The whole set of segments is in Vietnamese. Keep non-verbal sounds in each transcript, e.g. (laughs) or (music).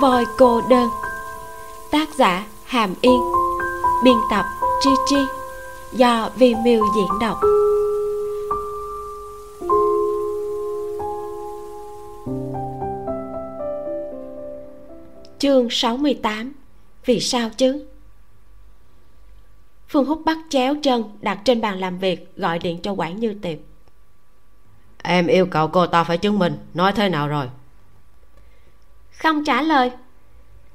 voi cô đơn. Tác giả hàm yên. Biên tập chi chi. Do vi miêu diễn đọc. Chương 68 vì sao chứ? Phương hút bắt chéo chân đặt trên bàn làm việc, gọi điện cho quản như tiệp. Em yêu cầu cô ta phải chứng minh, nói thế nào rồi? Không trả lời.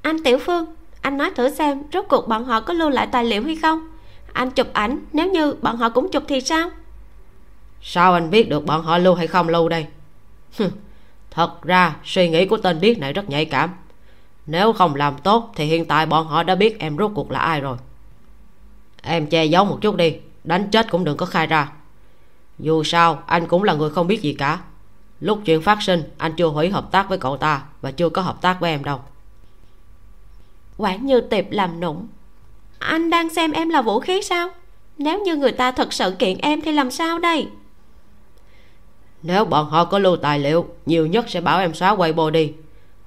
Anh tiểu phương, anh nói thử xem rốt cuộc bọn họ có lưu lại tài liệu hay không? Anh chụp ảnh, nếu như bọn họ cũng chụp thì sao? Sao anh biết được bọn họ lưu hay không lưu đây? Thật ra suy nghĩ của tên điếc này rất nhạy cảm. Nếu không làm tốt thì hiện tại bọn họ đã biết em rốt cuộc là ai rồi. Em che giấu một chút đi, đánh chết cũng đừng có khai ra. Dù sao, anh cũng là người không biết gì cả lúc chuyện phát sinh anh chưa hủy hợp tác với cậu ta và chưa có hợp tác với em đâu. Quản như tiệp làm nũng. Anh đang xem em là vũ khí sao? Nếu như người ta thật sự kiện em thì làm sao đây? Nếu bọn họ có lưu tài liệu nhiều nhất sẽ bảo em xóa weibo đi.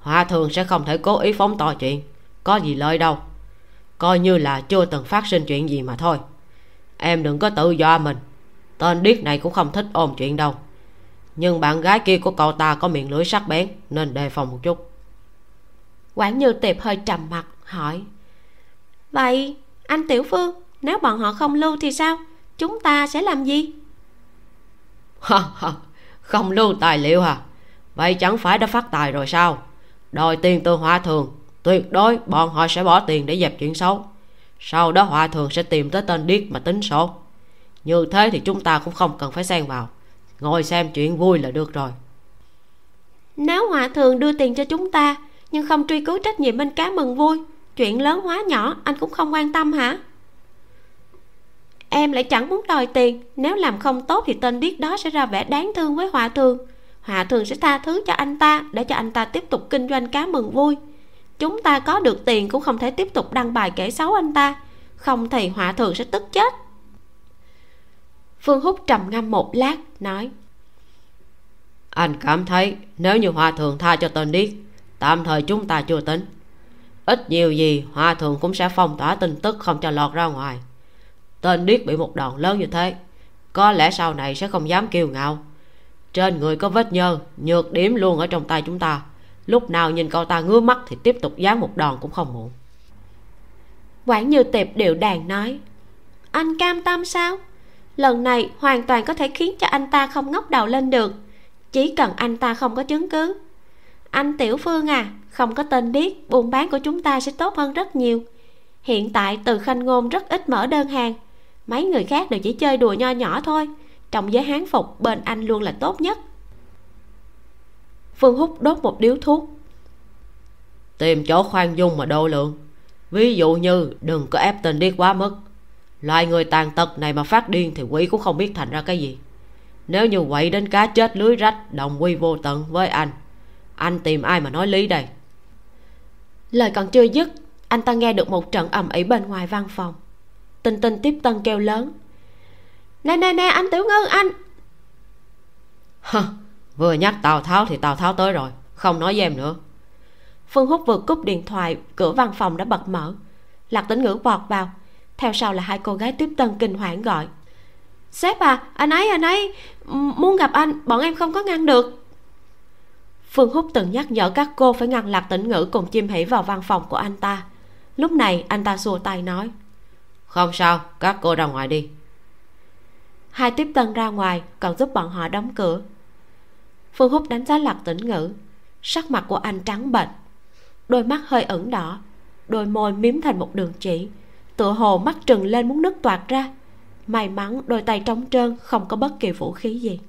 Hòa thường sẽ không thể cố ý phóng to chuyện. Có gì lợi đâu. Coi như là chưa từng phát sinh chuyện gì mà thôi. Em đừng có tự do mình. Tên điếc này cũng không thích ôm chuyện đâu nhưng bạn gái kia của cậu ta có miệng lưỡi sắc bén nên đề phòng một chút. Quản như tiệp hơi trầm mặt hỏi vậy anh tiểu phương nếu bọn họ không lưu thì sao? Chúng ta sẽ làm gì? Không lưu tài liệu à vậy chẳng phải đã phát tài rồi sao? Đòi tiền từ hòa thường tuyệt đối bọn họ sẽ bỏ tiền để dẹp chuyện xấu. Sau đó hòa thường sẽ tìm tới tên điếc mà tính số như thế thì chúng ta cũng không cần phải xen vào ngồi xem chuyện vui là được rồi. Nếu hòa thường đưa tiền cho chúng ta, nhưng không truy cứu trách nhiệm bên cá mừng vui, chuyện lớn hóa nhỏ, anh cũng không quan tâm hả? Em lại chẳng muốn đòi tiền, nếu làm không tốt thì tên điếc đó sẽ ra vẻ đáng thương với hòa thường. Hòa thường sẽ tha thứ cho anh ta, để cho anh ta tiếp tục kinh doanh cá mừng vui. Chúng ta có được tiền cũng không thể tiếp tục đăng bài kể xấu anh ta. Không thì hòa thường sẽ tức chết phương húc trầm ngâm một lát nói. Anh cảm thấy nếu như hòa thường tha cho tên điếc tạm thời chúng ta chưa tính. Ít nhiều gì hòa thường cũng sẽ phong tỏa tin tức không cho lọt ra ngoài. Tên điếc bị một đòn lớn như thế có lẽ sau này sẽ không dám kiêu ngạo. Trên người có vết nhơ nhược điểm luôn ở trong tay chúng ta. Lúc nào nhìn cậu ta ngứa mắt thì tiếp tục dán một đòn cũng không muộn. Quản như tiệp đều đàn nói. Anh cam tâm sao lần này hoàn toàn có thể khiến cho anh ta không ngóc đầu lên được. Chỉ cần anh ta không có chứng cứ. Anh tiểu phương à không có tên biết buôn bán của chúng ta sẽ tốt hơn rất nhiều. Hiện tại từ khanh ngôn rất ít mở đơn hàng. Mấy người khác đều chỉ chơi đùa nho nhỏ thôi. Trong giới hán phục, bên anh luôn là tốt nhất. Phương hút đốt một điếu thuốc. Tìm chỗ khoan dung mà đo lượng ví dụ như đừng có ép tên điếc quá mức loại người tàn tật này mà phát điên thì quỷ cũng không biết thành ra cái gì. Nếu như quậy đến cá chết lưới rách đồng quy vô tận với anh anh tìm ai mà nói lý đây? Lời còn chưa dứt anh ta nghe được một trận ầm ĩ bên ngoài văn phòng. Tinh tinh tiếp tân kêu lớn. Nè nè nè anh tiểu ngân anh! Hơ, vừa nhắc tào tháo thì tào tháo tới rồi không nói với em nữa. Phương húc vừa cúp điện thoại cửa văn phòng đã bật mở. Lạc tính ngữ vọt vào theo sau là hai cô gái tiếp tân kinh hoảng gọi. Sếp à anh ấy anh ấy muốn gặp anh bọn em không có ngăn được. Phương húc từng nhắc nhở các cô phải ngăn lạc tĩnh ngữ cùng chim hỉ vào văn phòng của anh ta. Lúc này anh ta xua tay nói không sao các cô ra ngoài đi. Hai tiếp tân ra ngoài còn giúp bọn họ đóng cửa. Phương húc đánh giá lạc tĩnh ngữ. Sắc mặt của anh trắng bệch đôi mắt hơi ửng đỏ đôi môi miếm thành một đường chỉ tựa hồ mắt trừng lên muốn nứt toạc ra. May mắn đôi tay trống trơn không có bất kỳ vũ khí gì.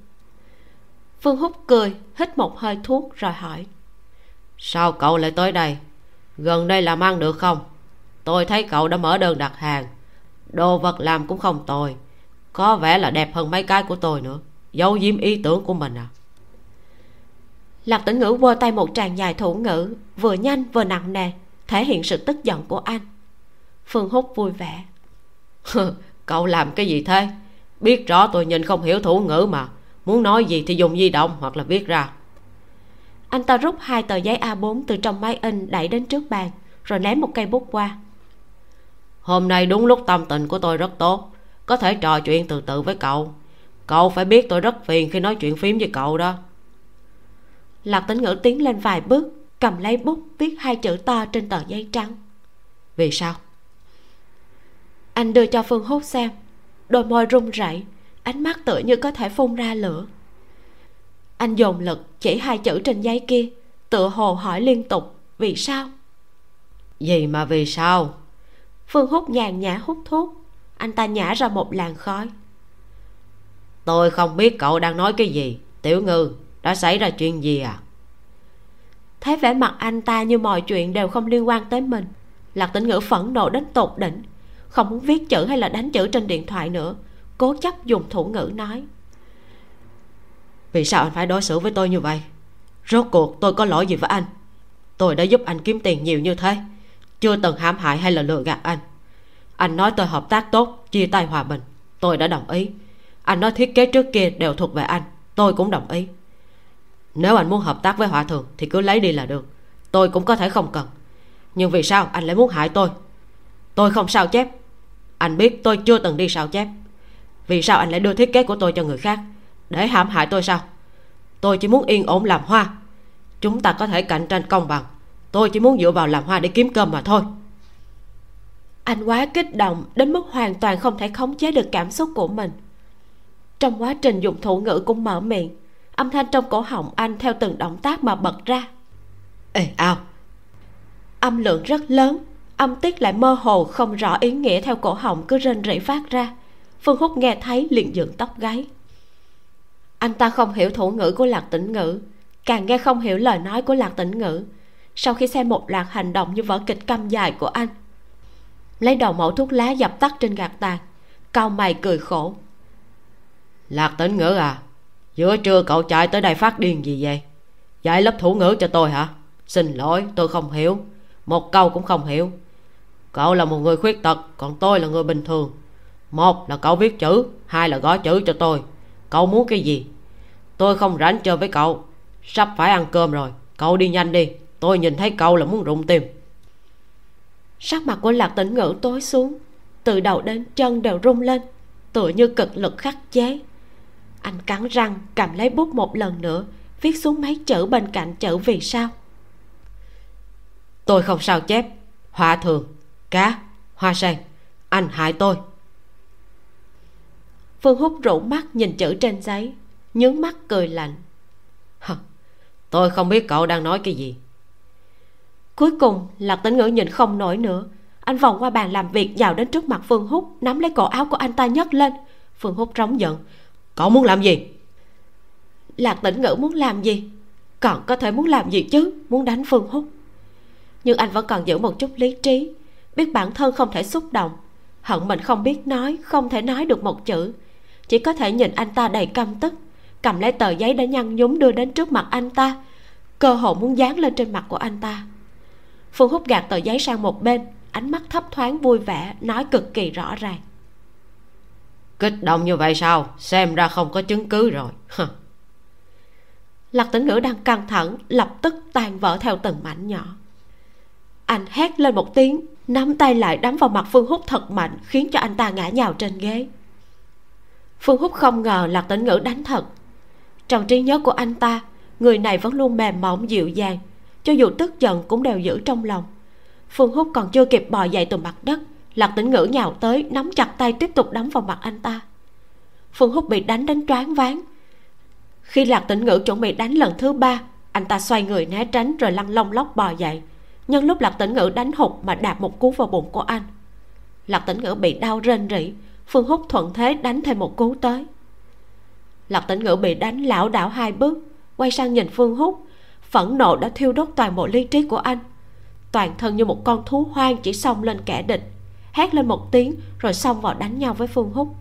Phương húc cười hít một hơi thuốc rồi hỏi. Sao cậu lại tới đây? Gần đây làm ăn được không? Tôi thấy cậu đã mở đơn đặt hàng. Đồ vật làm cũng không tồi. Có vẻ là đẹp hơn mấy cái của tôi nữa. Giấu giếm ý tưởng của mình à? Lạc tĩnh ngữ vơ tay một tràng dài thủ ngữ vừa nhanh vừa nặng nề thể hiện sự tức giận của anh phương húc vui vẻ. Cậu làm cái gì thế? Biết rõ tôi nhìn không hiểu thủ ngữ mà. Muốn nói gì thì dùng di động hoặc là viết ra. Anh ta rút hai tờ giấy a 4 từ trong máy in đẩy đến trước bàn, rồi ném một cây bút qua. Hôm nay đúng lúc tâm tình của tôi rất tốt. Có thể trò chuyện từ từ với cậu. Cậu phải biết tôi rất phiền khi nói chuyện phím với cậu đó. Lạc tính ngữ tiến lên vài bước, cầm lấy bút viết hai chữ to trên tờ giấy trắng. Vì sao? Anh đưa cho phương hút xem. Đôi môi run rẩy ánh mắt tựa như có thể phun ra lửa. Anh dồn lực chỉ hai chữ trên giấy kia tựa hồ hỏi liên tục vì sao? Gì mà vì sao? Phương hút nhàn nhã hút thuốc. Anh ta nhả ra một làn khói. Tôi không biết cậu đang nói cái gì. Tiểu ngư đã xảy ra chuyện gì à? Thấy vẻ mặt anh ta như mọi chuyện đều không liên quan tới mình lạc tĩnh ngữ phẫn nộ đến tột đỉnh không muốn viết chữ hay là đánh chữ trên điện thoại nữa. Cố chấp dùng thủ ngữ nói. Vì sao anh phải đối xử với tôi như vậy? Rốt cuộc tôi có lỗi gì với anh? Tôi đã giúp anh kiếm tiền nhiều như thế. Chưa từng hãm hại hay là lừa gạt anh. Anh nói tôi hợp tác tốt, chia tay hòa bình. Tôi đã đồng ý. Anh nói thiết kế trước kia đều thuộc về anh. Tôi cũng đồng ý. Nếu anh muốn hợp tác với hòa thượng thì cứ lấy đi là được. Tôi cũng có thể không cần. Nhưng vì sao anh lại muốn hại tôi? Tôi không sao chép anh biết tôi chưa từng đi sao chép? Vì sao anh lại đưa thiết kế của tôi cho người khác? Để hãm hại tôi sao? Tôi chỉ muốn yên ổn làm hoa. Chúng ta có thể cạnh tranh công bằng. Tôi chỉ muốn dựa vào làm hoa để kiếm cơm mà thôi. Anh quá kích động đến mức hoàn toàn không thể khống chế được cảm xúc của mình. Trong quá trình dùng thủ ngữ cũng mở miệng âm thanh trong cổ họng anh theo từng động tác mà bật ra. Ê ao. Âm lượng rất lớn âm tiết lại mơ hồ, không rõ ý nghĩa theo cổ họng cứ rên rỉ phát ra. Phương húc nghe thấy liền dựng tóc gáy. Anh ta không hiểu thủ ngữ của lạc tĩnh ngữ, càng nghe không hiểu lời nói của lạc tĩnh ngữ. Sau khi xem một loạt hành động như vở kịch căm dài của anh, lấy đầu mẫu thuốc lá dập tắt trên gạt tàn, cau mày cười khổ. Lạc tĩnh ngữ à giữa trưa cậu chạy tới đây phát điên gì vậy? Dạy lớp thủ ngữ cho tôi hả? Xin lỗi, tôi không hiểu. Một câu cũng không hiểu cậu là một người khuyết tật, còn tôi là người bình thường. Một là cậu viết chữ, hai là gõ chữ cho tôi. Cậu muốn cái gì? Tôi không rảnh chơi với cậu. Sắp phải ăn cơm rồi, cậu đi nhanh đi. Tôi nhìn thấy cậu là muốn rụng tim sắc mặt của lạc tĩnh ngữ tối xuống. Từ đầu đến chân đều rung lên, tựa như cực lực khắc chế. Anh cắn răng, cầm lấy bút một lần nữa, viết xuống mấy chữ bên cạnh chữ vì sao? Tôi không sao chép hòa thường cá hoa sen anh hại tôi. Phương hút rủ mắt nhìn chữ trên giấy nhướng mắt cười lạnh. Hờ, tôi không biết cậu đang nói cái gì. Cuối cùng lạc tĩnh ngữ nhìn không nổi nữa. Anh vòng qua bàn làm việc vào đến trước mặt phương hút nắm lấy cổ áo của anh ta nhấc lên. Phương hút trống giận. Cậu muốn làm gì? Lạc tĩnh ngữ muốn làm gì? Còn có thể muốn làm gì chứ? Muốn đánh phương hút nhưng anh vẫn còn giữ một chút lý trí biết bản thân không thể xúc động. Hận mình không biết nói không thể nói được một chữ. Chỉ có thể nhìn anh ta đầy căm tức. Cầm lấy tờ giấy đã nhăn nhúm đưa đến trước mặt anh ta. Cơ hội muốn dán lên trên mặt của anh ta. Phương hút gạt tờ giấy sang một bên. Ánh mắt thấp thoáng vui vẻ nói cực kỳ rõ ràng. Kích động như vậy sao? Xem ra không có chứng cứ rồi. Lạc tĩnh ngữ đang căng thẳng lập tức tan vỡ theo từng mảnh nhỏ. Anh hét lên một tiếng nắm tay lại đấm vào mặt phương hút thật mạnh, khiến cho anh ta ngã nhào trên ghế. Phương hút không ngờ lạc tĩnh ngữ đánh thật. Trong trí nhớ của anh ta, người này vẫn luôn mềm mỏng, dịu dàng, cho dù tức giận cũng đều giữ trong lòng. Phương hút còn chưa kịp bò dậy từ mặt đất, lạc tĩnh ngữ nhào tới, nắm chặt tay tiếp tục đấm vào mặt anh ta. Phương hút bị đánh đến choáng váng. Khi lạc tĩnh ngữ chuẩn bị đánh lần thứ ba, anh ta xoay người né tránh rồi lăn lông lóc bò dậy nhân lúc lạc tĩnh ngữ đánh hụt mà đạp một cú vào bụng của anh lạc tĩnh ngữ bị đau rên rỉ. Phương húc thuận thế đánh thêm một cú tới. Lạc tĩnh ngữ bị đánh lảo đảo hai bước quay sang nhìn phương húc, phẫn nộ đã thiêu đốt toàn bộ lý trí của anh. Toàn thân như một con thú hoang chỉ xông lên kẻ địch hét lên một tiếng rồi xông vào đánh nhau với phương húc.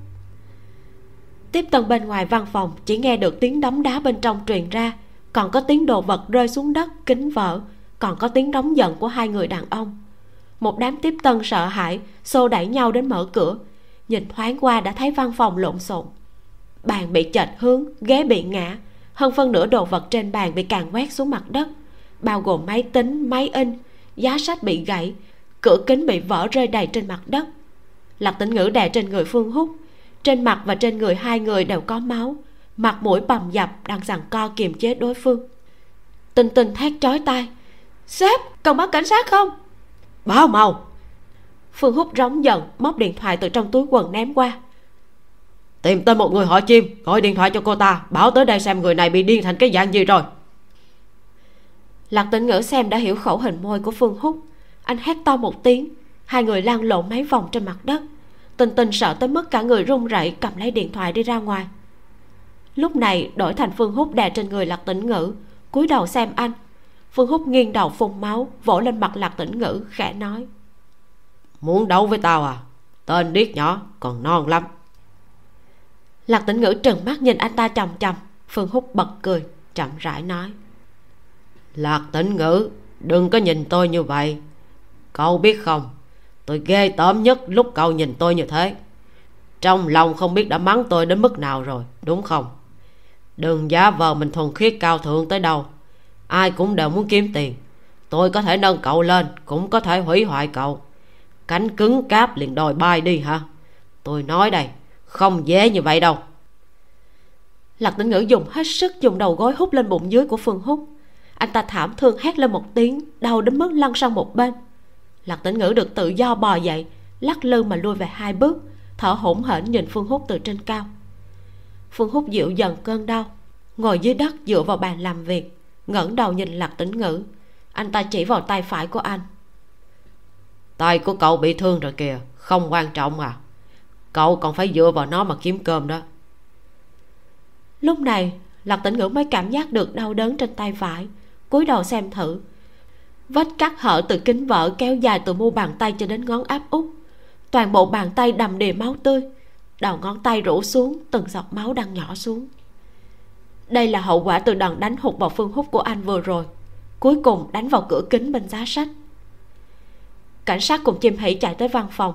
tiếp tân bên ngoài văn phòng chỉ nghe được tiếng đấm đá bên trong truyền ra còn có tiếng đồ vật rơi xuống đất kính vỡ còn có tiếng đóng giận của hai người đàn ông. Một đám tiếp tân sợ hãi, xô đẩy nhau đến mở cửa. Nhìn thoáng qua đã thấy văn phòng lộn xộn. Bàn bị chệch hướng, ghế bị ngã. Hơn phân nửa đồ vật trên bàn bị càn quét xuống mặt đất. Bao gồm máy tính, máy in, giá sách bị gãy, cửa kính bị vỡ rơi đầy trên mặt đất. Lạc tĩnh ngữ đè trên người phương hút trên mặt và trên người hai người đều có máu. Mặt mũi bầm dập, đang giằng co kiềm chế đối phương. Tinh tinh thét chói tai sếp cần báo cảnh sát không? Báo mau. Phương hút rống giận móc điện thoại từ trong túi quần ném qua. Tìm tên một người họ chim gọi điện thoại cho cô ta báo tới đây xem người này bị điên thành cái dạng gì rồi. Lạc tĩnh ngữ xem đã hiểu khẩu hình môi của phương hút anh hét to một tiếng hai người lăn lộn mấy vòng trên mặt đất. Tình tình sợ tới mức cả người run rẩy cầm lấy điện thoại đi ra ngoài. Lúc này đổi thành phương hút đè trên người lạc tĩnh ngữ cúi đầu xem anh phương hút nghiêng đầu phun máu vỗ lên mặt lạc tĩnh ngữ khẽ nói. Muốn đấu với tao à? Tên điếc nhỏ còn non lắm. Lạc tĩnh ngữ trừng mắt nhìn anh ta chằm chằm. Phương hút bật cười chậm rãi nói. Lạc tĩnh ngữ đừng có nhìn tôi như vậy. Cậu biết không? Tôi ghê tởm nhất lúc cậu nhìn tôi như thế. Trong lòng không biết đã mắng tôi đến mức nào rồi đúng không? Đừng giả vờ mình thuần khiết cao thượng tới đâu ai cũng đều muốn kiếm tiền. Tôi có thể nâng cậu lên, cũng có thể hủy hoại cậu. Cánh cứng cáp liền đòi bay đi hả? Tôi nói đây, không dễ như vậy đâu. Lạc tĩnh ngữ dùng hết sức dùng đầu gối hút lên bụng dưới của phương hút anh ta thảm thương hét lên một tiếng, đau đến mức lăn sang một bên. Lạc tĩnh ngữ được tự do bò dậy, lắc lư mà lui về hai bước, thở hổn hển nhìn phương hút từ trên cao. Phương hút dịu dần cơn đau, ngồi dưới đất dựa vào bàn làm việc ngẩng đầu nhìn lạc tĩnh ngữ. Anh ta chỉ vào tay phải của anh. Tay của cậu bị thương rồi kìa, không quan trọng à. Cậu còn phải dựa vào nó mà kiếm cơm đó. Lúc này, lạc tĩnh ngữ mới cảm giác được đau đớn trên tay phải, cúi đầu xem thử. Vết cắt hở từ kính vỡ kéo dài từ mu bàn tay cho đến ngón áp út. Toàn bộ bàn tay đầm đìa máu tươi, đầu ngón tay rũ xuống, từng giọt máu đang nhỏ xuống đây là hậu quả từ đòn đánh hụt vào phương hút của anh vừa rồi. Cuối cùng đánh vào cửa kính bên giá sách. Cảnh sát cùng chim hỉ chạy tới văn phòng.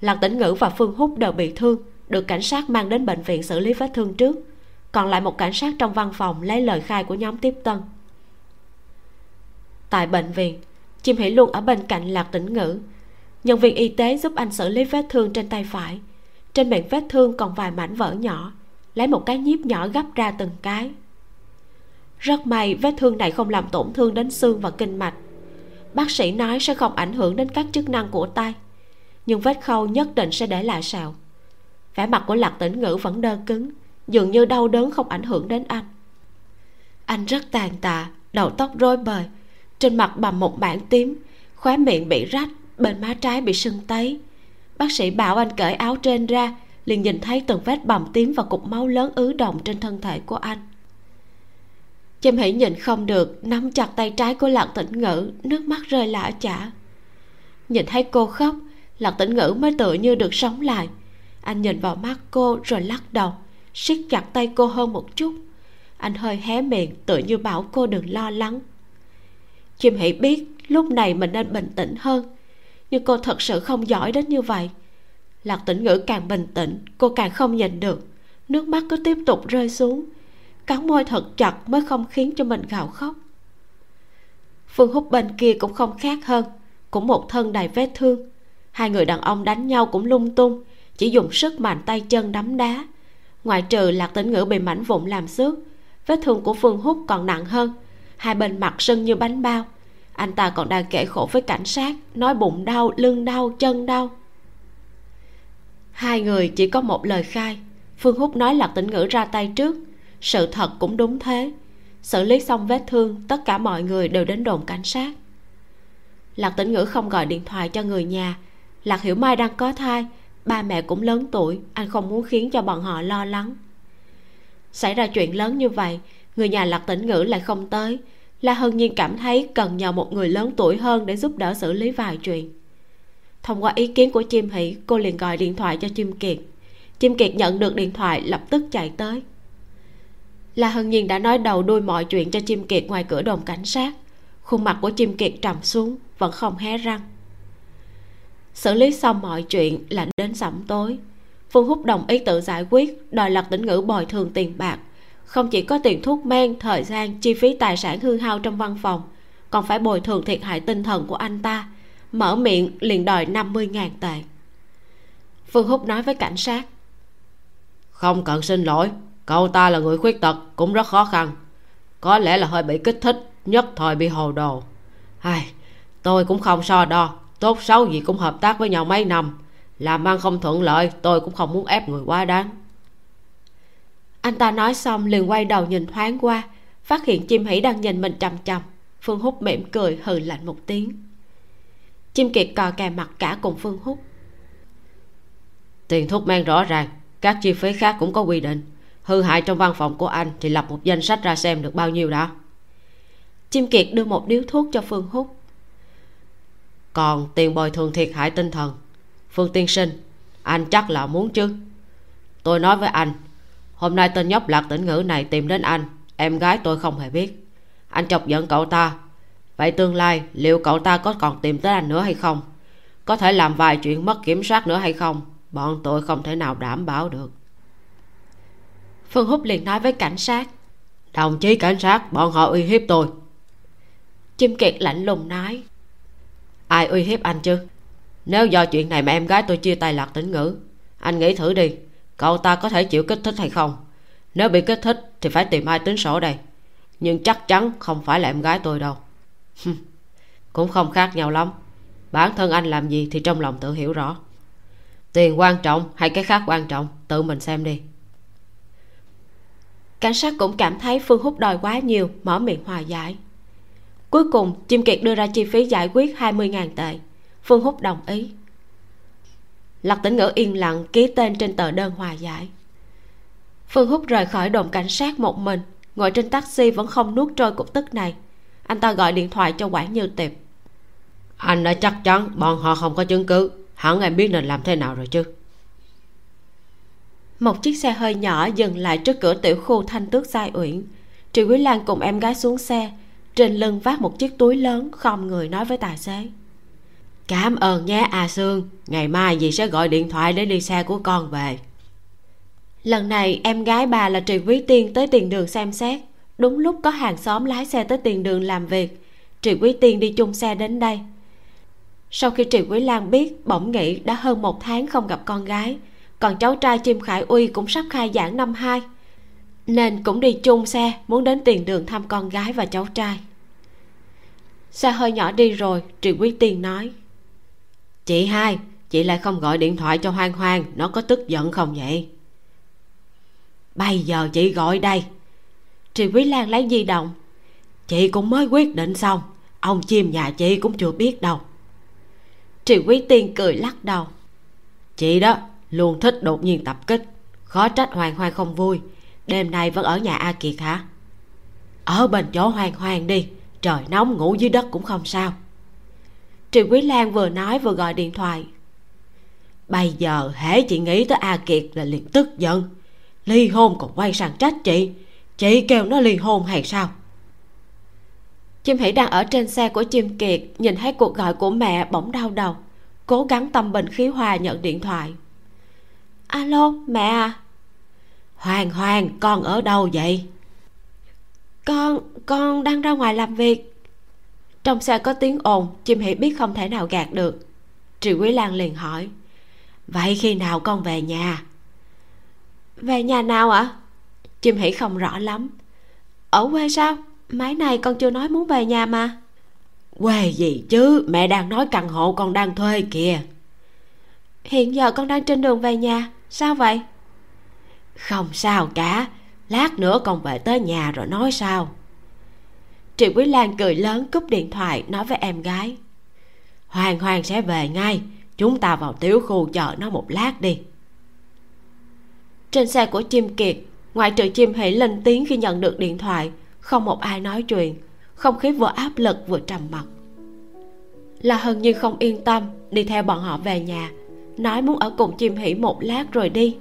Lạc tĩnh ngữ và phương hút đều bị thương, được cảnh sát mang đến bệnh viện xử lý vết thương trước. Còn lại một cảnh sát trong văn phòng lấy lời khai của nhóm tiếp tân. Tại bệnh viện, chim hỉ luôn ở bên cạnh lạc tĩnh ngữ. Nhân viên y tế giúp anh xử lý vết thương trên tay phải. Trên miệng vết thương còn vài mảnh vỡ nhỏ lấy một cái nhíp nhỏ gấp ra từng cái. Rất may vết thương này không làm tổn thương đến xương và kinh mạch. Bác sĩ nói sẽ không ảnh hưởng đến các chức năng của tay, nhưng vết khâu nhất định sẽ để lại sẹo. Vẻ mặt của lạc tĩnh ngữ vẫn đơ cứng, dường như đau đớn không ảnh hưởng đến anh. Anh rất tàn tạ, đầu tóc rối bời, trên mặt bầm một bảng tím, khóe miệng bị rách, bên má trái bị sưng tấy. Bác sĩ bảo anh cởi áo trên ra liền nhìn thấy từng vết bầm tím và cục máu lớn ứ động trên thân thể của anh. Chim hỉ nhìn không được, nắm chặt tay trái của lạc tĩnh ngữ, nước mắt rơi lã chả. Nhìn thấy cô khóc, lạc tĩnh ngữ mới tựa như được sống lại. Anh nhìn vào mắt cô rồi lắc đầu, siết chặt tay cô hơn một chút. Anh hơi hé miệng tựa như bảo cô đừng lo lắng. Chim hỉ biết lúc này mình nên bình tĩnh hơn, nhưng cô thật sự không giỏi đến như vậy lạc tĩnh ngữ càng bình tĩnh, cô càng không nhìn được. Nước mắt cứ tiếp tục rơi xuống. Cắn môi thật chặt mới không khiến cho mình gào khóc. Phương hút bên kia cũng không khác hơn, cũng một thân đầy vết thương. Hai người đàn ông đánh nhau cũng lung tung, chỉ dùng sức mạnh tay chân đấm đá. Ngoại trừ lạc tĩnh ngữ bị mảnh vụn làm xước, vết thương của phương hút còn nặng hơn. Hai bên mặt sưng như bánh bao. Anh ta còn đang kể khổ với cảnh sát, nói bụng đau, lưng đau, chân đau hai người chỉ có một lời khai. Phương húc nói lạc tĩnh ngữ ra tay trước. Sự thật cũng đúng thế. Xử lý xong vết thương, tất cả mọi người đều đến đồn cảnh sát. Lạc tĩnh ngữ không gọi điện thoại cho người nhà. Lạc hiểu mai đang có thai, ba mẹ cũng lớn tuổi, anh không muốn khiến cho bọn họ lo lắng. Xảy ra chuyện lớn như vậy, người nhà lạc tĩnh ngữ lại không tới. La hân nhiên cảm thấy cần nhờ một người lớn tuổi hơn để giúp đỡ xử lý vài chuyện thông qua ý kiến của chim hỷ, cô liền gọi điện thoại cho chim kiệt. Chim kiệt nhận được điện thoại, lập tức chạy tới. La hân nhiên đã nói đầu đuôi mọi chuyện cho chim kiệt ngoài cửa đồn cảnh sát. Khuôn mặt của chim kiệt trầm xuống, vẫn không hé răng. Xử lý xong mọi chuyện là đến sẩm tối. Phương húc đồng ý tự giải quyết, đòi lật tỉnh ngữ bồi thường tiền bạc. Không chỉ có tiền thuốc men, thời gian, chi phí tài sản hư hao trong văn phòng, còn phải bồi thường thiệt hại tinh thần của anh ta mở miệng liền đòi 50.000 tệ. Phương húc nói với cảnh sát. Không cần xin lỗi cậu ta là người khuyết tật cũng rất khó khăn. Có lẽ là hơi bị kích thích nhất thời bị hồ đồ. Ai tôi cũng không so đo tốt xấu gì cũng hợp tác với nhau mấy năm. Làm ăn không thuận lợi tôi cũng không muốn ép người quá đáng. Anh ta nói xong liền quay đầu nhìn thoáng qua phát hiện chim hỉ đang nhìn mình chằm chằm. Phương húc mỉm cười hừ lạnh một tiếng chim kiệt cò kè mặt cả cùng phương húc. Tiền thuốc men rõ ràng các chi phí khác cũng có quy định. Hư hại trong văn phòng của anh thì lập một danh sách ra xem được bao nhiêu đã. Chim kiệt đưa một điếu thuốc cho phương húc. Còn tiền bồi thường thiệt hại tinh thần. Phương tiên sinh anh chắc là muốn chứ? Tôi nói với anh hôm nay tên nhóc lạc tỉnh ngữ này tìm đến anh em gái tôi không hề biết. Anh chọc giận cậu ta vậy tương lai, liệu cậu ta có còn tìm tới anh nữa hay không? Có thể làm vài chuyện mất kiểm soát nữa hay không? Bọn tôi không thể nào đảm bảo được. Phương húc liền nói với cảnh sát. Đồng chí cảnh sát, bọn họ uy hiếp tôi. Chim kiệt lạnh lùng nói. Ai uy hiếp anh chứ? Nếu do chuyện này mà em gái tôi chia tay lạc tính ngữ, anh nghĩ thử đi, cậu ta có thể chịu kích thích hay không? Nếu bị kích thích thì phải tìm ai tính sổ đây. Nhưng chắc chắn không phải là em gái tôi đâu. (laughs) cũng không khác nhau lắm. Bản thân anh làm gì thì trong lòng tự hiểu rõ. Tiền quan trọng hay cái khác quan trọng, tự mình xem đi. Cảnh sát cũng cảm thấy phương hút đòi quá nhiều, mở miệng hòa giải. Cuối cùng, chim kiệt đưa ra chi phí giải quyết 20.000 tệ. Phương hút đồng ý. Lạc tĩnh ngữ yên lặng, ký tên trên tờ đơn hòa giải. Phương hút rời khỏi đồn cảnh sát một mình, ngồi trên taxi vẫn không nuốt trôi cục tức này anh ta gọi điện thoại cho quản như tiệp. Anh đã chắc chắn bọn họ không có chứng cứ. Hẳn em biết nên làm thế nào rồi chứ? Một chiếc xe hơi nhỏ dừng lại trước cửa tiểu khu thanh tước giai uyển. Triệu quý lan cùng em gái xuống xe. Trên lưng vác một chiếc túi lớn không người nói với tài xế. Cảm ơn nhé a sương. Ngày mai dì sẽ gọi điện thoại để đi xe của con về. Lần này em gái bà là triệu quý tiên tới tiền đường xem xét đúng lúc có hàng xóm lái xe tới tiền đường làm việc triệu quý tiên đi chung xe đến đây. Sau khi triệu quý lan biết, bỗng nghĩ đã hơn một tháng không gặp con gái, còn cháu trai chim khải uy cũng sắp khai giảng năm hai, nên cũng đi chung xe muốn đến tiền đường thăm con gái và cháu trai. Xe hơi nhỏ đi rồi triệu quý tiên nói, chị hai, chị lại không gọi điện thoại cho hoang hoang, nó có tức giận không vậy? Bây giờ chị gọi đây. Trì quý lan lấy di động. Chị cũng mới quyết định xong, ông chim nhà chị cũng chưa biết đâu. Trì quý tiên cười lắc đầu. Chị đó luôn thích đột nhiên tập kích, khó trách hoàng Hoàng không vui, đêm nay vẫn ở nhà a kiệt hả? Ở bên chỗ hoàng Hoàng đi, trời nóng ngủ dưới đất cũng không sao. Trì quý lan vừa nói vừa gọi điện thoại. Bây giờ hễ chị nghĩ tới a kiệt là liền tức giận, ly hôn còn quay sang trách chị chị kêu nó ly hôn hay sao? Chim hỷ đang ở trên xe của chim kiệt nhìn thấy cuộc gọi của mẹ bỗng đau đầu cố gắng tâm bình khí hòa nhận điện thoại. Alo mẹ à? Hoàng hoàng con ở đâu vậy? Con con đang ra ngoài làm việc. Trong xe có tiếng ồn chim hỷ biết không thể nào gạt được. Triệu quý lan liền hỏi vậy khi nào con về nhà? Về nhà nào ạ chim hỷ không rõ lắm. Ở quê sao? Máy này con chưa nói muốn về nhà mà. Quê gì chứ? Mẹ đang nói căn hộ con đang thuê kìa. Hiện giờ con đang trên đường về nhà. Sao vậy? Không sao cả. Lát nữa con về tới nhà rồi nói sao. Triệu quý lan cười lớn cúp điện thoại nói với em gái. Hoàng hoàng sẽ về ngay. Chúng ta vào tiểu khu chờ nó một lát đi. Trên xe của chim kiệt ngoại trừ chim hỉ lên tiếng khi nhận được điện thoại, không một ai nói chuyện. Không khí vừa áp lực vừa trầm mặc. Là hân như không yên tâm, đi theo bọn họ về nhà. Nói muốn ở cùng chim hỉ một lát rồi đi.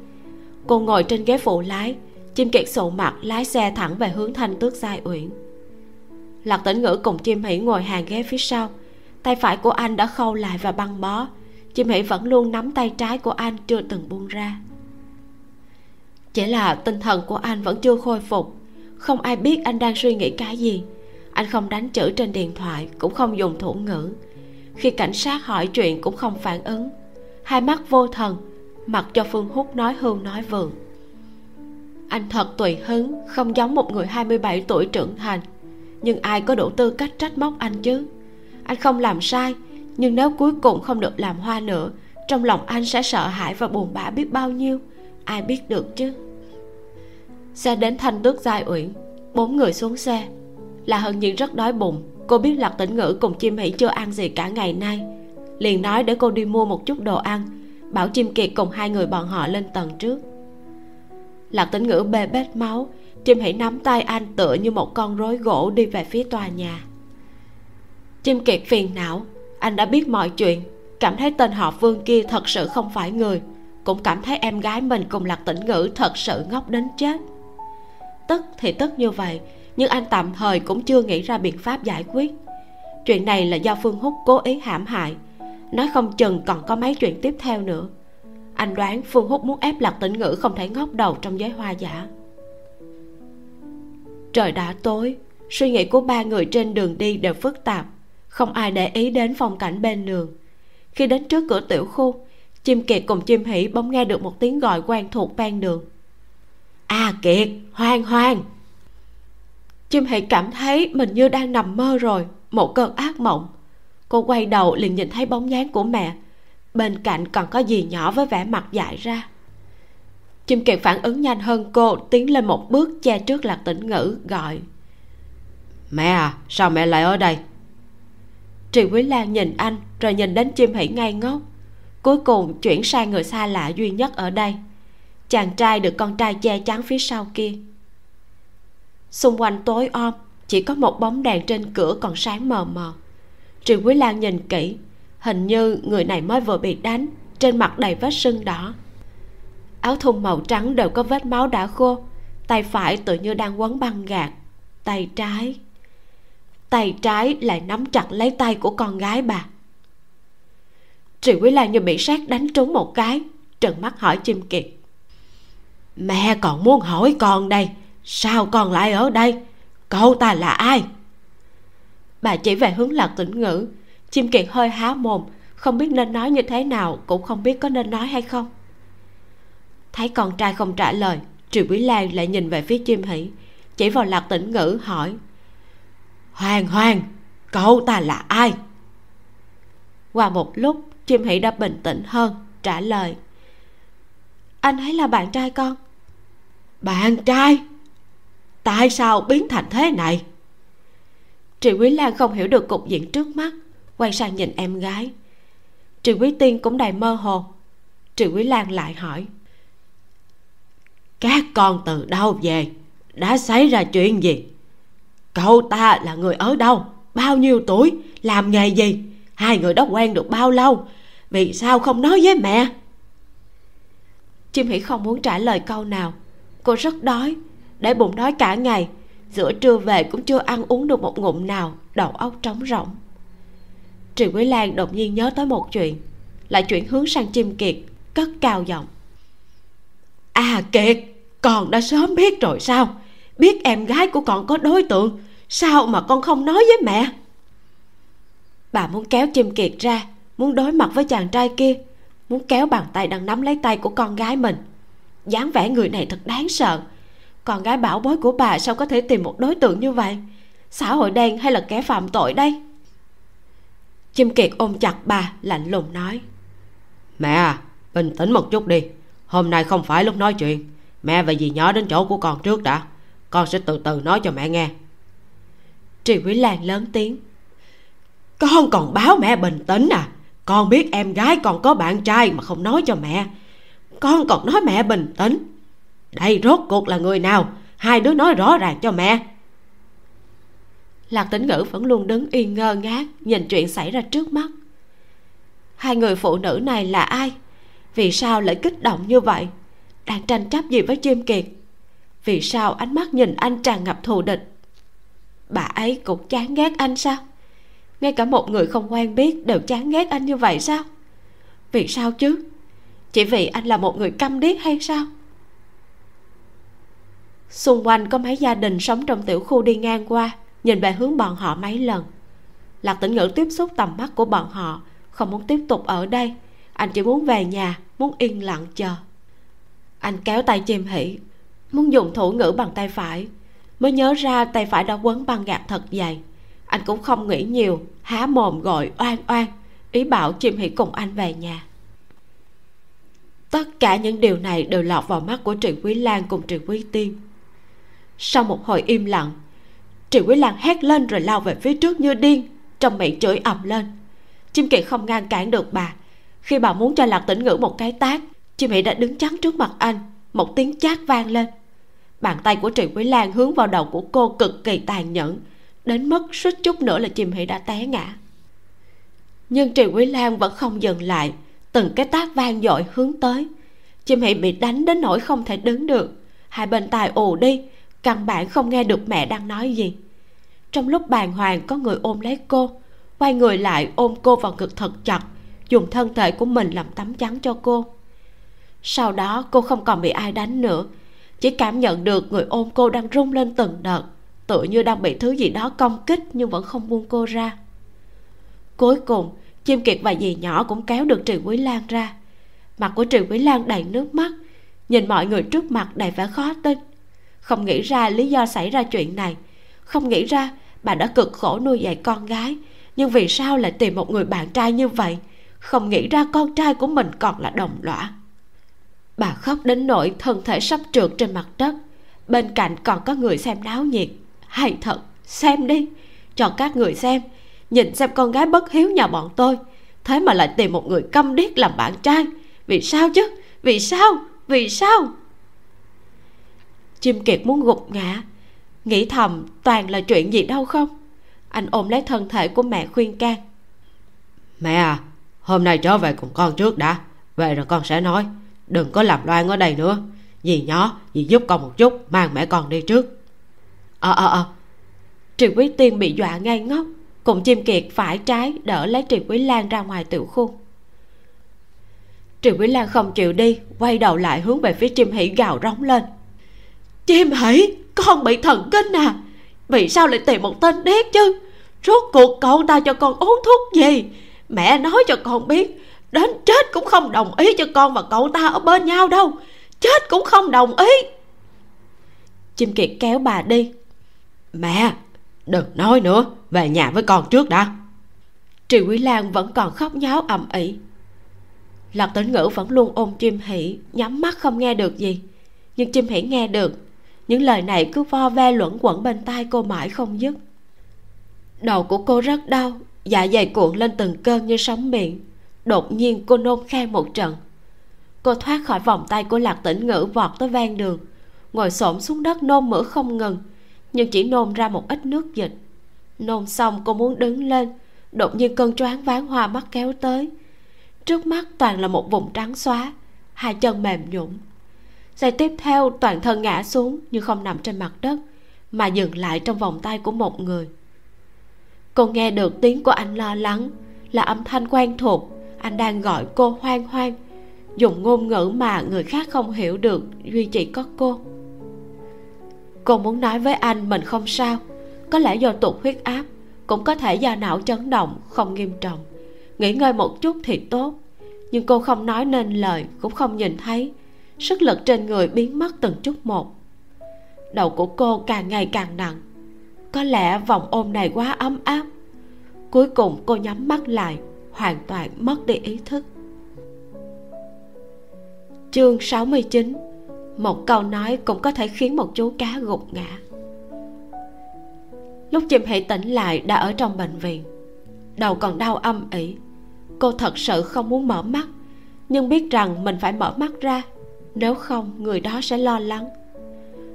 Cô ngồi trên ghế phụ lái, chim kiệt sụ mặt lái xe thẳng về hướng thanh tước giai uyển. Lạc tĩnh ngữ cùng chim hỉ ngồi hàng ghế phía sau. Tay phải của anh đã khâu lại và băng bó. Chim hỉ vẫn luôn nắm tay trái của anh chưa từng buông ra chỉ là tinh thần của anh vẫn chưa khôi phục. Không ai biết anh đang suy nghĩ cái gì. Anh không đánh chữ trên điện thoại, cũng không dùng thủ ngữ. Khi cảnh sát hỏi chuyện cũng không phản ứng. Hai mắt vô thần, mặc cho phương hút nói hưu nói vượng. Anh thật tùy hứng, không giống một người 27 tuổi trưởng thành. Nhưng ai có đủ tư cách trách móc anh chứ? Anh không làm sai, nhưng nếu cuối cùng không được làm hoa nữa, trong lòng anh sẽ sợ hãi và buồn bã biết bao nhiêu ai biết được chứ? Xe đến thanh tước giai uyển bốn người xuống xe. Là hân nhiên rất đói bụng, cô biết lạc tĩnh ngữ cùng chim hỉ chưa ăn gì cả ngày nay. Liền nói để cô đi mua một chút đồ ăn, bảo chim kiệt cùng hai người bọn họ lên tầng trước. Lạc tĩnh ngữ bê bết máu, chim hỉ nắm tay anh tựa như một con rối gỗ đi về phía tòa nhà. Chim kiệt phiền não, anh đã biết mọi chuyện, cảm thấy tên họ vương kia thật sự không phải người cũng cảm thấy em gái mình cùng lạc tĩnh ngữ thật sự ngốc đến chết. Tức thì tức như vậy, nhưng anh tạm thời cũng chưa nghĩ ra biện pháp giải quyết. Chuyện này là do phương húc cố ý hãm hại. Nói không chừng còn có mấy chuyện tiếp theo nữa. Anh đoán phương húc muốn ép lạc tĩnh ngữ không thể ngóc đầu trong giới hoa giả. Trời đã tối, suy nghĩ của ba người trên đường đi đều phức tạp. Không ai để ý đến phong cảnh bên đường. Khi đến trước cửa tiểu khu chim kiệt cùng chim hỉ bỗng nghe được một tiếng gọi quen thuộc ven đường. A à, kiệt hoang hoang. Chim hỉ cảm thấy mình như đang nằm mơ rồi một cơn ác mộng. Cô quay đầu liền nhìn thấy bóng dáng của mẹ. Bên cạnh còn có gì nhỏ với vẻ mặt dại ra. Chim kiệt phản ứng nhanh hơn cô tiến lên một bước che trước lạc tĩnh ngữ gọi. Mẹ à sao mẹ lại ở đây? Trì Quý Lan nhìn anh rồi nhìn đến chim hỉ ngay ngốc cuối cùng chuyển sang người xa lạ duy nhất ở đây. Chàng trai được con trai che chắn phía sau kia. Xung quanh tối om, chỉ có một bóng đèn trên cửa còn sáng mờ mờ. Trương Quý Lan nhìn kỹ, hình như người này mới vừa bị đánh, trên mặt đầy vết sưng đỏ. Áo thun màu trắng đều có vết máu đã khô, tay phải tự như đang quấn băng gạt tay trái. Tay trái lại nắm chặt lấy tay của con gái bà triệu quý lan như bị sát đánh trúng một cái. Trừng mắt hỏi chim kiệt. Mẹ còn muốn hỏi con đây. Sao con lại ở đây? Cậu ta là ai? Bà chỉ về hướng lạc tĩnh ngữ. Chim kiệt hơi há mồm. Không biết nên nói như thế nào, cũng không biết có nên nói hay không. Thấy con trai không trả lời, triệu quý lan lại nhìn về phía chim hỷ. Chỉ vào lạc tĩnh ngữ hỏi. Hoàng hoàng, cậu ta là ai? Qua một lúc chim hỷ đã bình tĩnh hơn trả lời. Anh ấy là bạn trai con. Bạn trai? Tại sao biến thành thế này? Triệu quý lan không hiểu được cục diện trước mắt quay sang nhìn em gái. Triệu quý tiên cũng đầy mơ hồ. Triệu quý lan lại hỏi. Các con từ đâu về? Đã xảy ra chuyện gì? Cậu ta là người ở đâu? Bao nhiêu tuổi? Làm nghề gì hai người đó quen được bao lâu? Vì sao không nói với mẹ? Chim hỷ không muốn trả lời câu nào. Cô rất đói. Để bụng đói cả ngày. Giữa trưa về cũng chưa ăn uống được một ngụm nào. Đầu óc trống rỗng. Trì Quý Lan đột nhiên nhớ tới một chuyện. Lại chuyển hướng sang chim kiệt. Cất cao giọng. À Kiệt! Con đã sớm biết rồi sao? Biết em gái của con có đối tượng. Sao mà con không nói với mẹ Bà muốn kéo chim kiệt ra Muốn đối mặt với chàng trai kia Muốn kéo bàn tay đang nắm lấy tay của con gái mình. Dáng vẻ người này thật đáng sợ. Con gái bảo bối của bà sao có thể tìm một đối tượng như vậy? Xã hội đen hay là kẻ phạm tội đây? Chim kiệt ôm chặt bà lạnh lùng nói. Mẹ à bình tĩnh một chút đi. Hôm nay không phải lúc nói chuyện. Mẹ và dì nhỏ đến chỗ của con trước đã. Con sẽ từ từ nói cho mẹ nghe. Trì Quý Lan lớn tiếng con còn báo mẹ bình tĩnh à? Con biết em gái còn có bạn trai mà không nói cho mẹ. Con còn nói mẹ bình tĩnh. Đây, rốt cuộc là người nào? Hai đứa nói rõ ràng cho mẹ. Lạc tĩnh ngữ vẫn luôn đứng yên ngơ ngác, Nhìn chuyện xảy ra trước mắt. Hai người phụ nữ này là ai? Vì sao lại kích động như vậy? Đang tranh chấp gì với chim kiệt? Vì sao ánh mắt nhìn anh tràn ngập thù địch? Bà ấy cũng chán ghét anh sao? Ngay cả một người không quen biết đều chán ghét anh như vậy sao? Vì sao chứ? Chỉ vì anh là một người câm điếc hay sao? Xung quanh có mấy gia đình sống trong tiểu khu đi ngang qua, nhìn về hướng bọn họ mấy lần. Lạc tĩnh ngữ tiếp xúc tầm mắt của bọn họ, không muốn tiếp tục ở đây. Anh chỉ muốn về nhà, muốn yên lặng chờ. Anh kéo tay chim hỉ muốn dùng thủ ngữ bằng tay phải. Mới nhớ ra tay phải đã quấn băng gạc thật dày anh cũng không nghĩ nhiều, há mồm gọi oan oan, ý bảo chim hỉ cùng anh về nhà. Tất cả những điều này đều lọt vào mắt của Triệu quý lan cùng Triệu quý tiên. Sau một hồi im lặng Triệu quý lan hét lên rồi lao về phía trước như điên, trong miệng chửi ầm lên. Chim kỳ không ngăn cản được bà. Khi bà muốn cho lạc tĩnh ngữ một cái tác chim Hỉ đã đứng chắn trước mặt anh, một tiếng chát vang lên. Bàn tay của Triệu quý lan hướng vào đầu của cô cực kỳ tàn nhẫn đến mức suýt chút nữa là chim hỷ đã té ngã. Nhưng trì quý lan vẫn không dừng lại. Từng cái tác vang dội hướng tới. Chim hỷ bị đánh đến nỗi không thể đứng được. Hai bên tai ù đi. Căn bản không nghe được mẹ đang nói gì. Trong lúc bàng hoàng, có người ôm lấy cô. Quay người lại, ôm cô vào ngực thật chặt, dùng thân thể của mình làm tấm chắn cho cô. Sau đó, cô không còn bị ai đánh nữa. Chỉ cảm nhận được người ôm cô đang rung lên từng đợt tựa như đang bị thứ gì đó công kích nhưng vẫn không buông cô ra. Cuối cùng, chim kiệt và dì nhỏ cũng kéo được trì quý lan ra. Mặt của trì quý lan đầy nước mắt, nhìn mọi người trước mặt đầy vẻ khó tin. Không nghĩ ra lý do xảy ra chuyện này. Không nghĩ ra bà đã cực khổ nuôi dạy con gái, nhưng vì sao lại tìm một người bạn trai như vậy? Không nghĩ ra con trai của mình còn là đồng lõa. Bà khóc đến nỗi thân thể sắp trượt trên mặt đất, bên cạnh còn có người xem náo nhiệt hay thật, xem đi. Cho các người xem. Nhìn xem con gái bất hiếu nhà bọn tôi. Thế mà lại tìm một người câm điếc làm bạn trai. Vì sao chứ? Vì sao? Vì sao? Chim kiệt muốn gục ngã. Nghĩ thầm, toàn là chuyện gì đâu không? Anh ôm lấy thân thể của mẹ khuyên can. Mẹ à hôm nay trở về cùng con trước đã. Về rồi con sẽ nói. Đừng có làm loan ở đây nữa. Dì nhỏ, dì giúp con một chút. Mang mẹ con đi trước ờ ờ ờ. Trì quý tiên bị dọa ngay ngốc, cùng chim kiệt phải trái đỡ lấy trì quý lan ra ngoài tiểu khu. Trì quý lan không chịu đi, quay đầu lại hướng về phía chim hỉ gào rống lên. Chim hỉ con bị thần kinh à? Vì sao lại tìm một tên điếc chứ? Rốt cuộc cậu ta cho con uống thuốc gì? Mẹ nói cho con biết, đến chết cũng không đồng ý cho con và cậu ta ở bên nhau đâu, chết cũng không đồng ý. Chim kiệt kéo bà đi mẹ, đừng nói nữa, về nhà với con trước đã. Trì quý lan vẫn còn khóc nháo ầm ĩ. Lạc tĩnh ngữ vẫn luôn ôm chim hỷ, nhắm mắt không nghe được gì. Nhưng chim hỷ nghe được, những lời này cứ vo ve luẩn quẩn bên tai cô mãi không dứt. Đầu của cô rất đau dạ dày cuộn lên từng cơn như sóng miệng đột nhiên cô nôn khan một trận. Cô thoát khỏi vòng tay của lạc tĩnh ngữ vọt tới ven đường, ngồi xổm xuống đất nôn mửa không ngừng nhưng chỉ nôn ra một ít nước dịch. Nôn xong cô muốn đứng lên, đột nhiên cơn choáng váng hoa mắt kéo tới. Trước mắt toàn là một vùng trắng xóa, hai chân mềm nhũn. Giây tiếp theo toàn thân ngã xuống nhưng không nằm trên mặt đất, mà dừng lại trong vòng tay của một người. Cô nghe được tiếng của anh lo lắng, là âm thanh quen thuộc. Anh đang gọi cô hoang hoang. Dùng ngôn ngữ mà người khác không hiểu được, duy chỉ có cô cô muốn nói với anh mình không sao. Có lẽ do tụt huyết áp, cũng có thể do não chấn động, không nghiêm trọng. Nghỉ ngơi một chút thì tốt. Nhưng cô không nói nên lời, cũng không nhìn thấy. Sức lực trên người biến mất từng chút một. Đầu của cô càng ngày càng nặng. Có lẽ vòng ôm này quá ấm áp. Cuối cùng cô nhắm mắt lại, hoàn toàn mất đi ý thức. Chương 69 một câu nói cũng có thể khiến một chú cá gục ngã. Lúc chim hãy tỉnh lại đã ở trong bệnh viện, đầu còn đau âm ỉ. Cô thật sự không muốn mở mắt, nhưng biết rằng mình phải mở mắt ra, nếu không người đó sẽ lo lắng.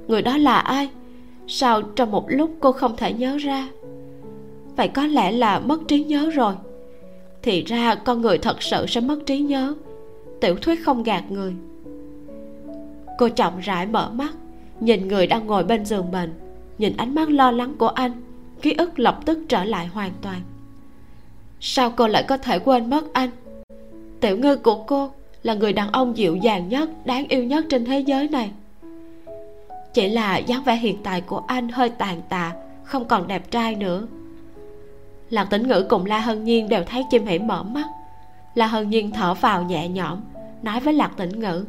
Người đó là ai? Sao trong một lúc cô không thể nhớ ra? Vậy có lẽ là mất trí nhớ rồi. Thì ra con người thật sự sẽ mất trí nhớ. Tiểu thuyết không gạt người cô chậm rãi mở mắt, nhìn người đang ngồi bên giường bệnh nhìn ánh mắt lo lắng của anh, ký ức lập tức trở lại hoàn toàn. Sao cô lại có thể quên mất anh? Tiểu ngư của cô là người đàn ông dịu dàng nhất, đáng yêu nhất trên thế giới này. Chỉ là dáng vẻ hiện tại của anh hơi tàn tạ, không còn đẹp trai nữa. Lạc tĩnh ngữ cùng la hân nhiên đều thấy chim hỉ mở mắt. La hân nhiên thở vào nhẹ nhõm, nói với lạc tĩnh ngữ.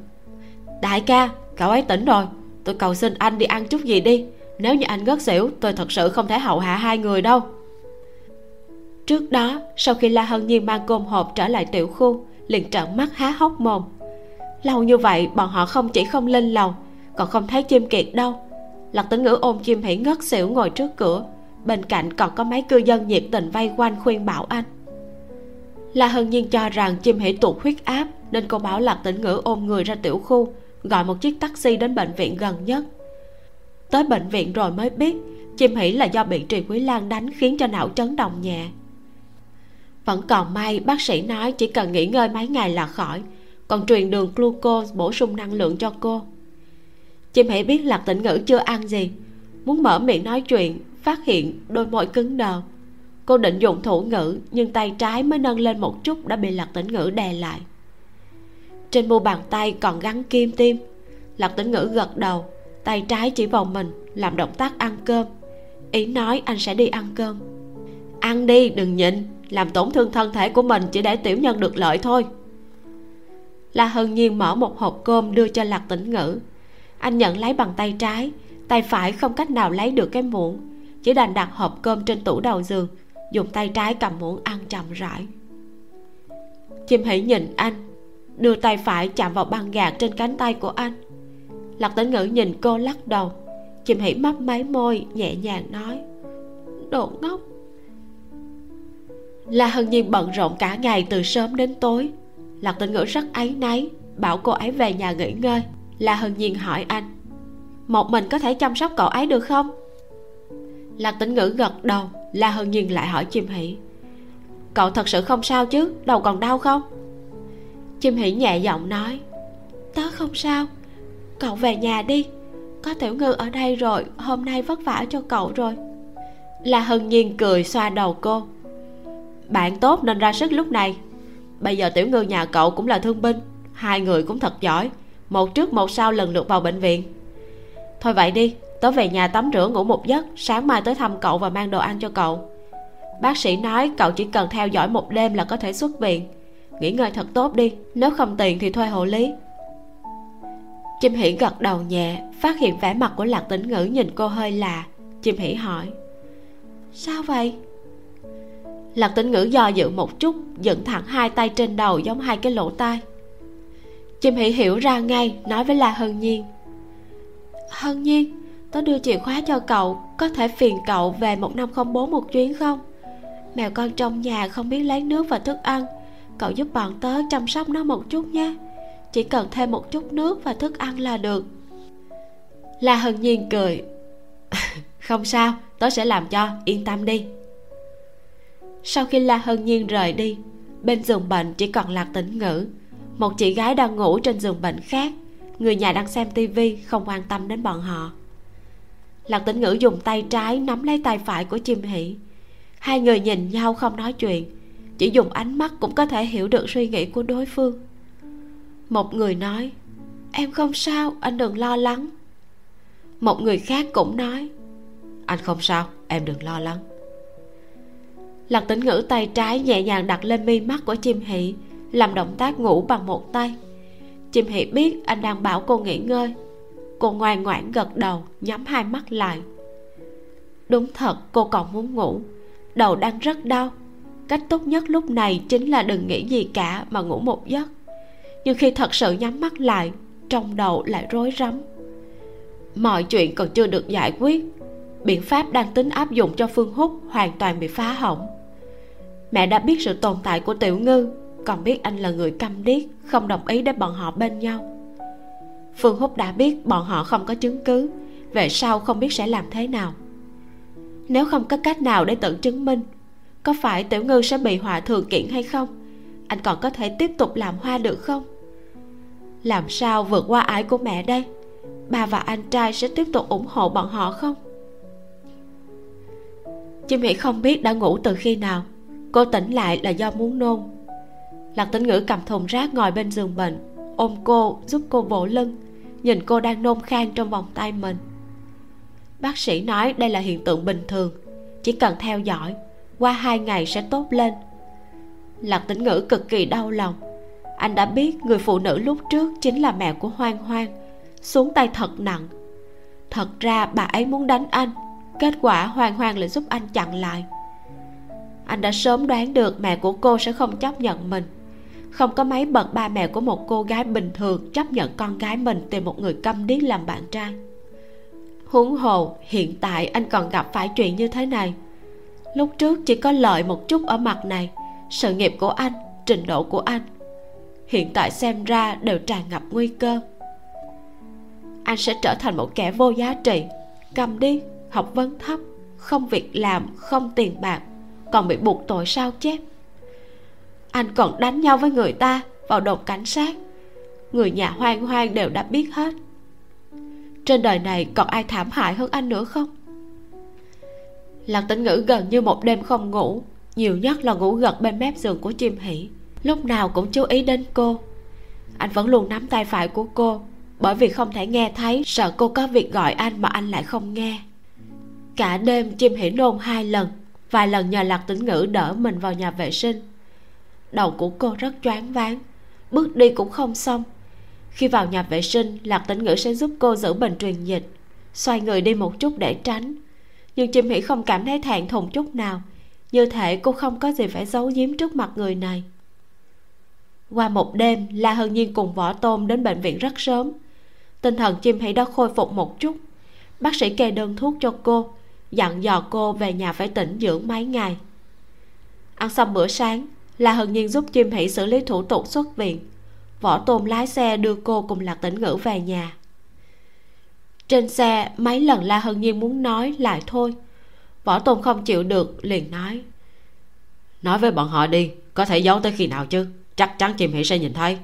Đại ca cậu ấy tỉnh rồi. Tôi cầu xin anh đi ăn chút gì đi. Nếu như anh ngất xỉu, tôi thật sự không thể hậu hạ hai người đâu. Trước đó, sau khi la hân nhiên mang cơm hộp trở lại tiểu khu, liền trợn mắt há hốc mồm. Lâu như vậy, bọn họ không chỉ không lên lầu, còn không thấy chim kiệt đâu. Lạc tĩnh ngữ ôm chim hỉ ngất xỉu ngồi trước cửa. Bên cạnh còn có mấy cư dân nhiệt tình vây quanh khuyên bảo anh. La hân nhiên cho rằng chim hỉ tụt huyết áp, nên cô bảo lạc tĩnh ngữ ôm người ra tiểu khu gọi một chiếc taxi đến bệnh viện gần nhất. Tới bệnh viện rồi mới biết, chim hỉ là do bị trì quý lan đánh khiến cho não chấn động nhẹ. Vẫn còn may, bác sĩ nói chỉ cần nghỉ ngơi mấy ngày là khỏi, còn truyền đường glucose bổ sung năng lượng cho cô. Chim hỉ biết lạc tĩnh ngữ chưa ăn gì, muốn mở miệng nói chuyện, phát hiện đôi môi cứng đờ. Cô định dùng thủ ngữ, nhưng tay trái mới nâng lên một chút đã bị lạc tĩnh ngữ đè lại trên mu bàn tay còn gắn kim tim lạc tĩnh ngữ gật đầu, tay trái chỉ vào mình, làm động tác ăn cơm. Ý nói anh sẽ đi ăn cơm. Ăn đi, đừng nhịn, làm tổn thương thân thể của mình chỉ để tiểu nhân được lợi thôi. La hân nhiên mở một hộp cơm đưa cho lạc tĩnh ngữ. Anh nhận lấy bằng tay trái, tay phải không cách nào lấy được cái muỗng, chỉ đành đặt hộp cơm trên tủ đầu giường, dùng tay trái cầm muỗng ăn chậm rãi. Chim hỉ nhìn anh đưa tay phải chạm vào băng gạc trên cánh tay của anh. Lạc tĩnh ngữ nhìn cô lắc đầu. Chim hỉ mấp máy môi, nhẹ nhàng nói, đồ ngốc. La hân nhiên bận rộn cả ngày từ sớm đến tối. Lạc tĩnh ngữ rất áy náy, bảo cô ấy về nhà nghỉ ngơi. La hân nhiên hỏi anh, một mình có thể chăm sóc cậu ấy được không? Lạc tĩnh ngữ gật đầu. La hân nhiên lại hỏi chim hỉ: cậu thật sự không sao chứ? Đầu còn đau không? Chim Hỉ nhẹ giọng nói, tớ không sao. Cậu về nhà đi. Có tiểu ngư ở đây rồi, hôm nay vất vả cho cậu rồi. La hân nhiên cười xoa đầu cô. Bạn tốt nên ra sức lúc này. Bây giờ tiểu ngư nhà cậu cũng là thương binh, hai người cũng thật giỏi. Một trước một sau lần lượt vào bệnh viện. Thôi vậy đi, tớ về nhà tắm rửa ngủ một giấc, sáng mai tới thăm cậu và mang đồ ăn cho cậu. Bác sĩ nói cậu chỉ cần theo dõi một đêm là có thể xuất viện nghỉ ngơi thật tốt đi, nếu không tiền thì thuê hộ lý. Chim hỉ gật đầu nhẹ, phát hiện vẻ mặt của lạc tĩnh ngữ nhìn cô hơi lạ. Chim hỉ hỏi, sao vậy? Lạc tĩnh ngữ do dự một chút, dựng thẳng hai tay trên đầu giống hai cái lỗ tai. Chim hỉ hiểu ra ngay, nói với la hân nhiên hân nhiên tớ đưa chìa khóa cho cậu, có thể phiền cậu về một năm không bốn một chuyến không? Mèo con trong nhà không biết lấy nước và thức ăn cậu giúp bọn tớ chăm sóc nó một chút nhé. Chỉ cần thêm một chút nước và thức ăn là được. La hân nhiên cười. (laughs) không sao, tớ sẽ làm cho, yên tâm đi. Sau khi la hân nhiên rời đi, bên giường bệnh chỉ còn lạc tĩnh ngữ, một chị gái đang ngủ trên giường bệnh khác. Người nhà đang xem tivi không quan tâm đến bọn họ. Lạc tĩnh ngữ dùng tay trái nắm lấy tay phải của chim hỷ. Hai người nhìn nhau không nói chuyện chỉ dùng ánh mắt cũng có thể hiểu được suy nghĩ của đối phương. Một người nói, em không sao, anh đừng lo lắng. Một người khác cũng nói, anh không sao, em đừng lo lắng. Lạc tĩnh ngữ tay trái nhẹ nhàng đặt lên mi mắt của chim hỷ, làm động tác ngủ bằng một tay. Chim hỷ biết anh đang bảo cô nghỉ ngơi. Cô ngoan ngoãn gật đầu, nhắm hai mắt lại. Đúng thật, cô còn muốn ngủ. Đầu đang rất đau cách tốt nhất lúc này chính là đừng nghĩ gì cả mà ngủ một giấc. Nhưng khi thật sự nhắm mắt lại, trong đầu lại rối rắm. Mọi chuyện còn chưa được giải quyết, biện pháp đang tính áp dụng cho phương húc hoàn toàn bị phá hỏng. Mẹ đã biết sự tồn tại của tiểu ngư, còn biết anh là người câm điếc, không đồng ý để bọn họ bên nhau. Phương húc đã biết bọn họ không có chứng cứ, về sau không biết sẽ làm thế nào. Nếu không có cách nào để tự chứng minh có phải tiểu ngư sẽ bị hòa thường kiện hay không? Anh còn có thể tiếp tục làm hoa được không? Làm sao vượt qua ái của mẹ đây? Bà và anh trai sẽ tiếp tục ủng hộ bọn họ không? Chim hỉ không biết đã ngủ từ khi nào. Cô tỉnh lại là do muốn nôn. Lạc tĩnh ngữ cầm thùng rác ngồi bên giường bệnh, ôm cô, giúp cô vỗ lưng, nhìn cô đang nôn khan trong vòng tay mình. Bác sĩ nói đây là hiện tượng bình thường, chỉ cần theo dõi qua hai ngày sẽ tốt lên. Lạc tĩnh ngữ cực kỳ đau lòng. Anh đã biết người phụ nữ lúc trước chính là mẹ của hoang hoang, xuống tay thật nặng. Thật ra bà ấy muốn đánh anh, kết quả hoang hoang lại giúp anh chặn lại. Anh đã sớm đoán được mẹ của cô sẽ không chấp nhận mình. Không có mấy bậc ba mẹ của một cô gái bình thường chấp nhận con gái mình tìm một người câm điếc làm bạn trai. Huống hồ, hiện tại anh còn gặp phải chuyện như thế này lúc trước chỉ có lợi một chút ở mặt này. Sự nghiệp của anh, trình độ của anh. Hiện tại xem ra đều tràn ngập nguy cơ. Anh sẽ trở thành một kẻ vô giá trị. Cầm đi, học vấn thấp, không việc làm, không tiền bạc. Còn bị buộc tội sao chép? Anh còn đánh nhau với người ta vào đồn cảnh sát. Người nhà hoang hoang đều đã biết hết. Trên đời này còn ai thảm hại hơn anh nữa không? Lạc tĩnh ngữ gần như một đêm không ngủ, nhiều nhất là ngủ gật bên mép giường của chim hỉ lúc nào cũng chú ý đến cô. Anh vẫn luôn nắm tay phải của cô, bởi vì không thể nghe thấy, sợ cô có việc gọi anh mà anh lại không nghe. Cả đêm chim hỉ nôn hai lần, vài lần nhờ lạc tĩnh ngữ đỡ mình vào nhà vệ sinh. Đầu của cô rất choáng váng, bước đi cũng không xong. Khi vào nhà vệ sinh, lạc tĩnh ngữ sẽ giúp cô giữ bình truyền dịch xoay người đi một chút để tránh nhưng chim hỉ không cảm thấy thẹn thùng chút nào. Như thể cô không có gì phải giấu giếm trước mặt người này. Qua một đêm, la hân nhiên cùng võ tôm đến bệnh viện rất sớm. Tinh thần chim hỉ đã khôi phục một chút. Bác sĩ kê đơn thuốc cho cô, dặn dò cô về nhà phải tĩnh dưỡng mấy ngày. Ăn xong bữa sáng, la hân nhiên giúp chim hỷ xử lý thủ tục xuất viện. Võ tôm lái xe đưa cô cùng lạc tĩnh ngữ về nhà trên xe, mấy lần la hân nhiên muốn nói lại thôi. Võ tôn không chịu được, liền nói. Nói với bọn họ đi, có thể giấu tới khi nào chứ? Chắc chắn chim hỉ sẽ nhìn thấy.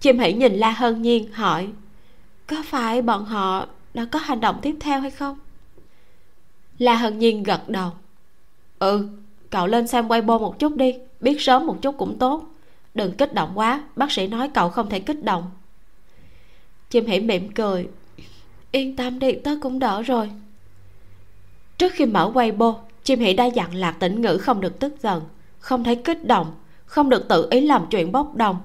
Chim hỉ nhìn la hân nhiên, hỏi. Có phải bọn họ đã có hành động tiếp theo hay không? La hân nhiên gật đầu. Ừ cậu lên xem weibo một chút đi, biết sớm một chút cũng tốt. Đừng kích động quá, bác sĩ nói cậu không thể kích động. Chim hỉ mỉm cười yên tâm đi, tớ cũng đỡ rồi. Trước khi mở weibo, chim hỉ đã dặn lạc tĩnh ngữ không được tức giận, không thấy kích động, không được tự ý làm chuyện bốc đồng.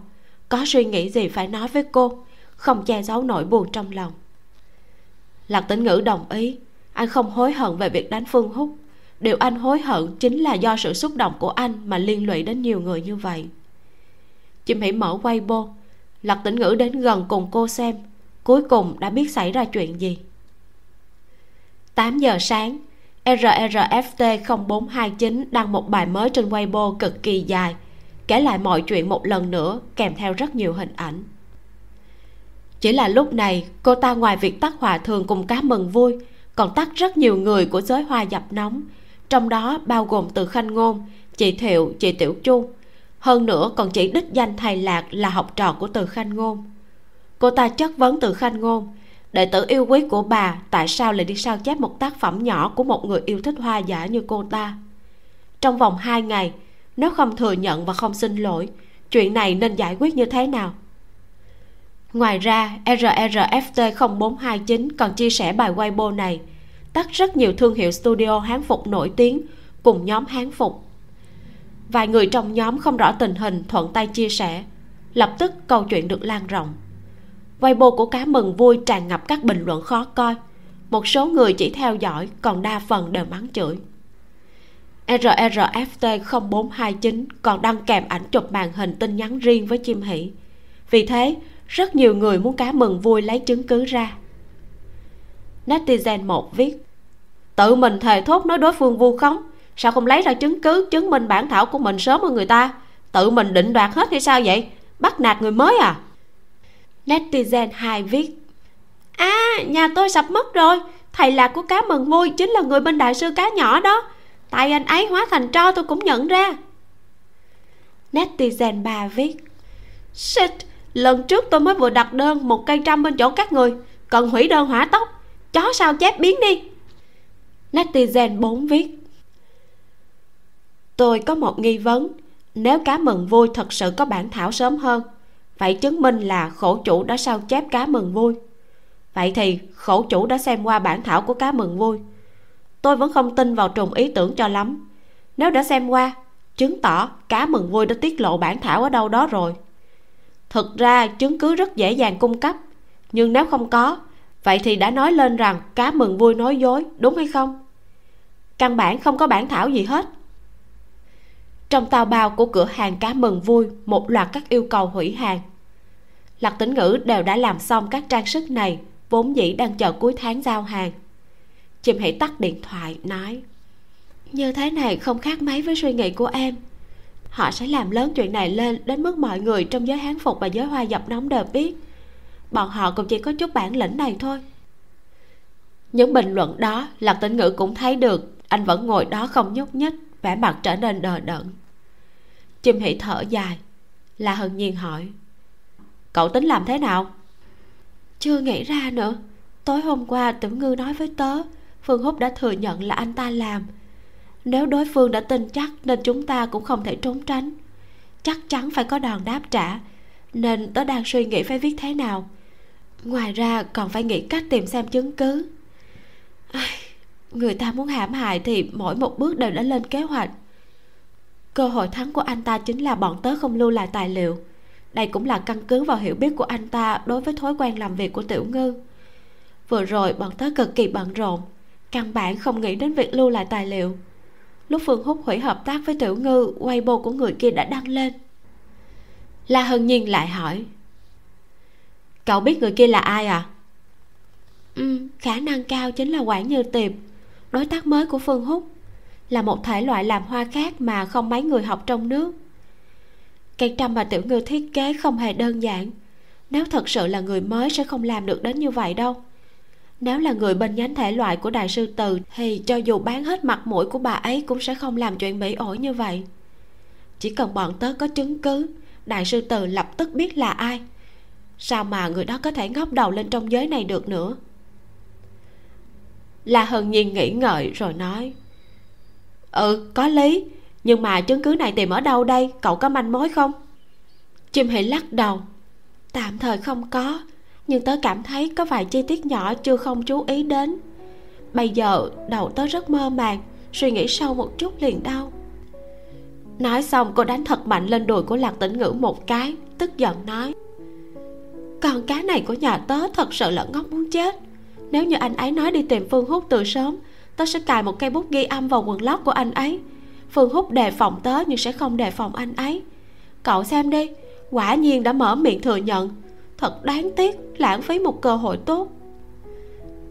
Có suy nghĩ gì phải nói với cô, không che giấu nỗi buồn trong lòng. Lạc tĩnh ngữ đồng ý, anh không hối hận về việc đánh phương húc. Điều anh hối hận chính là do sự xúc động của anh mà liên lụy đến nhiều người như vậy. Chim hỉ mở weibo, Lạc tĩnh ngữ đến gần cùng cô xem cuối cùng đã biết xảy ra chuyện gì. 8 giờ sáng RRFT 0429 đăng một bài mới trên Weibo cực kỳ dài, kể lại mọi chuyện một lần nữa kèm theo rất nhiều hình ảnh. Chỉ là lúc này, cô ta ngoài việc tắt hòa thường cùng cá mừng vui, còn tắt rất nhiều người của giới hoa dập nóng, trong đó bao gồm từ khanh ngôn, chị thiệu, chị tiểu chu, hơn nữa còn chỉ đích danh thầy lạc là học trò của từ khanh ngôn cô ta chất vấn từ khanh ngôn. Đệ tử yêu quý của bà, tại sao lại đi sao chép một tác phẩm nhỏ của một người yêu thích hoa giả như cô ta? Trong vòng hai ngày nếu không thừa nhận và không xin lỗi. Chuyện này nên giải quyết như thế nào? Ngoài ra rrft 0429 còn chia sẻ bài weibo này, tắt rất nhiều thương hiệu studio hán phục nổi tiếng cùng nhóm hán phục. Vài người trong nhóm không rõ tình hình, thuận tay chia sẻ. Lập tức câu chuyện được lan rộng weibo của cá mừng vui tràn ngập các bình luận khó coi. Một số người chỉ theo dõi, còn đa phần đều mắng chửi. RRFT 0429 còn đăng kèm ảnh chụp màn hình tin nhắn riêng với chim hỷ. Vì thế, rất nhiều người muốn cá mừng vui lấy chứng cứ ra. Netizen một viết, tự mình thề thốt nói đối phương vu khống, sao không lấy ra chứng cứ chứng minh bản thảo của mình sớm hơn người ta? Tự mình định đoạt hết hay sao vậy? Bắt nạt người mới à? Netizen hai viết. À nhà tôi sập mất rồi. Thầy lạc của cá mừng vui chính là người bên đại sư cá nhỏ đó. Tại anh ấy hóa thành tro tôi cũng nhận ra. Netizen ba viết. Shit, lần trước tôi mới vừa đặt đơn một cây trăm bên chỗ các người. Cần hủy đơn hỏa tốc. Chó sao chép biến đi. Netizen 4 viết. Tôi có một nghi vấn. Nếu cá mừng vui, thật sự có bản thảo sớm hơn vậy chứng minh là khổ chủ đã sao chép cá mừng vui. Vậy thì khổ chủ đã xem qua bản thảo của cá mừng vui. Tôi vẫn không tin vào trùng ý tưởng cho lắm. Nếu đã xem qua, chứng tỏ cá mừng vui đã tiết lộ bản thảo ở đâu đó rồi. Thực ra chứng cứ rất dễ dàng cung cấp, nhưng nếu không có, vậy thì đã nói lên rằng cá mừng vui nói dối, đúng hay không? Căn bản không có bản thảo gì hết trong tàu bao của cửa hàng cá mừng vui, một loạt các yêu cầu hủy hàng. Lạc tĩnh ngữ đều đã làm xong các trang sức này, vốn dĩ đang chờ cuối tháng giao hàng. Chim hãy tắt điện thoại, nói, như thế này không khác mấy với suy nghĩ của em. Họ sẽ làm lớn chuyện này lên đến mức mọi người trong giới hán phục và giới hoa dập nóng đều biết. Bọn họ cũng chỉ có chút bản lĩnh này thôi. Những bình luận đó, lạc tĩnh ngữ cũng thấy được. Anh vẫn ngồi đó không nhúc nhích, vẻ mặt trở nên đờ đẫn chim hỉ thở dài. La hân nhiên hỏi, cậu tính làm thế nào? Chưa nghĩ ra nữa. Tối hôm qua tiểu ngư nói với tớ, phương húc đã thừa nhận là anh ta làm. Nếu đối phương đã tin chắc nên chúng ta cũng không thể trốn tránh. Chắc chắn phải có đòn đáp trả, nên tớ đang suy nghĩ phải viết thế nào. Ngoài ra còn phải nghĩ cách tìm xem chứng cứ. Người ta muốn hãm hại thì mỗi một bước đều đã lên kế hoạch cơ hội thắng của anh ta chính là bọn tớ không lưu lại tài liệu. Đây cũng là căn cứ vào hiểu biết của anh ta đối với thói quen làm việc của tiểu ngư. Vừa rồi bọn tớ cực kỳ bận rộn, căn bản không nghĩ đến việc lưu lại tài liệu. Lúc phương húc hủy hợp tác với tiểu ngư quay bô của người kia đã đăng lên. La hân nhiên lại hỏi, cậu biết người kia là ai à? Ừ khả năng cao chính là quản như tiệp, đối tác mới của phương húc là một thể loại làm hoa khác mà không mấy người học trong nước. Cây trăm mà tiểu ngư thiết kế không hề đơn giản. Nếu thật sự là người mới sẽ không làm được đến như vậy đâu. Nếu là người bên nhánh thể loại của đại sư từ, thì cho dù bán hết mặt mũi của bà ấy cũng sẽ không làm chuyện bỉ ổi như vậy. Chỉ cần bọn tớ có chứng cứ, đại sư từ lập tức biết là ai. Sao mà người đó có thể ngóc đầu lên trong giới này được nữa? La hân nhiên nghĩ ngợi rồi nói ừ có lý. Nhưng mà chứng cứ này tìm ở đâu đây? Cậu có manh mối không? Chim hỉ lắc đầu. Tạm thời không có, nhưng tớ cảm thấy có vài chi tiết nhỏ chưa không chú ý đến. Bây giờ đầu tớ rất mơ màng, suy nghĩ sâu một chút liền đau. Nói xong, cô đánh thật mạnh lên đùi của lạc tĩnh ngữ một cái, tức giận nói. Con cá này của nhà tớ thật sự là ngốc muốn chết. Nếu như anh ấy nói đi tìm phương hút từ sớm tớ sẽ cài một cây bút ghi âm vào quần lót của anh ấy. Phương hút đề phòng tớ nhưng sẽ không đề phòng anh ấy. Cậu xem đi, quả nhiên đã mở miệng thừa nhận. Thật đáng tiếc, lãng phí một cơ hội tốt.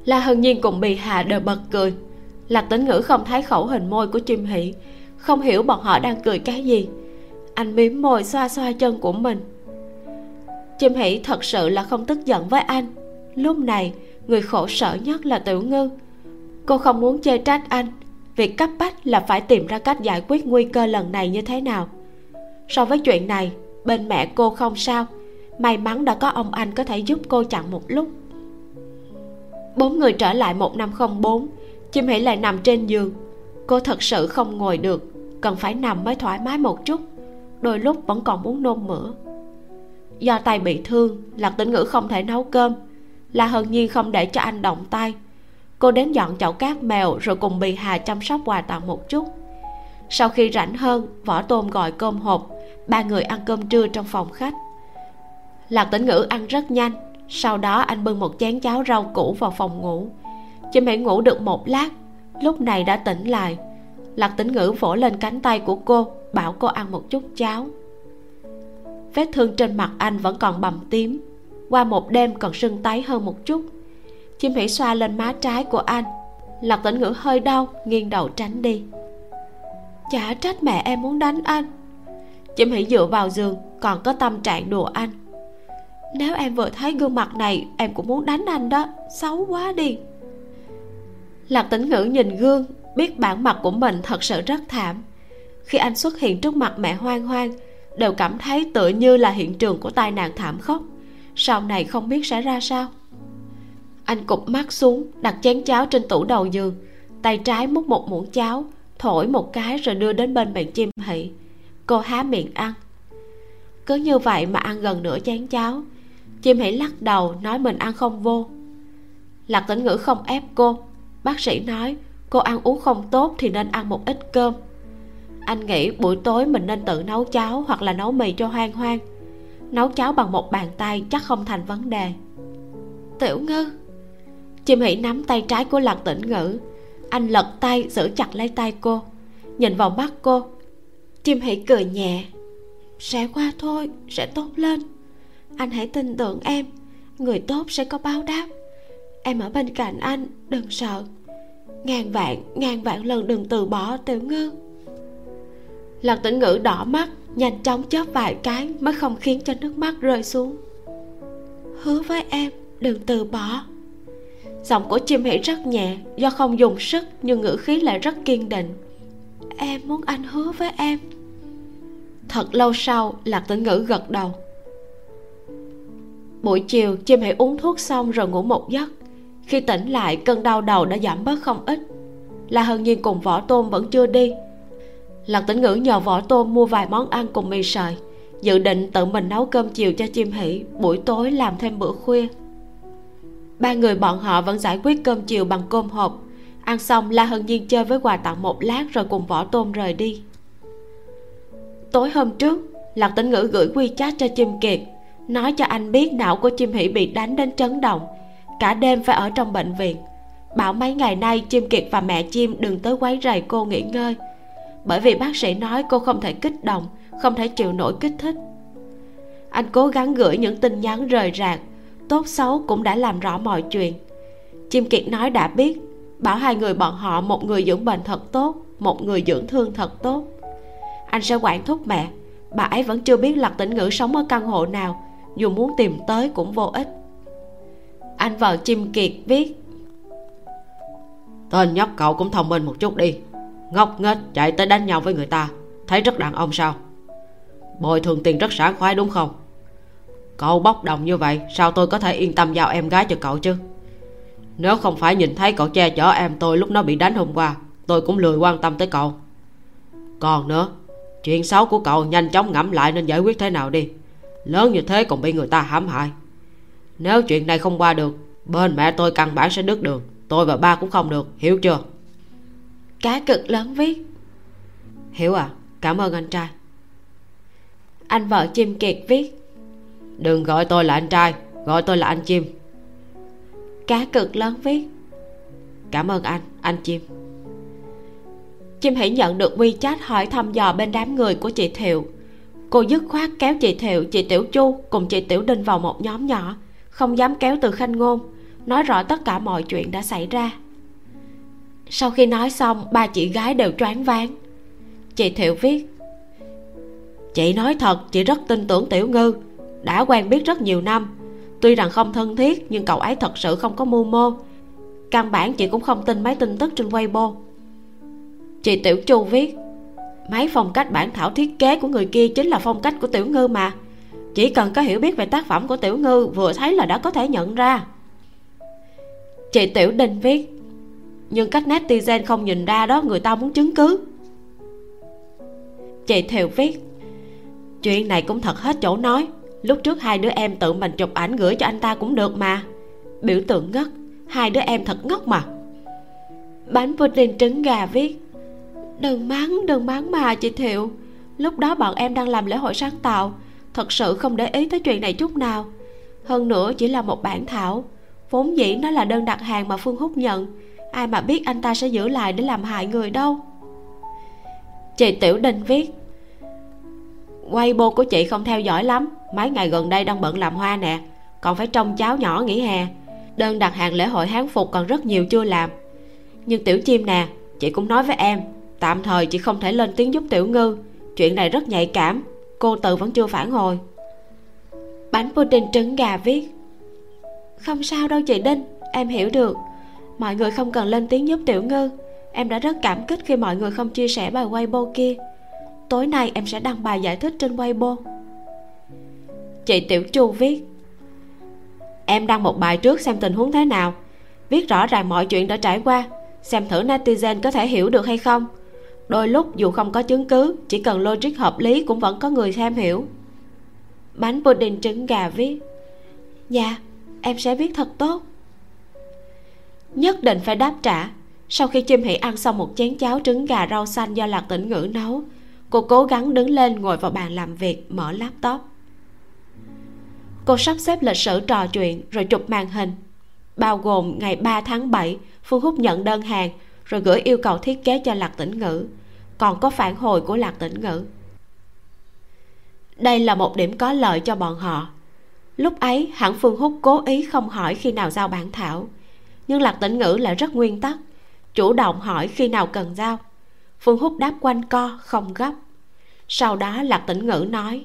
La hân nhiên cùng bì hà đều bật cười. Lạc tĩnh ngữ không thấy khẩu hình môi của chim hỷ, không hiểu bọn họ đang cười cái gì. Anh mím môi xoa xoa chân của mình. Chim hỷ thật sự là không tức giận với anh. Lúc này, người khổ sở nhất là tiểu ngư cô không muốn chê trách anh. Việc cấp bách là phải tìm ra cách giải quyết nguy cơ lần này như thế nào. So với chuyện này, bên mẹ cô không sao. May mắn đã có ông anh có thể giúp cô chặn một lúc. Bốn người trở lại một năm không bốn, chim hỉ lại nằm trên giường. Cô thật sự không ngồi được, cần phải nằm mới thoải mái một chút. Đôi lúc vẫn còn muốn nôn mửa. Do tay bị thương, lạc tĩnh ngữ không thể nấu cơm. Là hân nhiên không để cho anh động tay cô đến dọn chậu cát mèo rồi cùng bì hà chăm sóc quà tặng một chút. Sau khi rảnh hơn, võ tôm gọi cơm hộp. Ba người ăn cơm trưa trong phòng khách. Lạc tĩnh ngữ ăn rất nhanh. Sau đó anh bưng một chén cháo rau củ vào phòng ngủ. Chim hãy ngủ được một lát, lúc này đã tỉnh lại. Lạc tĩnh ngữ vỗ lên cánh tay của cô, bảo cô ăn một chút cháo. Vết thương trên mặt anh vẫn còn bầm tím. Qua một đêm còn sưng tấy hơn một chút chim hỉ xoa lên má trái của anh. Lạc tĩnh ngữ hơi đau, nghiêng đầu tránh đi. Chả trách mẹ em muốn đánh anh. Chim hỉ dựa vào giường, còn có tâm trạng đùa anh. Nếu em vừa thấy gương mặt này, em cũng muốn đánh anh đó. Xấu quá đi. Lạc tĩnh ngữ nhìn gương, biết bản mặt của mình thật sự rất thảm. Khi anh xuất hiện trước mặt mẹ hoang hoang, đều cảm thấy tựa như là hiện trường của tai nạn thảm khốc. Sau này không biết sẽ ra sao anh cụp mắt xuống, đặt chén cháo trên tủ đầu giường. Tay trái múc một muỗng cháo, thổi một cái rồi đưa đến bên bạn chim hỷ cô há miệng ăn. Cứ như vậy mà ăn gần nửa chén cháo. Chim hỷ lắc đầu, nói mình ăn không vô. Lạc tĩnh ngữ không ép cô. Bác sĩ nói, cô ăn uống không tốt thì nên ăn một ít cơm. Anh nghĩ buổi tối mình nên tự nấu cháo hoặc là nấu mì cho hoang hoang. Nấu cháo bằng một bàn tay chắc không thành vấn đề. Tiểu ngư chim hỉ nắm tay trái của lạc tĩnh ngữ. Anh lật tay, giữ chặt lấy tay cô. Nhìn vào mắt cô. Chim hỉ cười nhẹ. Sẽ qua thôi, sẽ tốt lên. Anh hãy tin tưởng em. Người tốt sẽ có báo đáp. Em ở bên cạnh anh, đừng sợ. Ngàn vạn ngàn vạn lần đừng từ bỏ, tiểu ngư. Lạc tĩnh ngữ đỏ mắt, nhanh chóng chớp vài cái mới không khiến cho nước mắt rơi xuống. Hứa với em, đừng từ bỏ giọng của chim hỉ rất nhẹ, do không dùng sức nhưng ngữ khí lại rất kiên định. Em muốn anh hứa với em. Thật lâu sau, lạc tĩnh ngữ gật đầu. Buổi chiều, chim hãy uống thuốc xong rồi ngủ một giấc. Khi tỉnh lại, cơn đau đầu đã giảm bớt không ít. Là hân nhiên cùng võ tôm vẫn chưa đi. Lạc tĩnh ngữ nhờ võ tôm mua vài món ăn cùng mì sợi, dự định tự mình nấu cơm chiều cho chim hỷ, buổi tối làm thêm bữa khuya ba người bọn họ vẫn giải quyết cơm chiều bằng cơm hộp. Ăn xong, la hân nhiên chơi với quà tặng một lát rồi cùng võ tôm rời đi. Tối hôm trước, lạc tĩnh ngữ gửi quy chat cho chim kiệt, nói cho anh biết não của chim hỷ bị đánh đến chấn động, cả đêm phải ở trong bệnh viện. Bảo mấy ngày nay chim kiệt và mẹ chim đừng tới quấy rầy cô nghỉ ngơi, bởi vì bác sĩ nói cô không thể kích động, không thể chịu nổi kích thích. Anh cố gắng gửi những tin nhắn rời rạc tốt xấu cũng đã làm rõ mọi chuyện. Chim kiệt nói đã biết, bảo hai người bọn họ một người dưỡng bệnh thật tốt, một người dưỡng thương thật tốt. Anh sẽ quản thúc mẹ, bà ấy vẫn chưa biết lạc tĩnh ngữ sống ở căn hộ nào, dù muốn tìm tới cũng vô ích. Anh vợ chim kiệt viết, tên nhóc cậu cũng thông minh một chút đi, ngốc nghếch chạy tới đánh nhau với người ta, thấy rất đàn ông sao? Bồi thường tiền rất sảng khoái đúng không? Cậu bốc đồng như vậy sao tôi có thể yên tâm giao em gái cho cậu chứ? Nếu không phải nhìn thấy cậu che chở em tôi lúc nó bị đánh hôm qua tôi cũng lười quan tâm tới cậu. Còn nữa chuyện xấu của cậu nhanh chóng ngẫm lại nên giải quyết thế nào đi. Lớn như thế còn bị người ta hãm hại. Nếu chuyện này không qua được bên mẹ tôi căn bản sẽ đứt đường tôi và ba cũng không được hiểu chưa? Cá cực lớn viết. Hiểu à cảm ơn anh trai. Anh vợ chim kiệt viết đừng gọi tôi là anh trai gọi tôi là anh chim. Cá cực lớn viết. Cảm ơn anh anh chim. Chim hãy nhận được wechat hỏi thăm dò bên đám người của chị thiệu. Cô dứt khoát kéo chị thiệu chị tiểu chu cùng chị tiểu đinh vào một nhóm nhỏ không dám kéo từ khanh ngôn nói rõ tất cả mọi chuyện đã xảy ra. Sau khi nói xong ba chị gái đều choáng váng. Chị thiệu viết chị nói thật chị rất tin tưởng tiểu ngư đã quen biết rất nhiều năm. Tuy rằng không thân thiết, nhưng cậu ấy thật sự không có mưu mô. Căn bản chị cũng không tin mấy tin tức trên weibo. Chị tiểu chu viết mấy phong cách bản thảo thiết kế của người kia chính là phong cách của tiểu ngư mà. Chỉ cần có hiểu biết về tác phẩm của tiểu ngư, vừa thấy là đã có thể nhận ra. Chị tiểu đinh viết, nhưng cách netizen không nhìn ra đó, người ta muốn chứng cứ. Chị thiều viết, chuyện này cũng thật hết chỗ nói lúc trước hai đứa em tự mình chụp ảnh gửi cho anh ta cũng được mà. Biểu tượng ngất, hai đứa em thật ngốc mà. Bánh pudding trứng gà viết, đừng mắng đừng mắng mà, chị thiệu. Lúc đó bọn em đang làm lễ hội sáng tạo, thật sự không để ý tới chuyện này chút nào. Hơn nữa chỉ là một bản thảo, vốn dĩ nó là đơn đặt hàng mà phương húc nhận. Ai mà biết anh ta sẽ giữ lại để làm hại người đâu. Chị tiểu đình viết Weibo của chị không theo dõi lắm. Mấy ngày gần đây đang bận làm hoa nè. Còn phải trông cháu nhỏ nghỉ hè. Đơn đặt hàng lễ hội hán phục còn rất nhiều chưa làm. Nhưng tiểu chim nè, Chị cũng nói với em, Tạm thời chị không thể lên tiếng giúp tiểu ngư. Chuyện này rất nhạy cảm, Cô tự vẫn chưa phản hồi. Bánh pudding trứng gà viết. Không sao đâu chị Đinh, Em hiểu được. Mọi người không cần lên tiếng giúp tiểu ngư. Em đã rất cảm kích khi mọi người không chia sẻ bài Weibo kia tối nay em sẽ đăng bài giải thích trên weibo. Chị tiểu chu viết, em đăng một bài trước xem tình huống thế nào viết rõ ràng mọi chuyện đã trải qua, xem thử netizen có thể hiểu được hay không. Đôi lúc dù không có chứng cứ, chỉ cần logic hợp lý cũng vẫn có người xem hiểu. Bánh pudding trứng gà viết dạ em sẽ viết thật tốt. Nhất định phải đáp trả. Sau khi chim hỉ ăn xong một chén cháo trứng gà rau xanh do lạc tĩnh ngữ nấu cô cố gắng đứng lên ngồi vào bàn làm việc, mở laptop. Cô sắp xếp lịch sử trò chuyện rồi chụp màn hình, bao gồm ngày 3 tháng 7 Phương Húc nhận đơn hàng rồi gửi yêu cầu thiết kế cho Lạc Tĩnh Ngữ. Còn có phản hồi của Lạc Tĩnh Ngữ. Đây là một điểm có lợi cho bọn họ. Lúc ấy, hẳn Phương Húc cố ý không hỏi khi nào giao bản thảo. Nhưng Lạc Tĩnh Ngữ lại rất nguyên tắc, chủ động hỏi khi nào cần giao. Phương Húc đáp quanh co, không gấp sau đó Lạc Tĩnh Ngữ nói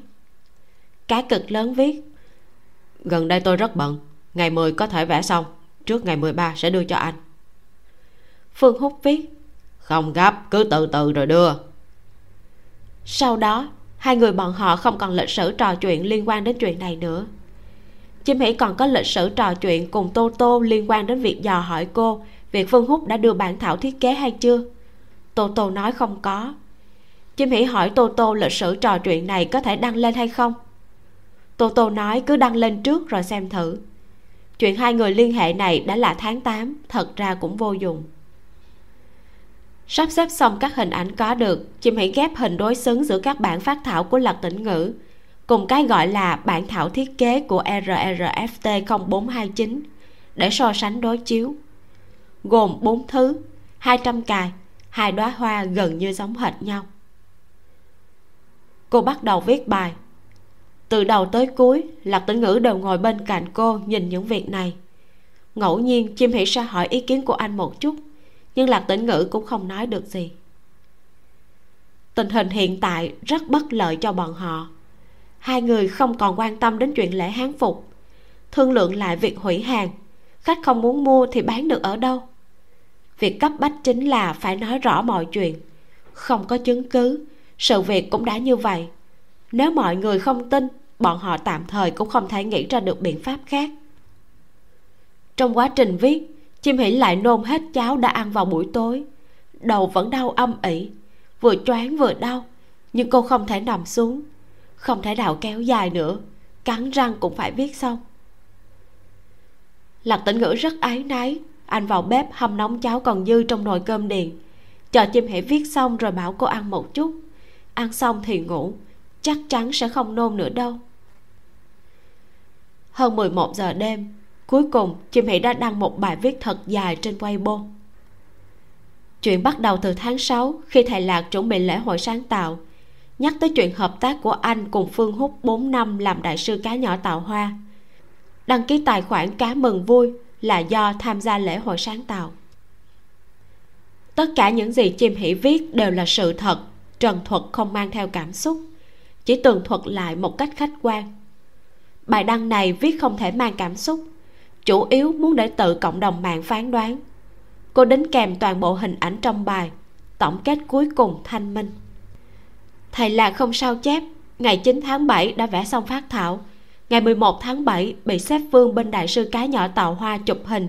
cá cực lớn viết, gần đây tôi rất bận, ngày 10 có thể vẽ xong, trước ngày 13 sẽ đưa cho anh. Phương húc viết, không gấp, cứ từ từ rồi đưa. Sau đó, hai người bọn họ không còn lịch sử trò chuyện liên quan đến chuyện này nữa. Chim hỉ còn có lịch sử trò chuyện cùng tô tô liên quan đến việc dò hỏi cô, việc phương húc đã đưa bản thảo thiết kế hay chưa? Tô tô nói không có chim hỉ hỏi tô tô lịch sử trò chuyện này có thể đăng lên hay không? Tô tô nói cứ đăng lên trước rồi xem thử. Chuyện hai người liên hệ này đã là tháng 8 thật ra cũng vô dụng. Sắp xếp xong các hình ảnh có được chim hãy ghép hình đối xứng giữa các bản phát thảo của lật tỉnh ngữ, cùng cái gọi là bản thảo thiết kế của RRFT 0429 để so sánh đối chiếu. Gồm 4 thứ 200 cài, hai đóa hoa gần như giống hệt nhau cô bắt đầu viết bài. Từ đầu tới cuối lạc tử ngữ đều ngồi bên cạnh cô nhìn những việc này. Ngẫu nhiên, chim hỉ sa hỏi ý kiến của anh một chút, nhưng lạc tử ngữ cũng không nói được gì. Tình hình hiện tại rất bất lợi cho bọn họ. Hai người không còn quan tâm đến chuyện lễ hán phục. Thương lượng lại việc hủy hàng. Khách không muốn mua thì bán được ở đâu? Việc cấp bách chính là phải nói rõ mọi chuyện. Không có chứng cứ sự việc cũng đã như vậy. Nếu mọi người không tin, bọn họ tạm thời cũng không thể nghĩ ra được biện pháp khác. Trong quá trình viết, chim hỉ lại nôn hết cháo đã ăn vào buổi tối. Đầu vẫn đau âm ỉ, vừa choáng vừa đau, nhưng cô không thể nằm xuống, không thể nào kéo dài nữa, cắn răng cũng phải viết xong. Lạc tĩnh ngữ rất ái náy anh vào bếp hâm nóng cháo còn dư trong nồi cơm điện. Chờ chim hỉ viết xong rồi bảo cô ăn một chút ăn xong thì ngủ. Chắc chắn sẽ không nôn nữa đâu. Hơn 11 giờ đêm, cuối cùng chim hỷ đã đăng một bài viết thật dài trên Weibo. Chuyện bắt đầu từ tháng 6 khi thầy lạc chuẩn bị lễ hội sáng tạo, nhắc tới chuyện hợp tác của anh cùng phương húc 4 năm làm đại sư cá nhỏ tạo hoa. Đăng ký tài khoản cá mừng vui là do tham gia lễ hội sáng tạo. Tất cả những gì chim hỷ viết đều là sự thật trần thuật không mang theo cảm xúc, chỉ tường thuật lại một cách khách quan. Bài đăng này viết không thể mang cảm xúc, chủ yếu muốn để tự cộng đồng mạng phán đoán. Cô đính kèm toàn bộ hình ảnh trong bài, tổng kết cuối cùng thanh minh. Thầy là không sao chép, ngày 9 tháng 7 đã vẽ xong phát thảo. Ngày 11 tháng 7 bị xếp vương bên đại sư cá nhỏ tạo hoa chụp hình,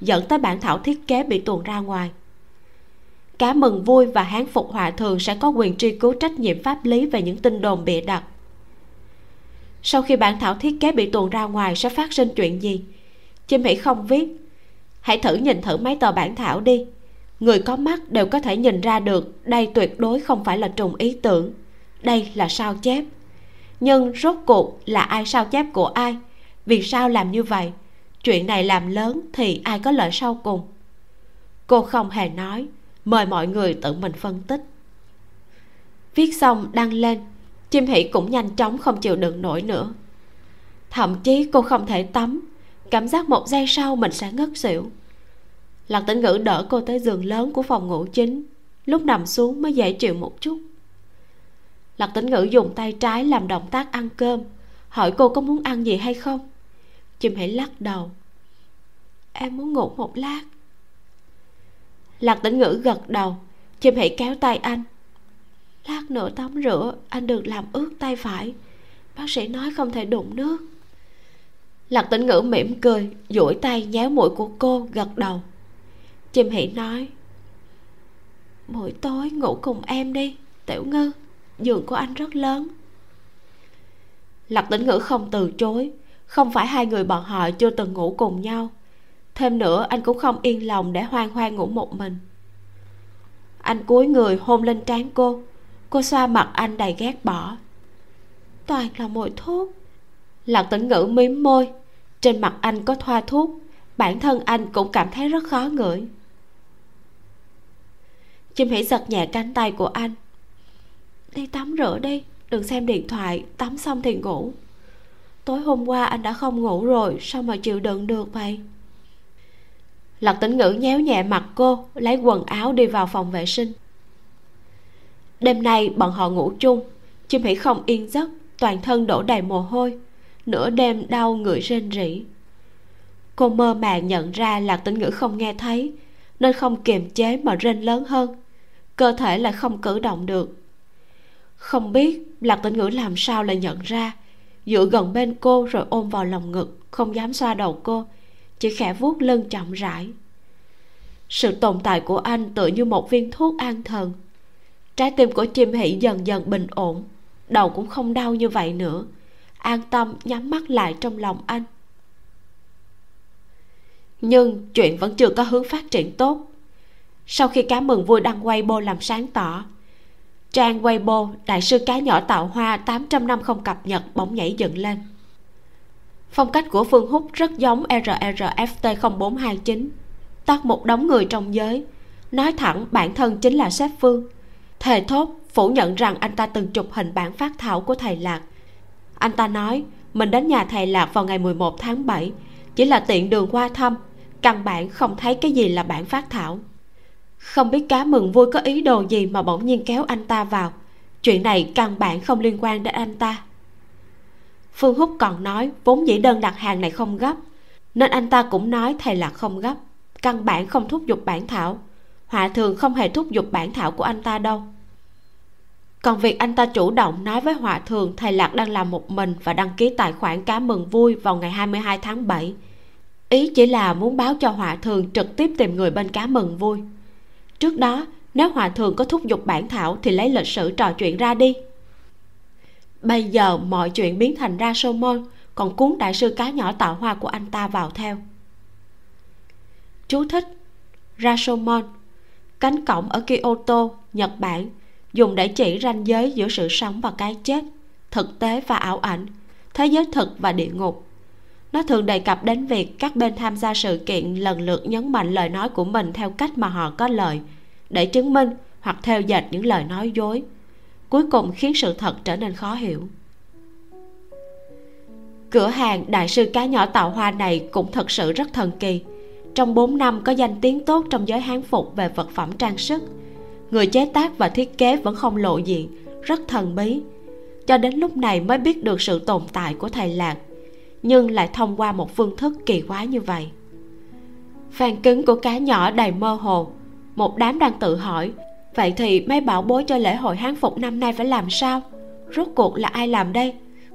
dẫn tới bản thảo thiết kế bị tuồn ra ngoài cá mừng vui và hán phục hòa thường sẽ có quyền truy cứu trách nhiệm pháp lý về những tin đồn bịa đặt. Sau khi bản thảo thiết kế bị tuồn ra ngoài sẽ phát sinh chuyện gì? Chim hãy không viết hãy thử nhìn thử mấy tờ bản thảo đi. Người có mắt đều có thể nhìn ra được đây tuyệt đối không phải là trùng ý tưởng. Đây là sao chép. Nhưng rốt cuộc là ai sao chép của ai? Vì sao làm như vậy? Chuyện này làm lớn thì ai có lợi sau cùng? Cô không hề nói mời mọi người tự mình phân tích. Viết xong, đăng lên. Chim Hỉ cũng nhanh chóng không chịu đựng nổi nữa. Thậm chí cô không thể tắm. Cảm giác một giây sau mình sẽ ngất xỉu. Lạc tĩnh ngữ đỡ cô tới giường lớn của phòng ngủ chính. Lúc nằm xuống mới dễ chịu một chút. Lạc tĩnh ngữ dùng tay trái làm động tác ăn cơm. Hỏi cô có muốn ăn gì hay không? Chim hãy lắc đầu. Em muốn ngủ một lát lạc tĩnh ngữ gật đầu. Chim hãy kéo tay anh. Lát nữa tắm rửa, anh đừng làm ướt tay phải. Bác sĩ nói không thể đụng nước. Lạc tĩnh ngữ mỉm cười, duỗi tay nhéo mũi của cô, gật đầu. Chim hỷ nói, buổi tối ngủ cùng em đi, tiểu ngư. Giường của anh rất lớn. Lạc tĩnh ngữ không từ chối. Không phải hai người bọn họ chưa từng ngủ cùng nhau thêm nữa, anh cũng không yên lòng để hoang hoang ngủ một mình. Anh cúi người hôn lên trán cô. Cô xoa mặt anh đầy ghét bỏ. Toàn là mùi thuốc. Lạc tĩnh ngữ mím môi. Trên mặt anh có thoa thuốc. Bản thân anh cũng cảm thấy rất khó ngửi. Chim hỉ giật nhẹ cánh tay của anh. Đi tắm rửa đi, đừng xem điện thoại, tắm xong thì ngủ. Tối hôm qua anh đã không ngủ rồi, sao mà chịu đựng được vậy? Lật tĩnh ngữ nhéo nhẹ mặt cô, lấy quần áo đi vào phòng vệ sinh. Đêm nay bọn họ ngủ chung, chim hỉ không yên giấc, toàn thân đổ đầy mồ hôi, nửa đêm đau người rên rỉ. Cô mơ màng nhận ra lạc tĩnh ngữ không nghe thấy, nên không kiềm chế mà rên lớn hơn, cơ thể lại không cử động được. Không biết lạc tĩnh ngữ làm sao lại nhận ra, dựa gần bên cô rồi ôm vào lòng ngực, không dám xoa đầu cô chỉ khẽ vuốt lưng chậm rãi. Sự tồn tại của anh tựa như một viên thuốc an thần. Trái tim của chim hỷ dần dần bình ổn, đầu cũng không đau như vậy nữa. An tâm nhắm mắt lại trong lòng anh. Nhưng chuyện vẫn chưa có hướng phát triển tốt. Sau khi cá mừng vui đăng Weibo làm sáng tỏ, trang Weibo, đại sư cá nhỏ tạo hoa 800 năm không cập nhật bỗng nhảy dựng lên phong cách của phương húc rất giống rrft 0429 tắt một đống người trong giới. Nói thẳng, bản thân chính là sếp phương. Thề thốt, phủ nhận rằng anh ta từng chụp hình bản phát thảo của thầy lạc. Anh ta nói, mình đến nhà thầy lạc vào ngày 11 tháng 7 chỉ là tiện đường qua thăm, căn bản không thấy cái gì là bản phát thảo. Không biết cá mừng vui có ý đồ gì mà bỗng nhiên kéo anh ta vào. Chuyện này căn bản không liên quan đến anh ta phương húc còn nói, vốn dĩ đơn đặt hàng này không gấp. Nên anh ta cũng nói thầy là không gấp. Căn bản không thúc giục bản thảo. Họa thường không hề thúc giục bản thảo của anh ta đâu. Còn việc anh ta chủ động nói với họa thường thầy lạc đang làm một mình và đăng ký tài khoản cá mừng vui vào ngày 22 tháng 7 ý chỉ là muốn báo cho họa thường trực tiếp tìm người bên cá mừng vui. Trước đó, nếu họa thường có thúc giục bản thảo thì lấy lịch sử trò chuyện ra đi bây giờ mọi chuyện biến thành ra sô môn còn cuốn đại sư cá nhỏ tạo hoa của anh ta vào theo. Chú thích Rashomon cánh cổng ở Kyoto, Nhật Bản dùng để chỉ ranh giới giữa sự sống và cái chết thực tế và ảo ảnh thế giới thực và địa ngục. Nó thường đề cập đến việc các bên tham gia sự kiện lần lượt nhấn mạnh lời nói của mình theo cách mà họ có lợi để chứng minh hoặc theo dệt những lời nói dối cuối cùng khiến sự thật trở nên khó hiểu. Cửa hàng đại sư cá nhỏ tạo hoa này cũng thật sự rất thần kỳ. Trong 4 năm có danh tiếng tốt trong giới hán phục về vật phẩm trang sức, người chế tác và thiết kế vẫn không lộ diện, rất thần bí. Cho đến lúc này mới biết được sự tồn tại của thầy lạc, nhưng lại thông qua một phương thức kỳ quái như vậy. Phàn cứng của cá nhỏ đầy mơ hồ, một đám đang tự hỏi vậy thì mấy bảo bối cho lễ hội hán phục năm nay phải làm sao? Rốt cuộc là ai làm đây?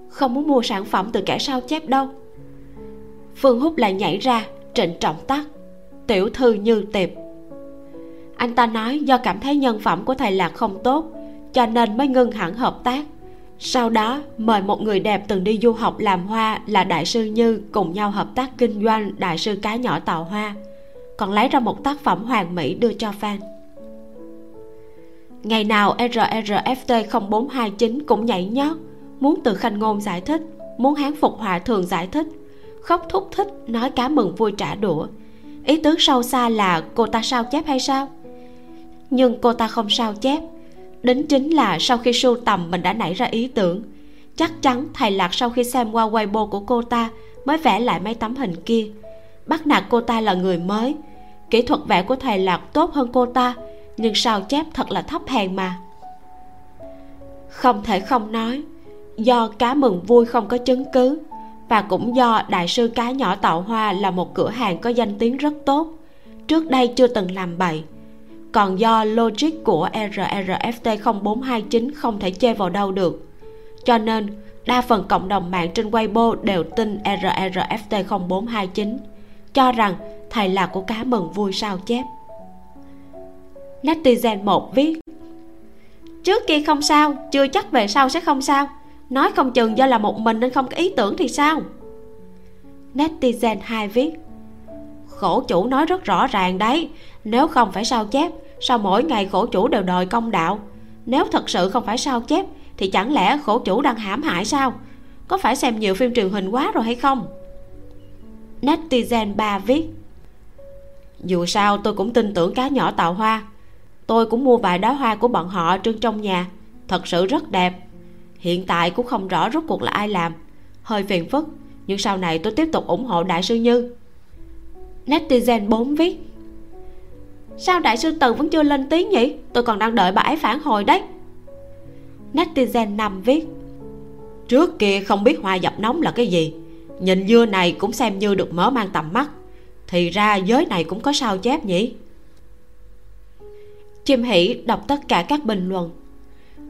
Không muốn mua sản phẩm từ kẻ sao chép đâu. Phương húc lại nhảy ra, trịnh trọng tắt. Tiểu thư như tiệp anh ta nói do cảm thấy nhân phẩm của thầy lạc không tốt, cho nên mới ngưng hẳn hợp tác. Sau đó, mời một người đẹp từng đi du học làm hoa là đại sư như cùng nhau hợp tác kinh doanh đại sư cá nhỏ tạo hoa. Còn lấy ra một tác phẩm hoàn mỹ đưa cho fan ngày nào rrft 0429 cũng nhảy nhót, muốn từ khanh ngôn giải thích, muốn hán phục hòa thường giải thích. Khóc thúc thích, nói cá mừng vui trả đũa. Ý tứ sâu xa là cô ta sao chép hay sao? Nhưng cô ta không sao chép. Đến chính là sau khi sưu tầm mình đã nảy ra ý tưởng. Chắc chắn thầy lạc sau khi xem qua weibo của cô ta mới vẽ lại mấy tấm hình kia. Bắt nạt cô ta là người mới. Kỹ thuật vẽ của thầy lạc tốt hơn cô ta nhưng sao chép thật là thấp hèn mà. Không thể không nói, do cá mừng vui không có chứng cứ, và cũng do đại sư cá nhỏ tạo hoa là một cửa hàng có danh tiếng rất tốt, trước đây chưa từng làm bậy. Còn do logic của RRFT 0429 không thể chê vào đâu được. Cho nên, đa phần cộng đồng mạng trên Weibo đều tin RRFT 0429 cho rằng thầy là của cá mừng vui sao chép netizen một viết, trước kia không sao, chưa chắc về sau sẽ không sao. Nói không chừng do là một mình nên không có ý tưởng thì sao? Netizen hai viết, khổ chủ nói rất rõ ràng đấy, nếu không phải sao chép, sao mỗi ngày khổ chủ đều đòi công đạo? Nếu thật sự không phải sao chép, thì chẳng lẽ khổ chủ đang hãm hại sao? Có phải xem nhiều phim truyền hình quá rồi hay không? Netizen ba viết, dù sao tôi cũng tin tưởng cá nhỏ tạo hoa tôi cũng mua vài đóa hoa của bọn họ trưng trong nhà. Thật sự rất đẹp. Hiện tại cũng không rõ rốt cuộc là ai làm. Hơi phiền phức, nhưng sau này tôi tiếp tục ủng hộ đại sư như. Netizen 4 viết, sao đại sư từ vẫn chưa lên tiếng nhỉ? Tôi còn đang đợi bà ấy phản hồi đấy. Netizen 5 viết, trước kia không biết hoa dập nóng là cái gì. Nhìn dưa này cũng xem như được mở mang tầm mắt. Thì ra giới này cũng có sao chép nhỉ? Chim Hỉ đọc tất cả các bình luận.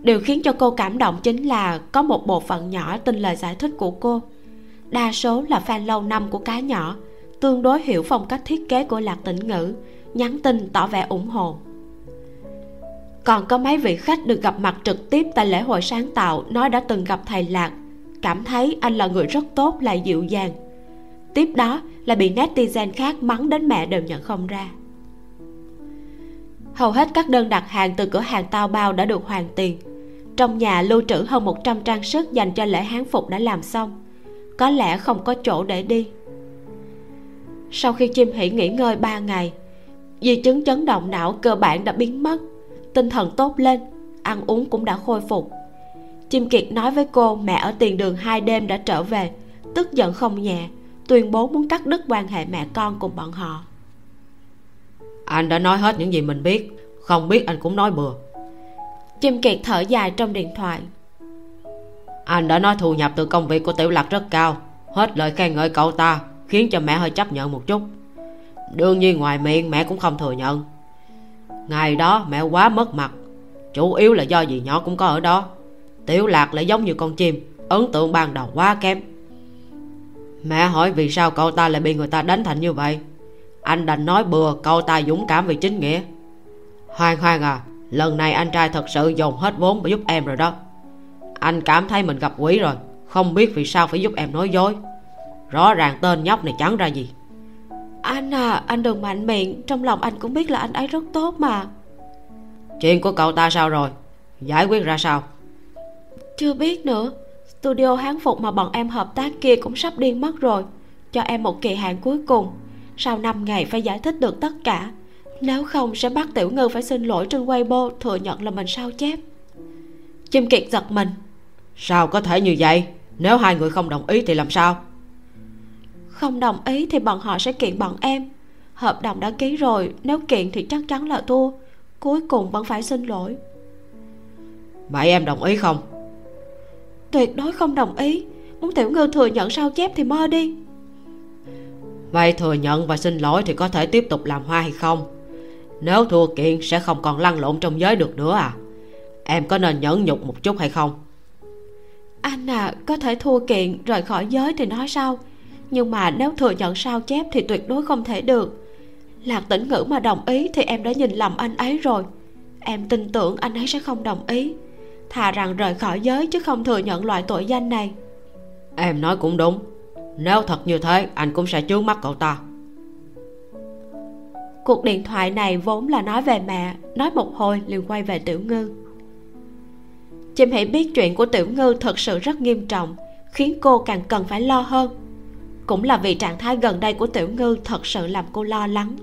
Điều khiến cho cô cảm động chính là có một bộ phận nhỏ tin lời giải thích của cô. Đa số là fan lâu năm của cá nhỏ, tương đối hiểu phong cách thiết kế của lạc tĩnh ngữ, nhắn tin tỏ vẻ ủng hộ. Còn có mấy vị khách được gặp mặt trực tiếp tại lễ hội sáng tạo nói đã từng gặp thầy lạc, cảm thấy anh là người rất tốt lại dịu dàng. Tiếp đó là bị netizen khác mắng đến mẹ đều nhận không ra hầu hết các đơn đặt hàng từ cửa hàng tao bao đã được hoàn tiền. Trong nhà lưu trữ hơn 100 trang sức dành cho lễ hán phục đã làm xong. Có lẽ không có chỗ để đi. Sau khi chim hỉ nghỉ ngơi 3 ngày, di chứng chấn động não cơ bản đã biến mất, tinh thần tốt lên, ăn uống cũng đã khôi phục. Chim kiệt nói với cô mẹ ở tiền đường hai đêm đã trở về, tức giận không nhẹ, tuyên bố muốn cắt đứt quan hệ mẹ con cùng bọn họ anh đã nói hết những gì mình biết. Không biết anh cũng nói bừa. Chim kiệt thở dài trong điện thoại. Anh đã nói thu nhập từ công việc của tiểu lạc rất cao. Hết lời khen ngợi cậu ta khiến cho mẹ hơi chấp nhận một chút. Đương nhiên ngoài miệng mẹ cũng không thừa nhận. Ngày đó mẹ quá mất mặt. Chủ yếu là do gì nhỏ cũng có ở đó. Tiểu lạc lại giống như con chim ấn tượng ban đầu quá kém. Mẹ hỏi vì sao cậu ta lại bị người ta đánh thành như vậy anh đành nói bừa cậu ta dũng cảm vì chính nghĩa. Hoang hoang à lần này anh trai thật sự dồn hết vốn để giúp em rồi đó. Anh cảm thấy mình gặp quỷ rồi không biết vì sao phải giúp em nói dối. Rõ ràng tên nhóc này chẳng ra gì. Anh à anh đừng mạnh miệng trong lòng anh cũng biết là anh ấy rất tốt mà. Chuyện của cậu ta sao rồi? Giải quyết ra sao? Chưa biết nữa. Studio hán phục mà bọn em hợp tác kia cũng sắp điên mất rồi. Cho em một kỳ hạn cuối cùng sau 5 ngày phải giải thích được tất cả nếu không sẽ bắt tiểu ngư phải xin lỗi trên weibo thừa nhận là mình sao chép. Chim kiệt giật mình. Sao có thể như vậy? Nếu hai người không đồng ý thì làm sao? Không đồng ý thì bọn họ sẽ kiện bọn em. Hợp đồng đã ký rồi nếu kiện thì chắc chắn là thua. Cuối cùng vẫn phải xin lỗi. Vậy em đồng ý không? Tuyệt đối không đồng ý. Muốn tiểu ngư thừa nhận sao chép thì mơ đi vậy thừa nhận và xin lỗi thì có thể tiếp tục làm hoa hay không? Nếu thua kiện sẽ không còn lăn lộn trong giới được nữa à? Em có nên nhẫn nhục một chút hay không? Anh à có thể thua kiện rời khỏi giới thì nói sao nhưng mà nếu thừa nhận sao chép thì tuyệt đối không thể được. Lạc tĩnh ngữ mà đồng ý thì em đã nhìn lầm anh ấy rồi. Em tin tưởng anh ấy sẽ không đồng ý. Thà rằng rời khỏi giới chứ không thừa nhận loại tội danh này. Em nói cũng đúng nếu thật như thế, anh cũng sẽ chướng mắt cậu ta. Cuộc điện thoại này vốn là nói về mẹ, nói một hồi liền quay về tiểu ngư. Chim hãy biết chuyện của tiểu ngư thật sự rất nghiêm trọng, khiến cô càng cần phải lo hơn. Cũng là vì trạng thái gần đây của tiểu ngư thật sự làm cô lo lắng.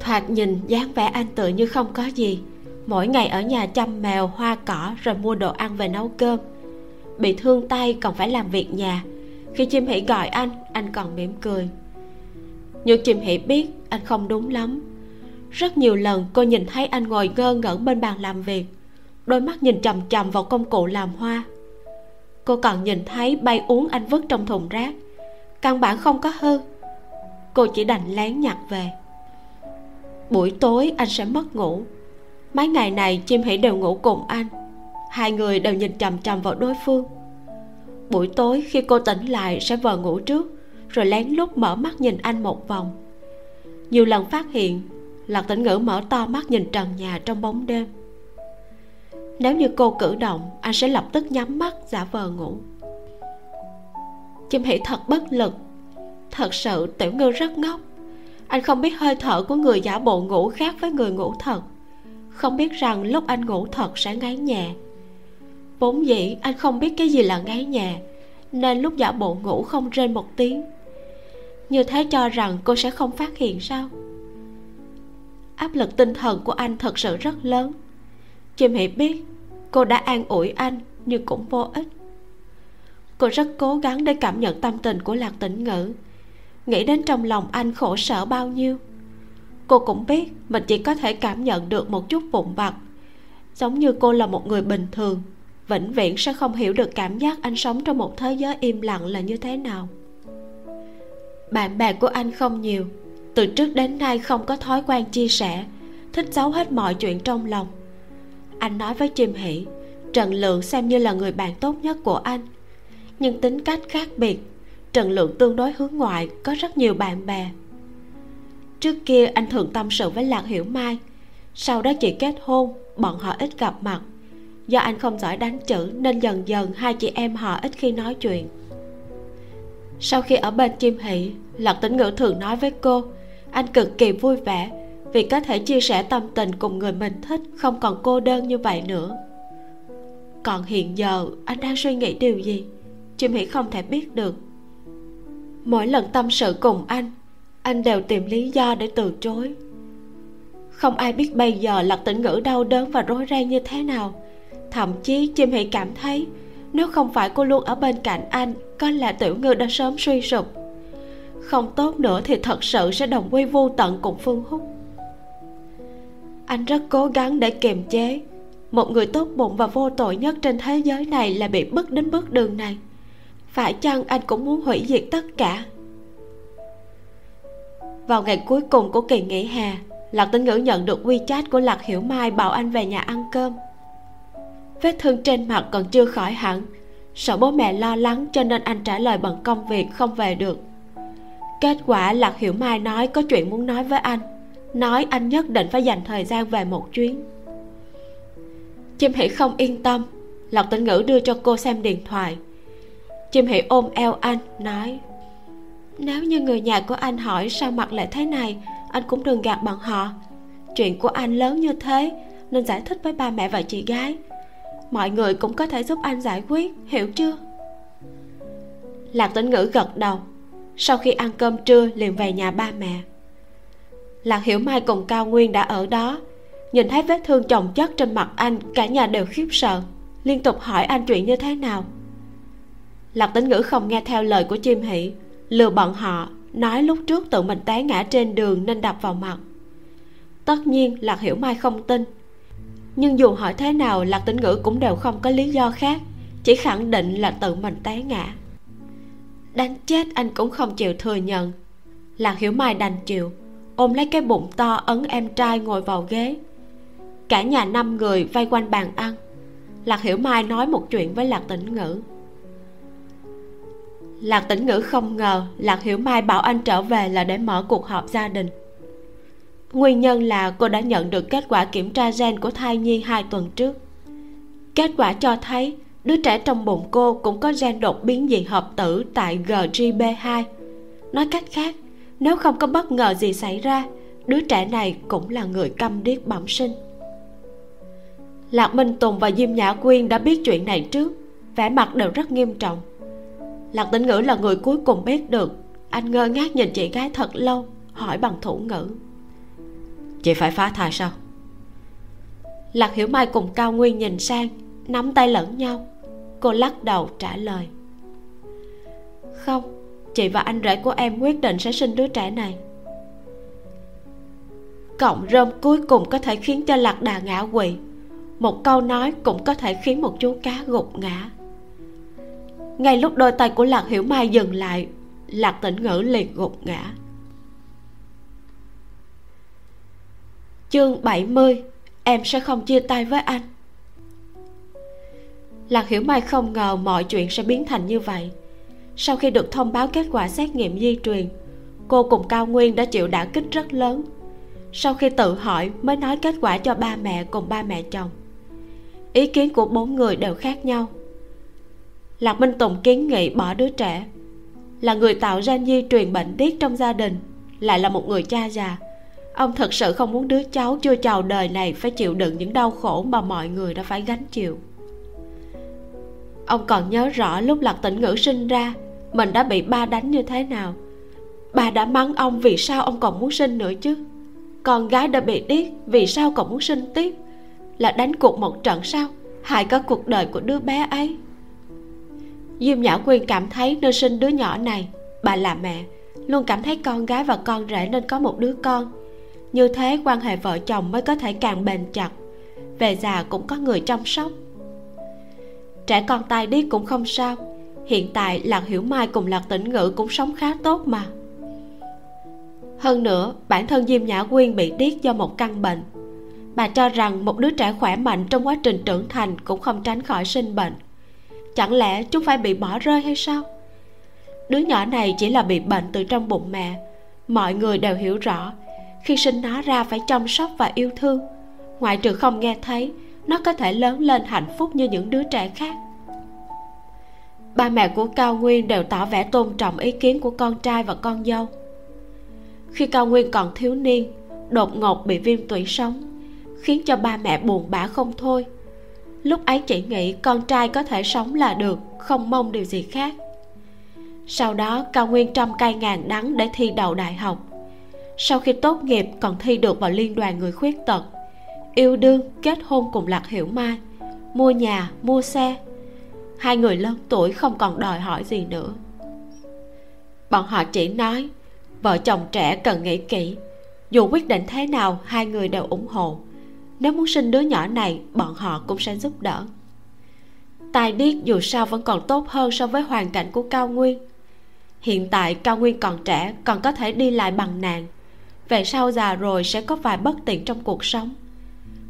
Thoạt nhìn dáng vẻ anh tự như không có gì. Mỗi ngày ở nhà chăm mèo, hoa cỏ, rồi mua đồ ăn về nấu cơm. Bị thương tay, còn phải làm việc nhà khi chim hỷ gọi anh anh còn mỉm cười. Nhưng chim hỷ biết, anh không đúng lắm. Rất nhiều lần cô nhìn thấy anh ngồi ngơ ngẩn bên bàn làm việc, đôi mắt nhìn chằm chằm vào công cụ làm hoa. Cô còn nhìn thấy bay uống anh vứt trong thùng rác, căn bản không có hư. Cô chỉ đành lén nhặt về. Buổi tối anh sẽ mất ngủ. Mấy ngày này chim hỉ đều ngủ cùng anh. Hai người đều nhìn chằm chằm vào đối phương buổi tối khi cô tỉnh lại sẽ vờ ngủ trước, rồi lén lút mở mắt nhìn anh một vòng. Nhiều lần phát hiện, lạc tĩnh ngữ mở to mắt nhìn trần nhà trong bóng đêm. Nếu như cô cử động, anh sẽ lập tức nhắm mắt giả vờ ngủ. Chim hỉ thật bất lực. Thật sự tiểu ngư rất ngốc. Anh không biết hơi thở của người giả bộ ngủ khác với người ngủ thật. Không biết rằng lúc anh ngủ thật sẽ ngáy nhẹ vốn dĩ, anh không biết cái gì là ngáy nhẹ nên lúc giả bộ ngủ không rên một tiếng. Như thế cho rằng cô sẽ không phát hiện sao? Áp lực tinh thần của anh thật sự rất lớn. Chim hiệp biết cô đã an ủi anh, nhưng cũng vô ích. Cô rất cố gắng để cảm nhận tâm tình của lạc tĩnh ngữ. Nghĩ đến trong lòng anh khổ sở bao nhiêu. Cô cũng biết mình chỉ có thể cảm nhận được một chút vụn vặt, giống như cô là một người bình thường vĩnh viễn sẽ không hiểu được cảm giác anh sống trong một thế giới im lặng là như thế nào. Bạn bè của anh không nhiều. Từ trước đến nay không có thói quen chia sẻ, thích giấu hết mọi chuyện trong lòng. Anh nói với chim hỷ, trần lượng xem như là người bạn tốt nhất của anh. Nhưng tính cách khác biệt, trần lượng tương đối hướng ngoại, có rất nhiều bạn bè. Trước kia anh thường tâm sự với lạc hiểu mai. Sau đó chị kết hôn, bọn họ ít gặp mặt do anh không giỏi đánh chữ nên dần dần hai chị em họ ít khi nói chuyện. Sau khi ở bên chim hỷ lật tĩnh ngữ thường nói với cô, anh cực kỳ vui vẻ vì có thể chia sẻ tâm tình cùng người mình thích, không còn cô đơn như vậy nữa. Còn hiện giờ, anh đang suy nghĩ điều gì? Chim hỷ không thể biết được. Mỗi lần tâm sự cùng anh anh đều tìm lý do để từ chối. Không ai biết bây giờ lạc tĩnh ngữ đau đớn và rối ren như thế nào thậm chí chim hỉ cảm thấy nếu không phải cô luôn ở bên cạnh anh, có lẽ tiểu ngư đã sớm suy sụp. Không tốt nữa thì thật sự sẽ đồng quy vô tận cùng phương húc. Anh rất cố gắng để kiềm chế. Một người tốt bụng và vô tội nhất trên thế giới này là bị bức đến bước đường này. Phải chăng anh cũng muốn hủy diệt tất cả? Vào ngày cuối cùng của kỳ nghỉ hè, lạc tinh ngữ nhận được wechat của lạc hiểu mai bảo anh về nhà ăn cơm vết thương trên mặt còn chưa khỏi hẳn. Sợ bố mẹ lo lắng cho nên anh trả lời bận công việc không về được. Kết quả lạc hiểu mai nói có chuyện muốn nói với anh. Nói anh nhất định phải dành thời gian về một chuyến. Chim Hỉ không yên tâm. Lộc tĩnh ngữ đưa cho cô xem điện thoại. Chim Hỉ ôm eo anh, nói, nếu như người nhà của anh hỏi sao mặt lại thế này, anh cũng đừng gạt bọn họ. Chuyện của anh lớn như thế, nên giải thích với ba mẹ và chị gái mọi người cũng có thể giúp anh giải quyết, hiểu chưa? Lạc tĩnh ngữ gật đầu. Sau khi ăn cơm trưa liền về nhà ba mẹ. Lạc hiểu mai cùng cao nguyên đã ở đó. Nhìn thấy vết thương chồng chất trên mặt anh, cả nhà đều khiếp sợ. Liên tục hỏi anh chuyện như thế nào. Lạc Tĩnh ngữ không nghe theo lời của chim hỷ, lừa bọn họ, nói lúc trước tự mình té ngã trên đường nên đập vào mặt. Tất nhiên, lạc hiểu mai không tin nhưng dù hỏi thế nào, lạc tĩnh ngữ cũng đều không có lý do khác. Chỉ khẳng định là tự mình té ngã. Đánh chết anh cũng không chịu thừa nhận. Lạc hiểu mai đành chịu, ôm lấy cái bụng to ấn em trai ngồi vào ghế. Cả nhà năm người vây quanh bàn ăn. Lạc hiểu mai nói một chuyện với lạc tĩnh ngữ. Lạc tĩnh ngữ không ngờ lạc hiểu mai bảo anh trở về là để mở cuộc họp gia đình nguyên nhân là cô đã nhận được kết quả kiểm tra gen của thai nhi hai tuần trước. Kết quả cho thấy, đứa trẻ trong bụng cô cũng có gen đột biến dị hợp tử tại ggb2 nói cách khác, nếu không có bất ngờ gì xảy ra, đứa trẻ này cũng là người câm điếc bẩm sinh. Lạc minh tùng và diêm nhã quyên đã biết chuyện này trước, vẻ mặt đều rất nghiêm trọng. Lạc tĩnh ngữ là người cuối cùng biết được, anh ngơ ngác nhìn chị gái thật lâu, hỏi bằng thủ ngữ chị phải phá thai sao? Lạc hiểu mai cùng cao nguyên nhìn sang nắm tay lẫn nhau. Cô lắc đầu trả lời. Không chị và anh rể của em quyết định sẽ sinh đứa trẻ này. Cộng rơm cuối cùng có thể khiến cho lạc đà ngã quỵ. Một câu nói cũng có thể khiến một chú cá gục ngã. Ngay lúc đôi tay của lạc hiểu mai dừng lại lạc tĩnh ngữ liền gục ngã chương 70 em sẽ không chia tay với anh. Lạc hiểu mai không ngờ mọi chuyện sẽ biến thành như vậy. Sau khi được thông báo kết quả xét nghiệm di truyền, cô cùng cao nguyên đã chịu đả kích rất lớn. Sau khi tự hỏi mới nói kết quả cho ba mẹ cùng ba mẹ chồng. Ý kiến của bốn người đều khác nhau. Lạc minh tùng kiến nghị bỏ đứa trẻ. Là người tạo ra di truyền bệnh điếc trong gia đình, lại là một người cha già ông thật sự không muốn đứa cháu chưa chào đời này phải chịu đựng những đau khổ mà mọi người đã phải gánh chịu. Ông còn nhớ rõ lúc lạc tĩnh ngữ sinh ra, mình đã bị ba đánh như thế nào? Bà đã mắng ông vì sao ông còn muốn sinh nữa chứ? Con gái đã bị điếc, vì sao còn muốn sinh tiếp? Là đánh cuộc một trận sao? Hại cả cuộc đời của đứa bé ấy. Diêm nhã quyên cảm thấy nơi sinh đứa nhỏ này, bà là mẹ, luôn cảm thấy con gái và con rể nên có một đứa con như thế quan hệ vợ chồng mới có thể càng bền chặt. Về già cũng có người chăm sóc. Trẻ con tai điếc cũng không sao. Hiện tại lạc hiểu mai cùng lạc tĩnh ngữ cũng sống khá tốt mà. Hơn nữa, bản thân diêm nhã quyên bị điếc do một căn bệnh. Bà cho rằng một đứa trẻ khỏe mạnh trong quá trình trưởng thành cũng không tránh khỏi sinh bệnh. Chẳng lẽ chúng phải bị bỏ rơi hay sao? Đứa nhỏ này chỉ là bị bệnh từ trong bụng mẹ. Mọi người đều hiểu rõ khi sinh nó ra phải chăm sóc và yêu thương. Ngoại trừ không nghe thấy, nó có thể lớn lên hạnh phúc như những đứa trẻ khác. Ba mẹ của cao nguyên đều tỏ vẻ tôn trọng ý kiến của con trai và con dâu. Khi cao nguyên còn thiếu niên, đột ngột bị viêm tủy sống, khiến cho ba mẹ buồn bã không thôi. Lúc ấy chỉ nghĩ con trai có thể sống là được, không mong điều gì khác. Sau đó, cao nguyên trăm cây ngàn đắng để thi đậu đại học sau khi tốt nghiệp, còn thi được vào liên đoàn người khuyết tật. Yêu đương, kết hôn cùng lạc hiểu mai. Mua nhà, mua xe. Hai người lớn tuổi không còn đòi hỏi gì nữa. Bọn họ chỉ nói, vợ chồng trẻ cần nghĩ kỹ. Dù quyết định thế nào, hai người đều ủng hộ. Nếu muốn sinh đứa nhỏ này, bọn họ cũng sẽ giúp đỡ. Tài điếc dù sao vẫn còn tốt hơn so với hoàn cảnh của cao nguyên. Hiện tại cao nguyên còn trẻ, còn có thể đi lại bằng nàng về sau già rồi sẽ có vài bất tiện trong cuộc sống.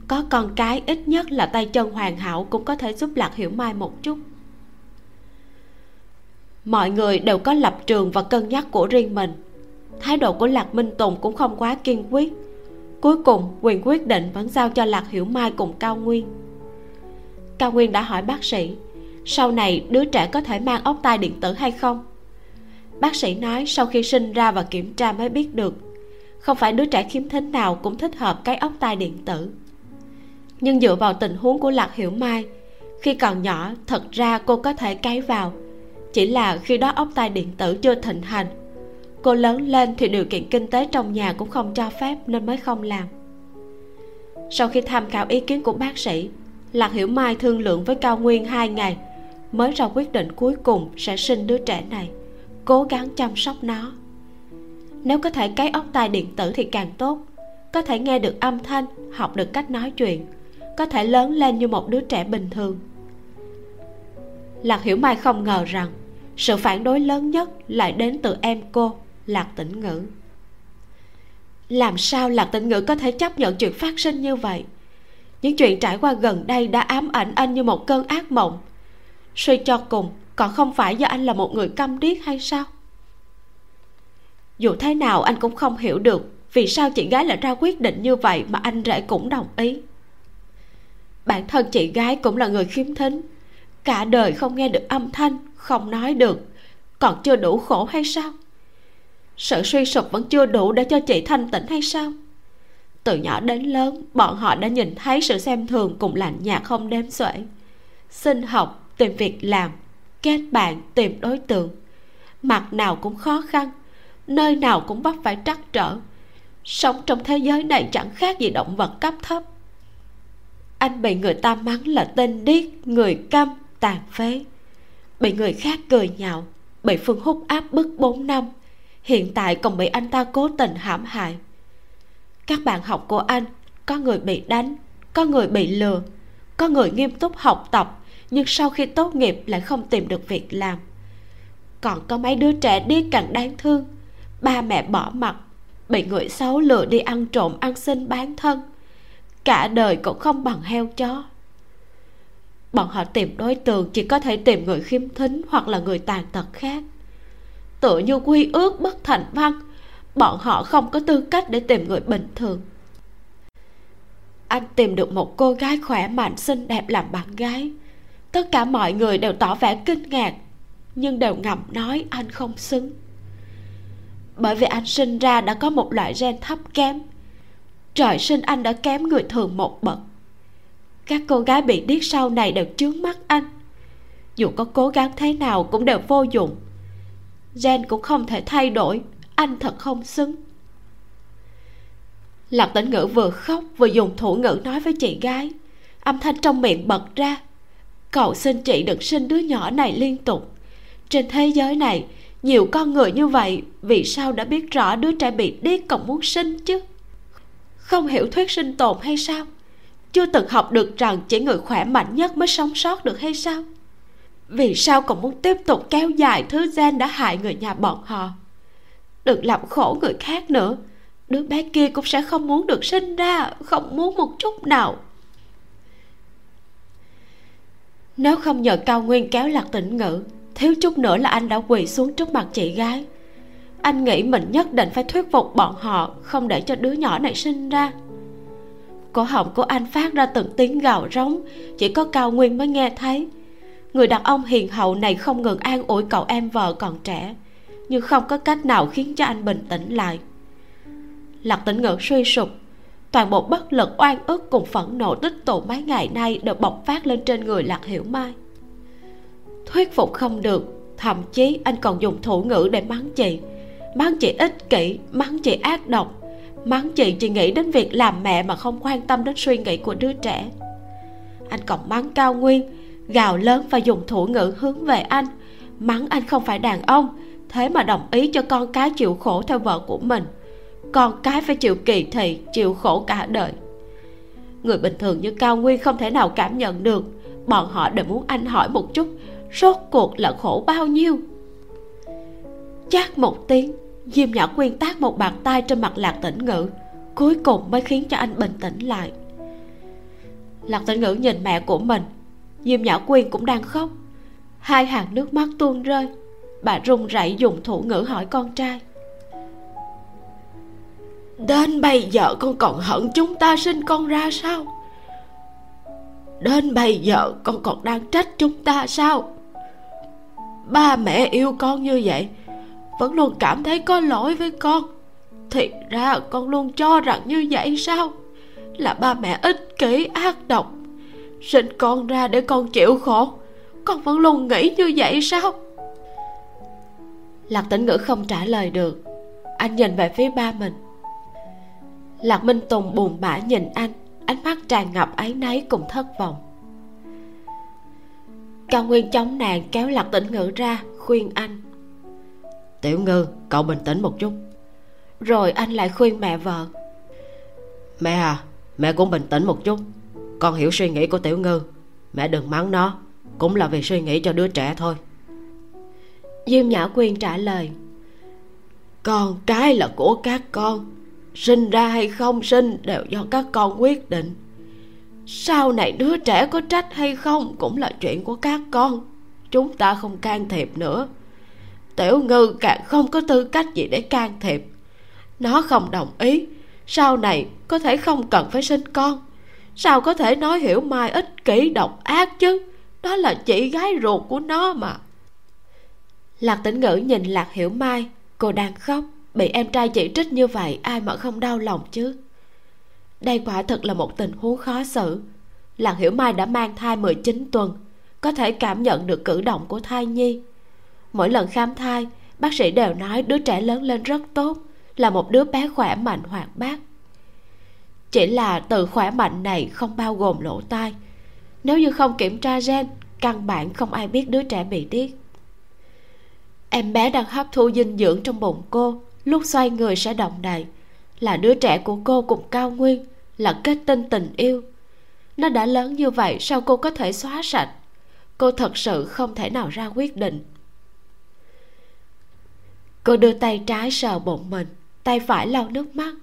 Có con cái, ít nhất là tay chân hoàn hảo cũng có thể giúp lạc hiểu mai một chút. Mọi người đều có lập trường và cân nhắc của riêng mình. Thái độ của lạc minh tùng cũng không quá kiên quyết. Cuối cùng, quyền quyết định vẫn giao cho lạc hiểu mai cùng cao nguyên. Cao nguyên đã hỏi bác sĩ, sau này đứa trẻ có thể mang ốc tai điện tử hay không? Bác sĩ nói, sau khi sinh ra và kiểm tra mới biết được không phải đứa trẻ khiếm thính nào cũng thích hợp cái ốc tai điện tử. Nhưng dựa vào tình huống của lạc hiểu mai, khi còn nhỏ, thật ra cô có thể cấy vào. Chỉ là khi đó ốc tai điện tử chưa thịnh hành, cô lớn lên thì điều kiện kinh tế trong nhà cũng không cho phép nên mới không làm. Sau khi tham khảo ý kiến của bác sĩ, lạc hiểu mai thương lượng với cao nguyên hai ngày mới ra quyết định cuối cùng sẽ sinh đứa trẻ này, cố gắng chăm sóc nó nếu có thể cấy ốc tai điện tử thì càng tốt. Có thể nghe được âm thanh, học được cách nói chuyện. Có thể lớn lên như một đứa trẻ bình thường. Lạc hiểu mai không ngờ rằng, sự phản đối lớn nhất lại đến từ em cô, lạc tĩnh ngữ. Làm sao lạc tĩnh ngữ có thể chấp nhận chuyện phát sinh như vậy? Những chuyện trải qua gần đây đã ám ảnh anh như một cơn ác mộng. Suy cho cùng, còn không phải do anh là một người câm điếc hay sao? Dù thế nào, anh cũng không hiểu được vì sao chị gái lại ra quyết định như vậy mà anh rể cũng đồng ý. Bản thân chị gái cũng là người khiếm thính. Cả đời không nghe được âm thanh, không nói được. Còn chưa đủ khổ hay sao? Sự suy sụp vẫn chưa đủ để cho chị thanh tĩnh hay sao? Từ nhỏ đến lớn, bọn họ đã nhìn thấy sự xem thường cùng lạnh nhạt không đếm xuể. Xin học, tìm việc làm, kết bạn, tìm đối tượng. Mặt nào cũng khó khăn nơi nào cũng vấp phải trắc trở. Sống trong thế giới này chẳng khác gì động vật cấp thấp. Anh bị người ta mắng là tên điếc, người câm, tàn phế. Bị người khác cười nhạo, bị phương hút áp bức 4 năm. Hiện tại còn bị anh ta cố tình hãm hại. Các bạn học của anh, có người bị đánh, có người bị lừa, có người nghiêm túc học tập, nhưng sau khi tốt nghiệp lại không tìm được việc làm. Còn có mấy đứa trẻ điếc càng đáng thương ba mẹ bỏ mặt. Bị người xấu lừa đi ăn trộm, ăn xin bán thân. Cả đời cũng không bằng heo chó. Bọn họ tìm đối tượng chỉ có thể tìm người khiếm thính hoặc là người tàn tật khác. Tựa như quy ước bất thành văn, bọn họ không có tư cách để tìm người bình thường. Anh tìm được một cô gái khỏe mạnh, xinh đẹp làm bạn gái. Tất cả mọi người đều tỏ vẻ kinh ngạc, nhưng đều ngầm nói anh không xứng bởi vì anh sinh ra đã có một loại gen thấp kém. Trời sinh anh đã kém người thường một bậc. Các cô gái bị điếc sau này đều chướng mắt anh. Dù có cố gắng thế nào cũng đều vô dụng. Gen cũng không thể thay đổi. Anh thật không xứng. Lạc tĩnh ngữ vừa khóc vừa dùng thủ ngữ nói với chị gái. Âm thanh trong miệng bật ra. Cậu xin chị đừng sinh đứa nhỏ này liên tục. Trên thế giới này nhiều con người như vậy, vì sao đã biết rõ đứa trẻ bị điếc còn muốn sinh chứ? Không hiểu thuyết sinh tồn hay sao? Chưa từng học được rằng chỉ người khỏe mạnh nhất mới sống sót được hay sao? Vì sao còn muốn tiếp tục kéo dài thứ gen đã hại người nhà bọn họ? Đừng làm khổ người khác nữa. Đứa bé kia cũng sẽ không muốn được sinh ra, không muốn một chút nào. Nếu không nhờ cao nguyên kéo lạc tỉnh ngữ thiếu chút nữa là anh đã quỳ xuống trước mặt chị gái. Anh nghĩ mình nhất định phải thuyết phục bọn họ không để cho đứa nhỏ này sinh ra. Cổ họng của anh phát ra từng tiếng gào rống, chỉ có cao nguyên mới nghe thấy. Người đàn ông hiền hậu này không ngừng an ủi cậu em vợ còn trẻ, nhưng không có cách nào khiến cho anh bình tĩnh lại. Lạc tĩnh ngữ suy sụp. Toàn bộ bất lực, oan ức cùng phẫn nộ tích tụ mấy ngày nay đều bộc phát lên trên người lạc hiểu mai thuyết phục không được. Thậm chí anh còn dùng thủ ngữ để mắng chị. Mắng chị ích kỷ, mắng chị ác độc. Mắng chị chỉ nghĩ đến việc làm mẹ mà không quan tâm đến suy nghĩ của đứa trẻ. Anh còn mắng cao nguyên, gào lớn và dùng thủ ngữ hướng về anh. Mắng anh không phải đàn ông, thế mà đồng ý cho con cái chịu khổ theo vợ của mình. Con cái phải chịu kỳ thị, chịu khổ cả đời. Người bình thường như cao nguyên không thể nào cảm nhận được. Bọn họ đều muốn anh hỏi một chút rốt cuộc là khổ bao nhiêu? Chát một tiếng, diêm nhã quyên tác một bàn tay trên mặt lạc tĩnh ngữ, cuối cùng mới khiến cho anh bình tĩnh lại. Lạc tĩnh ngữ nhìn mẹ của mình, diêm nhã quyên cũng đang khóc. Hai hàng nước mắt tuôn rơi, bà run rẩy dùng thủ ngữ hỏi con trai. Đến bây giờ con còn hận chúng ta sinh con ra sao? Đến bây giờ con còn đang trách chúng ta sao? Ba mẹ yêu con như vậy, vẫn luôn cảm thấy có lỗi với con. Thì ra con luôn cho rằng như vậy sao? Là ba mẹ ích kỷ, ác độc. Sinh con ra để con chịu khổ, con vẫn luôn nghĩ như vậy sao? Lạc tĩnh ngữ không trả lời được. Anh nhìn về phía ba mình. Lạc minh tùng buồn bã nhìn anh, ánh mắt tràn ngập áy náy cùng thất vọng cao nguyên chống nàng kéo lạc tĩnh ngữ ra khuyên anh. Tiểu ngư cậu bình tĩnh một chút. Rồi anh lại khuyên mẹ vợ. Mẹ à mẹ cũng bình tĩnh một chút. Con hiểu suy nghĩ của tiểu ngư. Mẹ đừng mắng nó cũng là vì suy nghĩ cho đứa trẻ thôi. Diêm nhã quyên trả lời. Con cái là của các con sinh ra hay không sinh đều do các con quyết định sau này đứa trẻ có trách hay không cũng là chuyện của các con. Chúng ta không can thiệp nữa. Tiểu ngư càng không có tư cách gì để can thiệp. Nó không đồng ý. Sau này có thể không cần phải sinh con. Sao có thể nói hiểu mai ích kỷ độc ác chứ? Đó là chị gái ruột của nó mà. Lạc tĩnh ngữ nhìn lạc hiểu mai. Cô đang khóc. Bị em trai chỉ trích như vậy, ai mà không đau lòng chứ? Đây quả thật là một tình huống khó xử. Làng hiểu mai đã mang thai 19 tuần, có thể cảm nhận được cử động của thai nhi. Mỗi lần khám thai, bác sĩ đều nói đứa trẻ lớn lên rất tốt, là một đứa bé khỏe mạnh hoạt bát. Chỉ là từ khỏe mạnh này không bao gồm lỗ tai. Nếu như không kiểm tra gen, căn bản không ai biết đứa trẻ bị điếc. Em bé đang hấp thu dinh dưỡng trong bụng cô, lúc xoay người sẽ động đậy. Là đứa trẻ của cô cùng cao nguyên là kết tinh tình yêu. Nó đã lớn như vậy, sao cô có thể xóa sạch? Cô thật sự không thể nào ra quyết định. Cô đưa tay trái sờ bụng mình, tay phải lau nước mắt.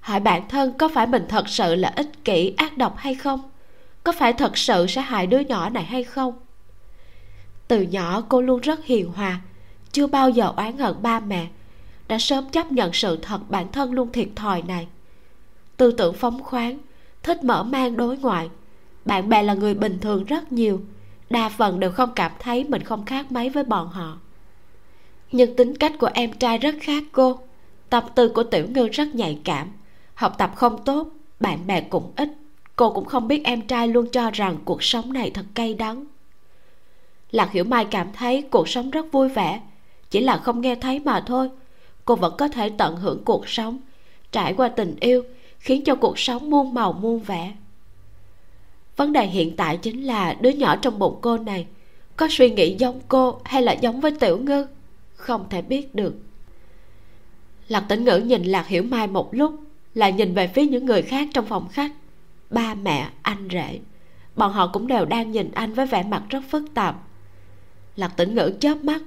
Hỏi bản thân có phải mình thật sự là ích kỷ, ác độc hay không? Có phải thật sự sẽ hại đứa nhỏ này hay không? Từ nhỏ cô luôn rất hiền hòa, chưa bao giờ oán hận ba mẹ. Đã sớm chấp nhận sự thật bản thân luôn thiệt thòi này tư tưởng phóng khoáng, thích mở mang đối ngoại. Bạn bè là người bình thường rất nhiều, đa phần đều không cảm thấy mình không khác mấy với bọn họ. Nhưng tính cách của em trai rất khác cô. Tâm tư của tiểu ngư rất nhạy cảm, học tập không tốt, bạn bè cũng ít. Cô cũng không biết em trai luôn cho rằng cuộc sống này thật cay đắng. Lạc hiểu mai cảm thấy cuộc sống rất vui vẻ, chỉ là không nghe thấy mà thôi. Cô vẫn có thể tận hưởng cuộc sống, trải qua tình yêu khiến cho cuộc sống muôn màu muôn vẻ. Vấn đề hiện tại chính là đứa nhỏ trong bụng cô này có suy nghĩ giống cô hay là giống với tiểu ngư? Không thể biết được. Lạc tĩnh ngữ nhìn lạc hiểu mai một lúc, lại nhìn về phía những người khác trong phòng khách. Ba mẹ, anh rể, bọn họ cũng đều đang nhìn anh với vẻ mặt rất phức tạp. Lạc tĩnh ngữ chớp mắt,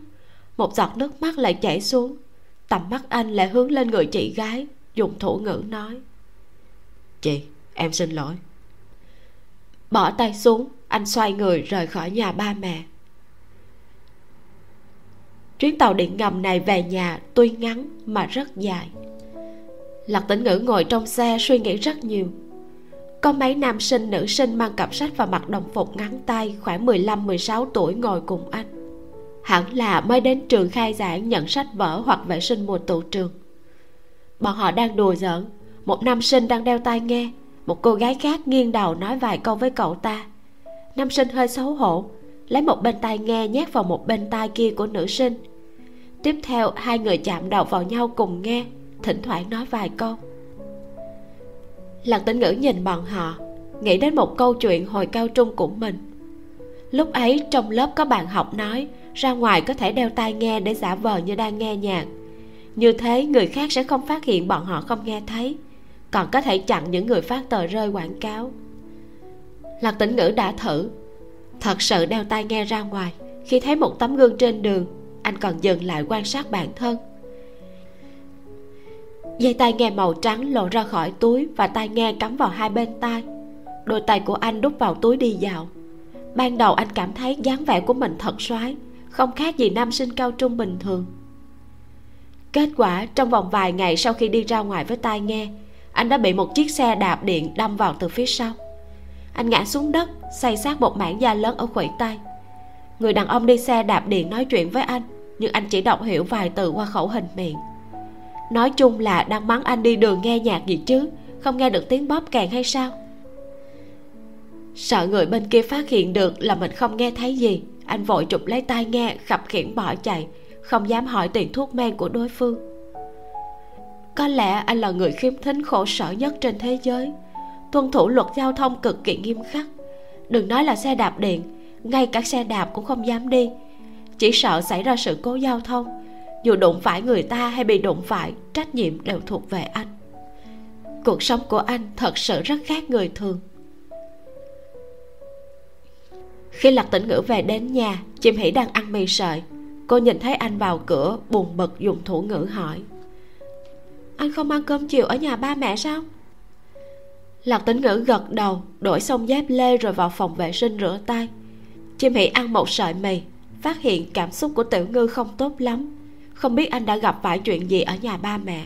một giọt nước mắt lại chảy xuống, tầm mắt anh lại hướng lên người chị gái, dùng thủ ngữ nói chị, em xin lỗi. Bỏ tay xuống, anh xoay người rời khỏi nhà ba mẹ. Chuyến tàu điện ngầm này về nhà tuy ngắn mà rất dài. Lạc tĩnh ngữ ngồi trong xe suy nghĩ rất nhiều. Có mấy nam sinh, nữ sinh mang cặp sách và mặc đồng phục ngắn tay, khoảng 15-16 tuổi ngồi cùng anh. Hẳn là mới đến trường khai giảng nhận sách vở hoặc vệ sinh mùa tụ trường. Bọn họ đang đùa giỡn một nam sinh đang đeo tai nghe. Một cô gái khác nghiêng đầu nói vài câu với cậu ta. Nam sinh hơi xấu hổ, lấy một bên tai nghe nhét vào một bên tai kia của nữ sinh. Tiếp theo, hai người chạm đầu vào nhau cùng nghe, thỉnh thoảng nói vài câu. Lạc tĩnh ngữ nhìn bọn họ, nghĩ đến một câu chuyện hồi cao trung của mình. Lúc ấy, trong lớp có bạn học nói, ra ngoài có thể đeo tai nghe để giả vờ như đang nghe nhạc. Như thế, người khác sẽ không phát hiện bọn họ không nghe thấy còn có thể chặn những người phát tờ rơi quảng cáo. Lạc tĩnh ngữ đã thử. Thật sự đeo tai nghe ra ngoài, khi thấy một tấm gương trên đường, anh còn dừng lại quan sát bản thân. Dây tai nghe màu trắng lộ ra khỏi túi và tai nghe cắm vào hai bên tai. Đôi tay của anh đút vào túi đi dạo. Ban đầu anh cảm thấy dáng vẻ của mình thật soái không khác gì nam sinh cao trung bình thường. Kết quả, trong vòng vài ngày sau khi đi ra ngoài với tai nghe anh đã bị một chiếc xe đạp điện đâm vào từ phía sau. Anh ngã xuống đất, xây sát một mảng da lớn ở khuỷu tay. Người đàn ông đi xe đạp điện nói chuyện với anh, nhưng anh chỉ đọc hiểu vài từ qua khẩu hình miệng. Nói chung là đang mắng anh đi đường nghe nhạc gì chứ, không nghe được tiếng bóp kèn hay sao? Sợ người bên kia phát hiện được là mình không nghe thấy gì, anh vội chụp lấy tai nghe, khập khiễng bỏ chạy, không dám hỏi tiền thuốc men của đối phương có lẽ anh là người khiêm thính khổ sở nhất trên thế giới. Tuân thủ luật giao thông cực kỳ nghiêm khắc. Đừng nói là xe đạp điện, ngay cả xe đạp cũng không dám đi. Chỉ sợ xảy ra sự cố giao thông. Dù đụng phải người ta hay bị đụng phải, trách nhiệm đều thuộc về anh. Cuộc sống của anh thật sự rất khác người thường. Khi lạc tĩnh ngữ về đến nhà chim hỉ đang ăn mì sợi. Cô nhìn thấy anh vào cửa, buồn bực dùng thủ ngữ hỏi anh không ăn cơm chiều ở nhà ba mẹ sao? Lạc tĩnh ngữ gật đầu, đổi xong dép lê rồi vào phòng vệ sinh rửa tay. Chim hỉ ăn một sợi mì, phát hiện cảm xúc của tiểu ngư không tốt lắm. Không biết anh đã gặp phải chuyện gì ở nhà ba mẹ.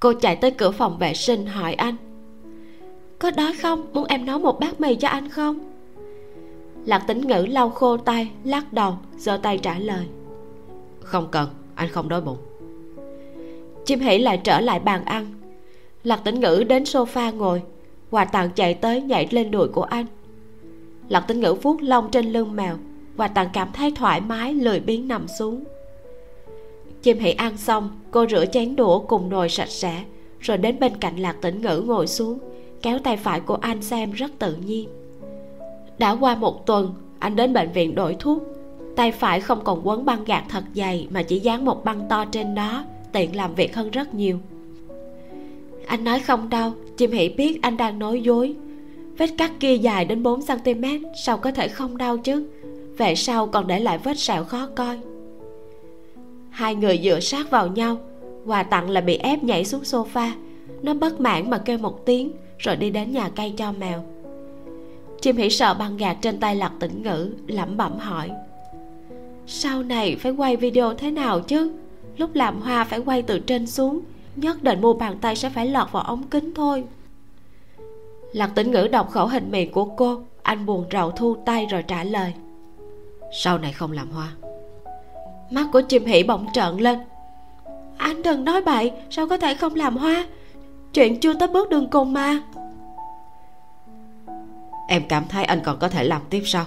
Cô chạy tới cửa phòng vệ sinh hỏi anh. Có đói không? Muốn em nấu một bát mì cho anh không? Lạc tính ngữ lau khô tay, lắc đầu, giơ tay trả lời. Không cần, anh không đói bụng chim hỉ lại trở lại bàn ăn. Lạc Tĩnh ngữ đến sofa ngồi, hòa tặng chạy tới nhảy lên đùi của anh. Lạc Tĩnh ngữ vuốt lông trên lưng mèo và tặng cảm thấy thoải mái, lười biếng nằm xuống. Chim hỉ ăn xong, cô rửa chén đũa cùng nồi sạch sẽ, rồi đến bên cạnh lạc tĩnh ngữ ngồi xuống, kéo tay phải của anh xem rất tự nhiên. Đã qua một tuần, anh đến bệnh viện đổi thuốc. Tay phải không còn quấn băng gạc thật dày mà chỉ dán một băng to trên đó tiện làm việc hơn rất nhiều. Anh nói không đau, chim hỉ biết anh đang nói dối. Vết cắt kia dài đến 4 cm sao có thể không đau chứ? Về sau còn để lại vết sẹo khó coi. Hai người dựa sát vào nhau, quà tặng là bị ép nhảy xuống sofa. Nó bất mãn mà kêu một tiếng, rồi đi đến nhà cây cho mèo. Chim hỉ sợ băng gạt trên tay lạc tĩnh ngữ, lẩm bẩm hỏi. Sau này phải quay video thế nào chứ? Lúc làm hoa phải quay từ trên xuống. Nhất định mua bàn tay sẽ phải lọt vào ống kính thôi. Lạc tĩnh ngữ đọc khẩu hình miệng của cô. Anh buồn rầu thu tay rồi trả lời. Sau này không làm hoa. Mắt của chim hỉ bỗng trợn lên. Anh đừng nói bậy, sao có thể không làm hoa? Chuyện chưa tới bước đường cùng mà. Em cảm thấy anh còn có thể làm tiếp sao?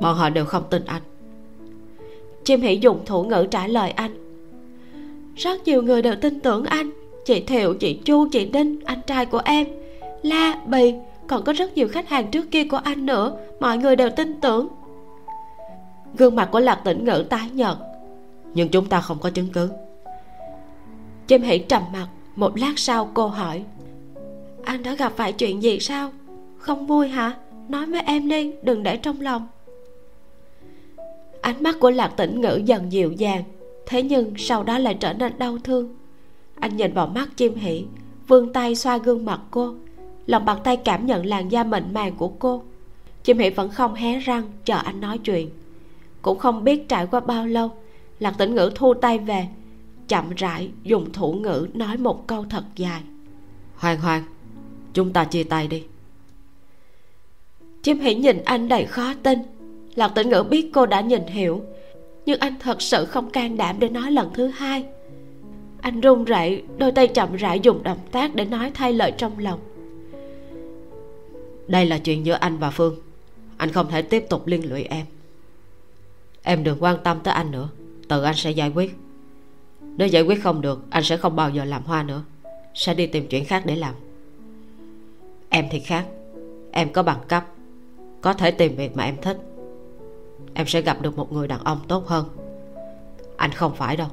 Bọn họ đều không tin anh. Chim hỉ dùng thủ ngữ trả lời anh rất nhiều người đều tin tưởng anh. Chị thiệu, chị chu, chị đinh anh trai của em. La, bì, còn có rất nhiều khách hàng trước kia của anh nữa. Mọi người đều tin tưởng. Gương mặt của lạc tĩnh ngữ tái nhợt. Nhưng chúng ta không có chứng cứ. Chim hỉ trầm mặt. Một lát sau cô hỏi. Anh đã gặp phải chuyện gì sao? Không vui hả? Nói với em đi, đừng để trong lòng. Ánh mắt của lạc tĩnh ngữ dần dịu dàng thế nhưng sau đó lại trở nên đau thương. Anh nhìn vào mắt chim hỷ vươn tay xoa gương mặt cô lòng bàn tay cảm nhận làn da mịn màng của cô. Chim hỷ vẫn không hé răng chờ anh nói chuyện. Cũng không biết trải qua bao lâu lạc tĩnh ngữ thu tay về chậm rãi dùng thủ ngữ nói một câu thật dài. Hoan hoan chúng ta chia tay đi. Chim hỷ nhìn anh đầy khó tin. Lạc tĩnh ngữ biết cô đã nhìn hiểu nhưng anh thật sự không can đảm để nói lần thứ hai. Anh run rẩy, đôi tay chậm rãi dùng động tác để nói thay lời trong lòng. Đây là chuyện giữa anh và phương. Anh không thể tiếp tục liên lụy em. Em đừng quan tâm tới anh nữa. Tự anh sẽ giải quyết. Nếu giải quyết không được, anh sẽ không bao giờ làm hoa nữa. Sẽ đi tìm chuyện khác để làm. Em thì khác. Em có bằng cấp. Có thể tìm việc mà em thích em sẽ gặp được một người đàn ông tốt hơn. Anh không phải đâu.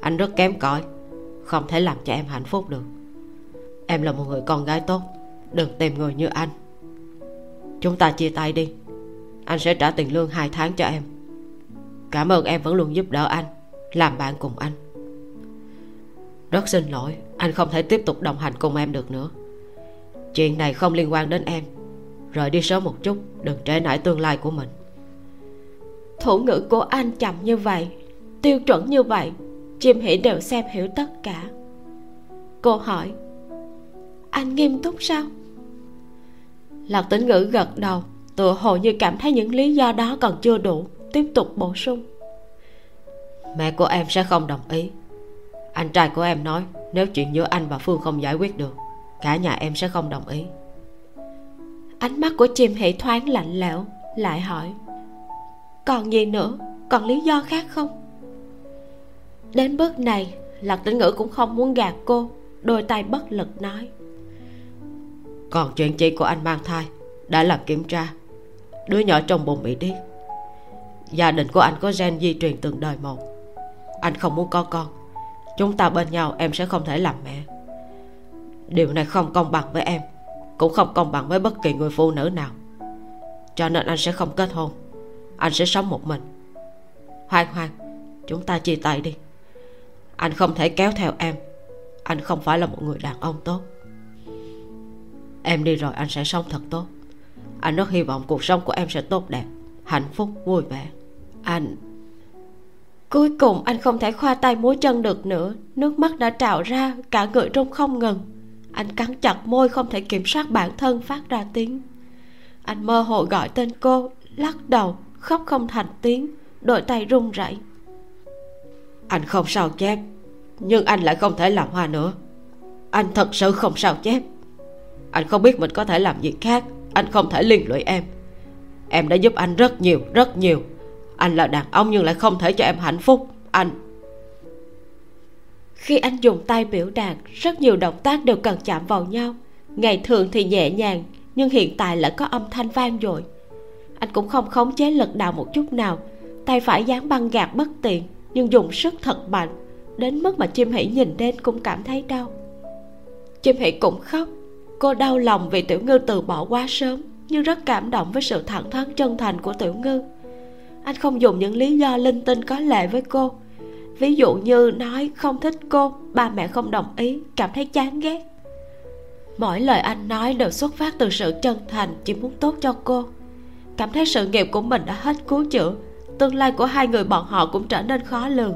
Anh rất kém cỏi. Không thể làm cho em hạnh phúc được. Em là một người con gái tốt. Đừng tìm người như anh. Chúng ta chia tay đi. Anh sẽ trả tiền lương hai tháng cho em. Cảm ơn em vẫn luôn giúp đỡ anh, làm bạn cùng anh. Rất xin lỗi, anh không thể tiếp tục đồng hành cùng em được nữa. Chuyện này không liên quan đến em. Rời đi sớm một chút, đừng trễ nải tương lai của mình thủ ngữ của anh chậm như vậy tiêu chuẩn như vậy chim hỷ đều xem hiểu tất cả. Cô hỏi anh nghiêm túc sao? Lạc tính ngữ gật đầu tựa hồ như cảm thấy những lý do đó còn chưa đủ tiếp tục bổ sung. Mẹ của em sẽ không đồng ý. Anh trai của em nói nếu chuyện giữa anh và phương không giải quyết được cả nhà em sẽ không đồng ý. Ánh mắt của chim hỷ thoáng lạnh lẽo lại hỏi còn gì nữa? Còn lý do khác không? Đến bước này, lạc tĩnh ngữ cũng không muốn gạt cô, đôi tay bất lực nói. Còn chuyện chị của anh mang thai đã làm kiểm tra. Đứa nhỏ trong bụng bị điếc gia đình của anh có gen di truyền từng đời một. Anh không muốn có con. Chúng ta bên nhau em sẽ không thể làm mẹ. Điều này không công bằng với em, cũng không công bằng với bất kỳ người phụ nữ nào. Cho nên anh sẽ không kết hôn anh sẽ sống một mình. Hoan hoan chúng ta chia tay đi. Anh không thể kéo theo em. Anh không phải là một người đàn ông tốt. Em đi rồi anh sẽ sống thật tốt. Anh rất hy vọng cuộc sống của em sẽ tốt đẹp, hạnh phúc, vui vẻ. Anh cuối cùng anh không thể khoa tay múa chân được nữa. Nước mắt đã trào ra, cả người run không ngừng. Anh cắn chặt môi không thể kiểm soát bản thân phát ra tiếng. Anh mơ hồ gọi tên cô, lắc đầu khóc không thành tiếng đôi tay run rẩy. Anh không sao chép nhưng anh lại không thể làm hoa nữa. Anh thật sự không sao chép. Anh không biết mình có thể làm gì khác anh không thể liên lụy em. Em đã giúp anh rất nhiều rất nhiều. Anh là đàn ông nhưng lại không thể cho em hạnh phúc. Anh khi anh dùng tay biểu đạt rất nhiều động tác đều cần chạm vào nhau. Ngày thường thì nhẹ nhàng nhưng hiện tại lại có âm thanh vang dội anh cũng không khống chế lực đạo một chút nào. Tay phải dán băng gạt bất tiện, nhưng dùng sức thật mạnh. Đến mức mà chim hỉ nhìn đến cũng cảm thấy đau. Chim hỉ cũng khóc. Cô đau lòng vì tiểu ngư từ bỏ quá sớm, nhưng rất cảm động với sự thẳng thắn chân thành của tiểu ngư. Anh không dùng những lý do linh tinh có lệ với cô. Ví dụ như nói không thích cô, ba mẹ không đồng ý, cảm thấy chán ghét. Mỗi lời anh nói đều xuất phát từ sự chân thành, chỉ muốn tốt cho cô cảm thấy sự nghiệp của mình đã hết cứu chữa. Tương lai của hai người bọn họ cũng trở nên khó lường.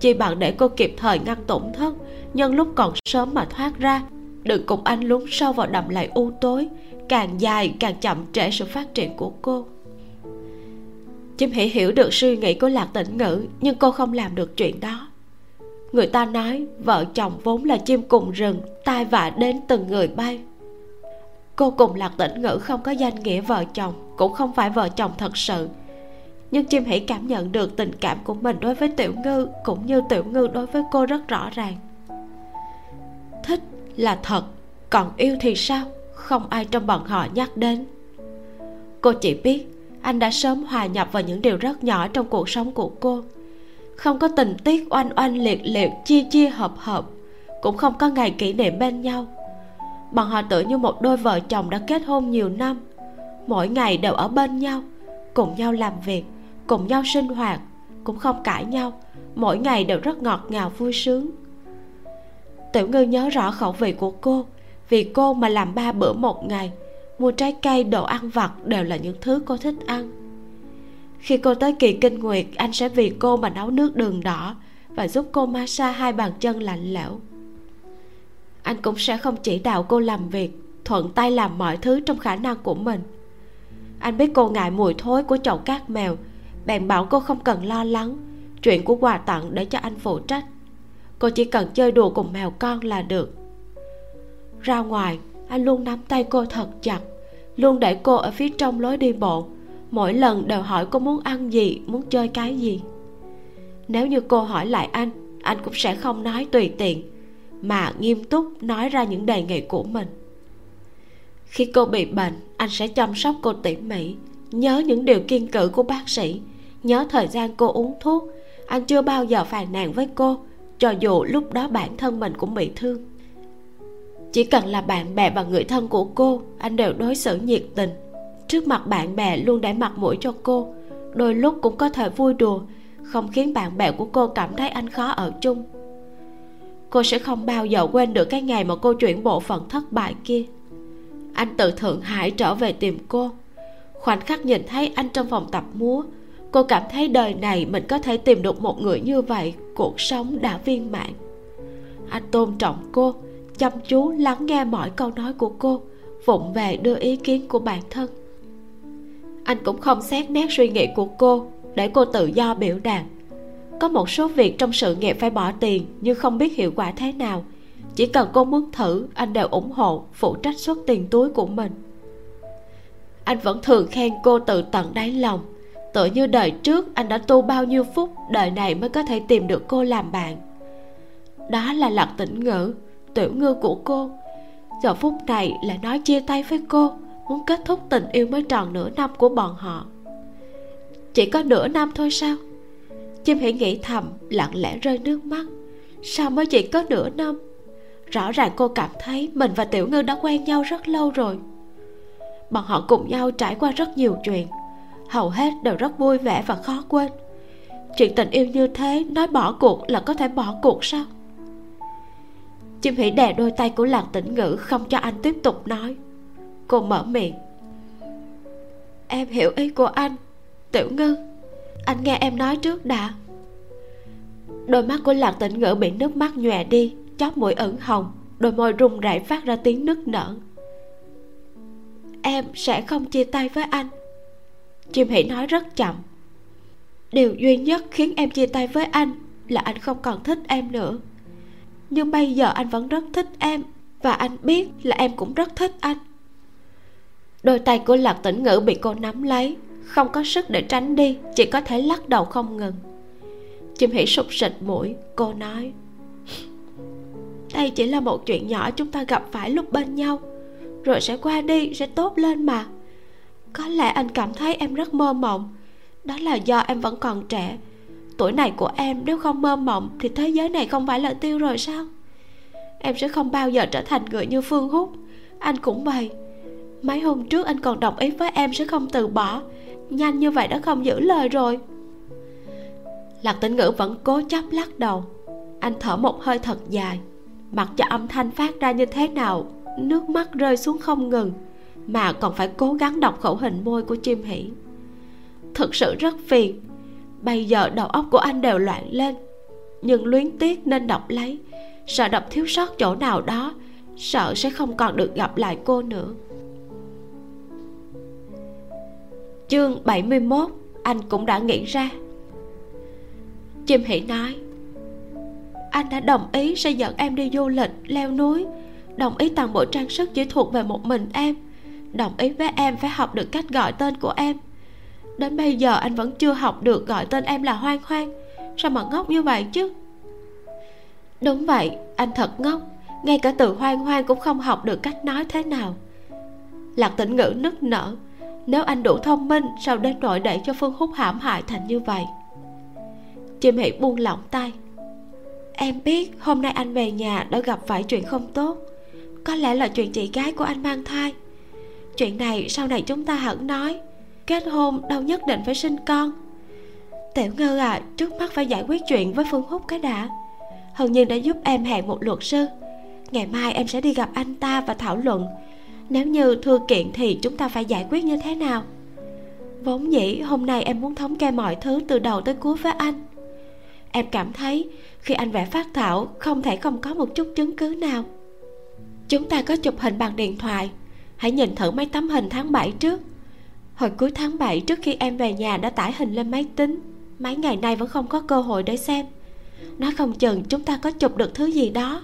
Chỉ bằng để cô kịp thời ngăn tổn thất nhân lúc còn sớm mà thoát ra, đừng cùng anh lún sâu vào đầm lầy u tối, càng dài càng chậm trễ sự phát triển của cô. Chim hỉ hiểu được suy nghĩ của lạc tĩnh ngữ, nhưng cô không làm được chuyện đó. Người ta nói vợ chồng vốn là chim cùng rừng, tai vạ đến từng người bay cô cùng lạc tĩnh ngữ không có danh nghĩa vợ chồng, cũng không phải vợ chồng thật sự. Nhưng chim hỉ cảm nhận được tình cảm của mình đối với tiểu ngư, cũng như tiểu ngư đối với cô rất rõ ràng. Thích là thật, còn yêu thì sao? Không ai trong bọn họ nhắc đến. Cô chỉ biết, anh đã sớm hòa nhập vào những điều rất nhỏ trong cuộc sống của cô. Không có tình tiết oanh oanh, liệt liệt, chia chia, hợp hợp, cũng không có ngày kỷ niệm bên nhau bọn họ tự như một đôi vợ chồng đã kết hôn nhiều năm. Mỗi ngày đều ở bên nhau, cùng nhau làm việc, cùng nhau sinh hoạt, cũng không cãi nhau. Mỗi ngày đều rất ngọt ngào vui sướng. Tiểu ngư nhớ rõ khẩu vị của cô, vì cô mà làm ba bữa một ngày, mua trái cây, đồ ăn vặt đều là những thứ cô thích ăn. Khi cô tới kỳ kinh nguyệt, anh sẽ vì cô mà nấu nước đường đỏ và giúp cô massage hai bàn chân lạnh lẽo anh cũng sẽ không chỉ đạo cô làm việc, thuận tay làm mọi thứ trong khả năng của mình. Anh biết cô ngại mùi thối của chậu cát mèo, bèn bảo cô không cần lo lắng, chuyện của quà tặng để cho anh phụ trách. Cô chỉ cần chơi đùa cùng mèo con là được. Ra ngoài, anh luôn nắm tay cô thật chặt, luôn để cô ở phía trong lối đi bộ. Mỗi lần đều hỏi cô muốn ăn gì, muốn chơi cái gì. Nếu như cô hỏi lại anh anh cũng sẽ không nói tùy tiện mà nghiêm túc nói ra những đề nghị của mình. Khi cô bị bệnh, anh sẽ chăm sóc cô tỉ mỉ, nhớ những điều kiên cử của bác sĩ, nhớ thời gian cô uống thuốc. Anh chưa bao giờ phàn nàn với cô, cho dù lúc đó bản thân mình cũng bị thương. Chỉ cần là bạn bè và người thân của cô, anh đều đối xử nhiệt tình. Trước mặt bạn bè luôn để mặt mũi cho cô, đôi lúc cũng có thể vui đùa, không khiến bạn bè của cô cảm thấy anh khó ở chung cô sẽ không bao giờ quên được cái ngày mà cô chuyển bộ phận thất bại kia. Anh từ thượng hải trở về tìm cô. Khoảnh khắc nhìn thấy anh trong phòng tập múa, cô cảm thấy đời này mình có thể tìm được một người như vậy, cuộc sống đã viên mãn. Anh tôn trọng cô, chăm chú lắng nghe mọi câu nói của cô, vụng về đưa ý kiến của bản thân. Anh cũng không xét nét suy nghĩ của cô, để cô tự do biểu đạt có một số việc trong sự nghiệp phải bỏ tiền nhưng không biết hiệu quả thế nào. Chỉ cần cô muốn thử, anh đều ủng hộ, phụ trách xuất tiền túi của mình. Anh vẫn thường khen cô từ tận đáy lòng. Tựa như đời trước, anh đã tu bao nhiêu phút, đời này mới có thể tìm được cô làm bạn. Đó là lạc tĩnh ngữ, tiểu ngư của cô. Giờ phút này lại nói chia tay với cô, muốn kết thúc tình yêu mới tròn nửa năm của bọn họ. Chỉ có nửa năm thôi sao? Chim Hỉ nghĩ thầm, lặng lẽ rơi nước mắt. Sao mới chỉ có nửa năm? Rõ ràng cô cảm thấy mình và tiểu ngư đã quen nhau rất lâu rồi. Bọn họ cùng nhau trải qua rất nhiều chuyện. Hầu hết đều rất vui vẻ và khó quên. Chuyện tình yêu như thế, nói bỏ cuộc là có thể bỏ cuộc sao? Chim hỉ đè đôi tay của lạc tĩnh ngữ không cho anh tiếp tục nói. Cô mở miệng. Em hiểu ý của anh, tiểu ngư anh nghe em nói trước đã. Đôi mắt của lạc tĩnh ngữ bị nước mắt nhòe đi, chóp mũi ửng hồng, đôi môi run rẩy phát ra tiếng nức nở. Em sẽ không chia tay với anh. Chim hỉ nói rất chậm. Điều duy nhất khiến em chia tay với anh là anh không còn thích em nữa. Nhưng bây giờ anh vẫn rất thích em và anh biết là em cũng rất thích anh. Đôi tay của lạc tĩnh ngữ bị cô nắm lấy không có sức để tránh đi, chỉ có thể lắc đầu không ngừng. Chim hỉ sụp sịt mũi, cô nói. Đây chỉ là một chuyện nhỏ chúng ta gặp phải lúc bên nhau. Rồi sẽ qua đi, sẽ tốt lên mà. Có lẽ anh cảm thấy em rất mơ mộng. Đó là do em vẫn còn trẻ. Tuổi này của em nếu không mơ mộng thì thế giới này không phải là tiêu rồi sao? Em sẽ không bao giờ trở thành người như phương hút anh cũng vậy. Mấy hôm trước anh còn đồng ý với em sẽ không từ bỏ nhanh như vậy đã không giữ lời rồi. Lạc tĩnh ngữ vẫn cố chấp lắc đầu. Anh thở một hơi thật dài. Mặc cho âm thanh phát ra như thế nào, nước mắt rơi xuống không ngừng, mà còn phải cố gắng đọc khẩu hình môi của chim hỉ thực sự rất phiền. Bây giờ đầu óc của anh đều loạn lên. Nhưng luyến tiếc nên đọc lấy. Sợ đọc thiếu sót chỗ nào đó, sợ sẽ không còn được gặp lại cô nữa. Chương 71 anh cũng đã nghĩ ra. Chim hỉ nói, anh đã đồng ý sẽ dẫn em đi du lịch leo núi, đồng ý toàn bộ trang sức chỉ thuộc về một mình em, đồng ý với em phải học được cách gọi tên của em. Đến bây giờ anh vẫn chưa học được gọi tên em là hoang hoang, sao mà ngốc như vậy chứ? Đúng vậy, anh thật ngốc, ngay cả từ hoang hoang cũng không học được cách nói thế nào. Lạc tĩnh ngữ nức nở nếu anh đủ thông minh, sao đến nỗi để cho phương húc hãm hại thành như vậy? Chim Hỉ buông lỏng tay. Em biết hôm nay anh về nhà đã gặp phải chuyện không tốt. Có lẽ là chuyện chị gái của anh mang thai. Chuyện này sau này chúng ta hẳn nói. Kết hôn đâu nhất định phải sinh con. Tiểu ngư à trước mắt phải giải quyết chuyện với phương húc cái đã. Hân nhiên đã giúp em hẹn một luật sư. Ngày mai em sẽ đi gặp anh ta và thảo luận nếu như thưa kiện thì chúng ta phải giải quyết như thế nào? Vốn dĩ, hôm nay em muốn thống kê mọi thứ từ đầu tới cuối với anh. Em cảm thấy khi anh vẽ phát thảo, không thể không có một chút chứng cứ nào. Chúng ta có chụp hình bằng điện thoại. Hãy nhìn thử mấy tấm hình tháng 7 trước. Hồi cuối tháng 7 trước khi em về nhà đã tải hình lên máy tính. Mấy ngày nay vẫn không có cơ hội để xem. Nói không chừng chúng ta có chụp được thứ gì đó.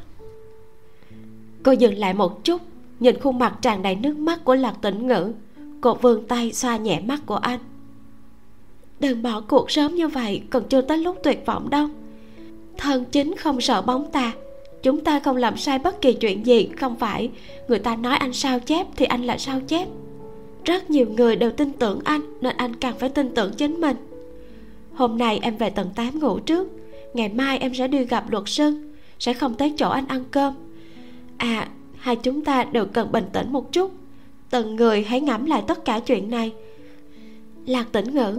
Cô dừng lại một chút nhìn khuôn mặt tràn đầy nước mắt của lạc tĩnh ngữ, cô vươn tay xoa nhẹ mắt của anh. Đừng bỏ cuộc sớm như vậy, còn chưa tới lúc tuyệt vọng đâu. Thân chính không sợ bóng ta, chúng ta không làm sai bất kỳ chuyện gì, không phải. Người ta nói anh sao chép thì anh là sao chép. Rất nhiều người đều tin tưởng anh, nên anh càng phải tin tưởng chính mình. Hôm nay em về tầng 8 ngủ trước, ngày mai em sẽ đi gặp luật sư, sẽ không tới chỗ anh ăn cơm. À hai chúng ta đều cần bình tĩnh một chút. Từng người hãy ngẫm lại tất cả chuyện này. Lạc tĩnh ngữ.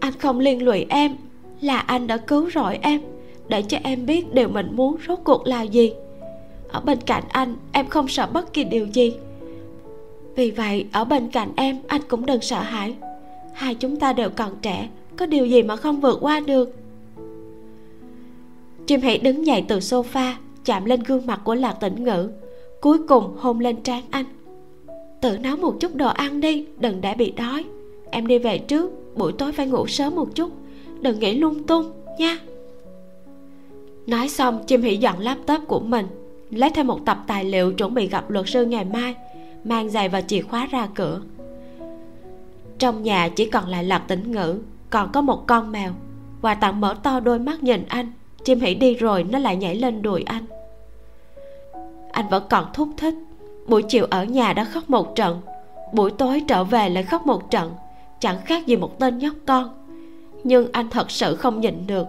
Anh không liên lụy em, là anh đã cứu rỗi em, để cho em biết điều mình muốn rốt cuộc là gì. Ở bên cạnh anh, em không sợ bất kỳ điều gì. Vì vậy, ở bên cạnh em, anh cũng đừng sợ hãi. Hai chúng ta đều còn trẻ, có điều gì mà không vượt qua được? Chim hãy đứng dậy từ sofa, chạm lên gương mặt của lạc tĩnh ngữ cuối cùng hôn lên trán anh. Tự nấu một chút đồ ăn đi, đừng để bị đói. Em đi về trước, buổi tối phải ngủ sớm một chút. Đừng nghĩ lung tung, nha. Nói xong, chim hỉ dọn laptop của mình, lấy thêm một tập tài liệu chuẩn bị gặp luật sư ngày mai, mang giày và chìa khóa ra cửa. Trong nhà chỉ còn lại lạc tĩnh ngữ, còn có một con mèo. Quà tặng mở to đôi mắt nhìn anh, chim hỉ đi rồi nó lại nhảy lên đùi anh anh vẫn còn thúc thích. Buổi chiều ở nhà đã khóc một trận, buổi tối trở về lại khóc một trận, chẳng khác gì một tên nhóc con. Nhưng anh thật sự không nhịn được.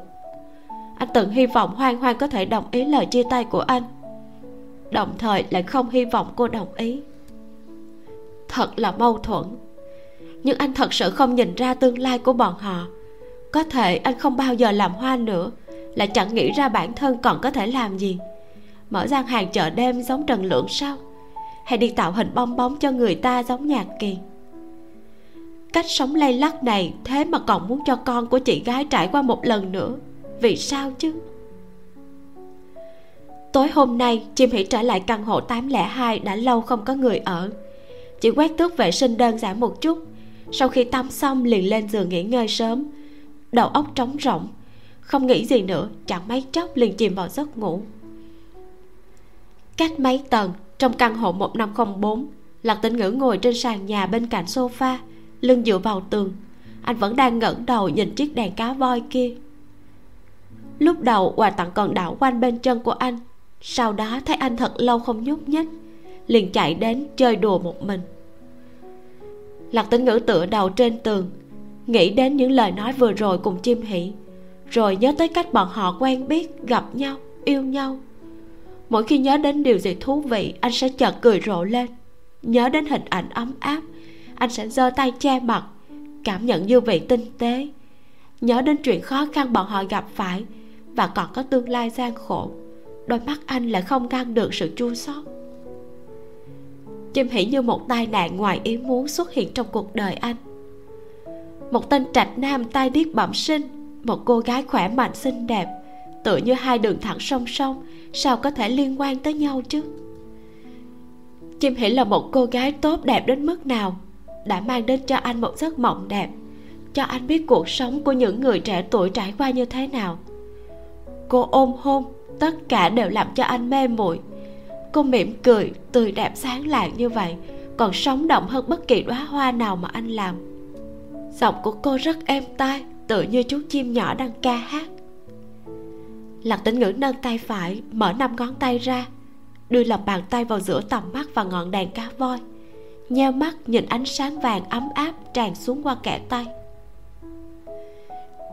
Anh từng hy vọng hoang hoang có thể đồng ý lời chia tay của anh, đồng thời lại không hy vọng cô đồng ý. Thật là mâu thuẫn. Nhưng anh thật sự không nhìn ra tương lai của bọn họ. Có thể anh không bao giờ làm hoa nữa, lại chẳng nghĩ ra bản thân còn có thể làm gì mở gian hàng chợ đêm giống trần lượng sao? Hay đi tạo hình bong bóng cho người ta giống nhạc kỳ? Cách sống lay lắc này thế mà còn muốn cho con của chị gái trải qua một lần nữa. Vì sao chứ? Tối hôm nay, chim hỉ trở lại căn hộ 802 đã lâu không có người ở. Chỉ quét tước vệ sinh đơn giản một chút. Sau khi tắm xong liền lên giường nghỉ ngơi sớm. Đầu óc trống rỗng. Không nghĩ gì nữa, chẳng mấy chốc liền chìm vào giấc ngủ cách mấy tầng, trong căn hộ 1504 lạc tĩnh ngữ ngồi trên sàn nhà bên cạnh sofa, lưng dựa vào tường. Anh vẫn đang ngẩng đầu nhìn chiếc đèn cá voi kia. Lúc đầu, quà tặng còn đảo quanh bên chân của anh. Sau đó, thấy anh thật lâu không nhúc nhích, liền chạy đến chơi đùa một mình. Lạc tĩnh ngữ tựa đầu trên tường, nghĩ đến những lời nói vừa rồi cùng chim hỷ, rồi nhớ tới cách bọn họ quen biết, gặp nhau, yêu nhau mỗi khi nhớ đến điều gì thú vị, anh sẽ chợt cười rộ lên. Nhớ đến hình ảnh ấm áp, anh sẽ giơ tay che mặt, cảm nhận dư vị tinh tế. Nhớ đến chuyện khó khăn bọn họ gặp phải và còn có tương lai gian khổ, đôi mắt anh lại không ngăn được sự chua xót. Chim hỉ như một tai nạn ngoài ý muốn xuất hiện trong cuộc đời anh. Một tên trạch nam tai điếc bẩm sinh, một cô gái khỏe mạnh xinh đẹp, tựa như hai đường thẳng song song sao có thể liên quan tới nhau chứ? Chim hỉ là một cô gái tốt đẹp đến mức nào, đã mang đến cho anh một giấc mộng đẹp, cho anh biết cuộc sống của những người trẻ tuổi trải qua như thế nào. Cô ôm hôn, tất cả đều làm cho anh mê muội. Cô mỉm cười, tươi đẹp sáng lạng như vậy, còn sống động hơn bất kỳ đóa hoa nào mà anh làm. Giọng của cô rất êm tai, tựa như chú chim nhỏ đang ca hát lạc tĩnh ngữ nâng tay phải, mở năm ngón tay ra, đưa lòng bàn tay vào giữa tầm mắt và ngọn đèn cá voi. Nheo mắt, nhìn ánh sáng vàng ấm áp tràn xuống qua kẽ tay.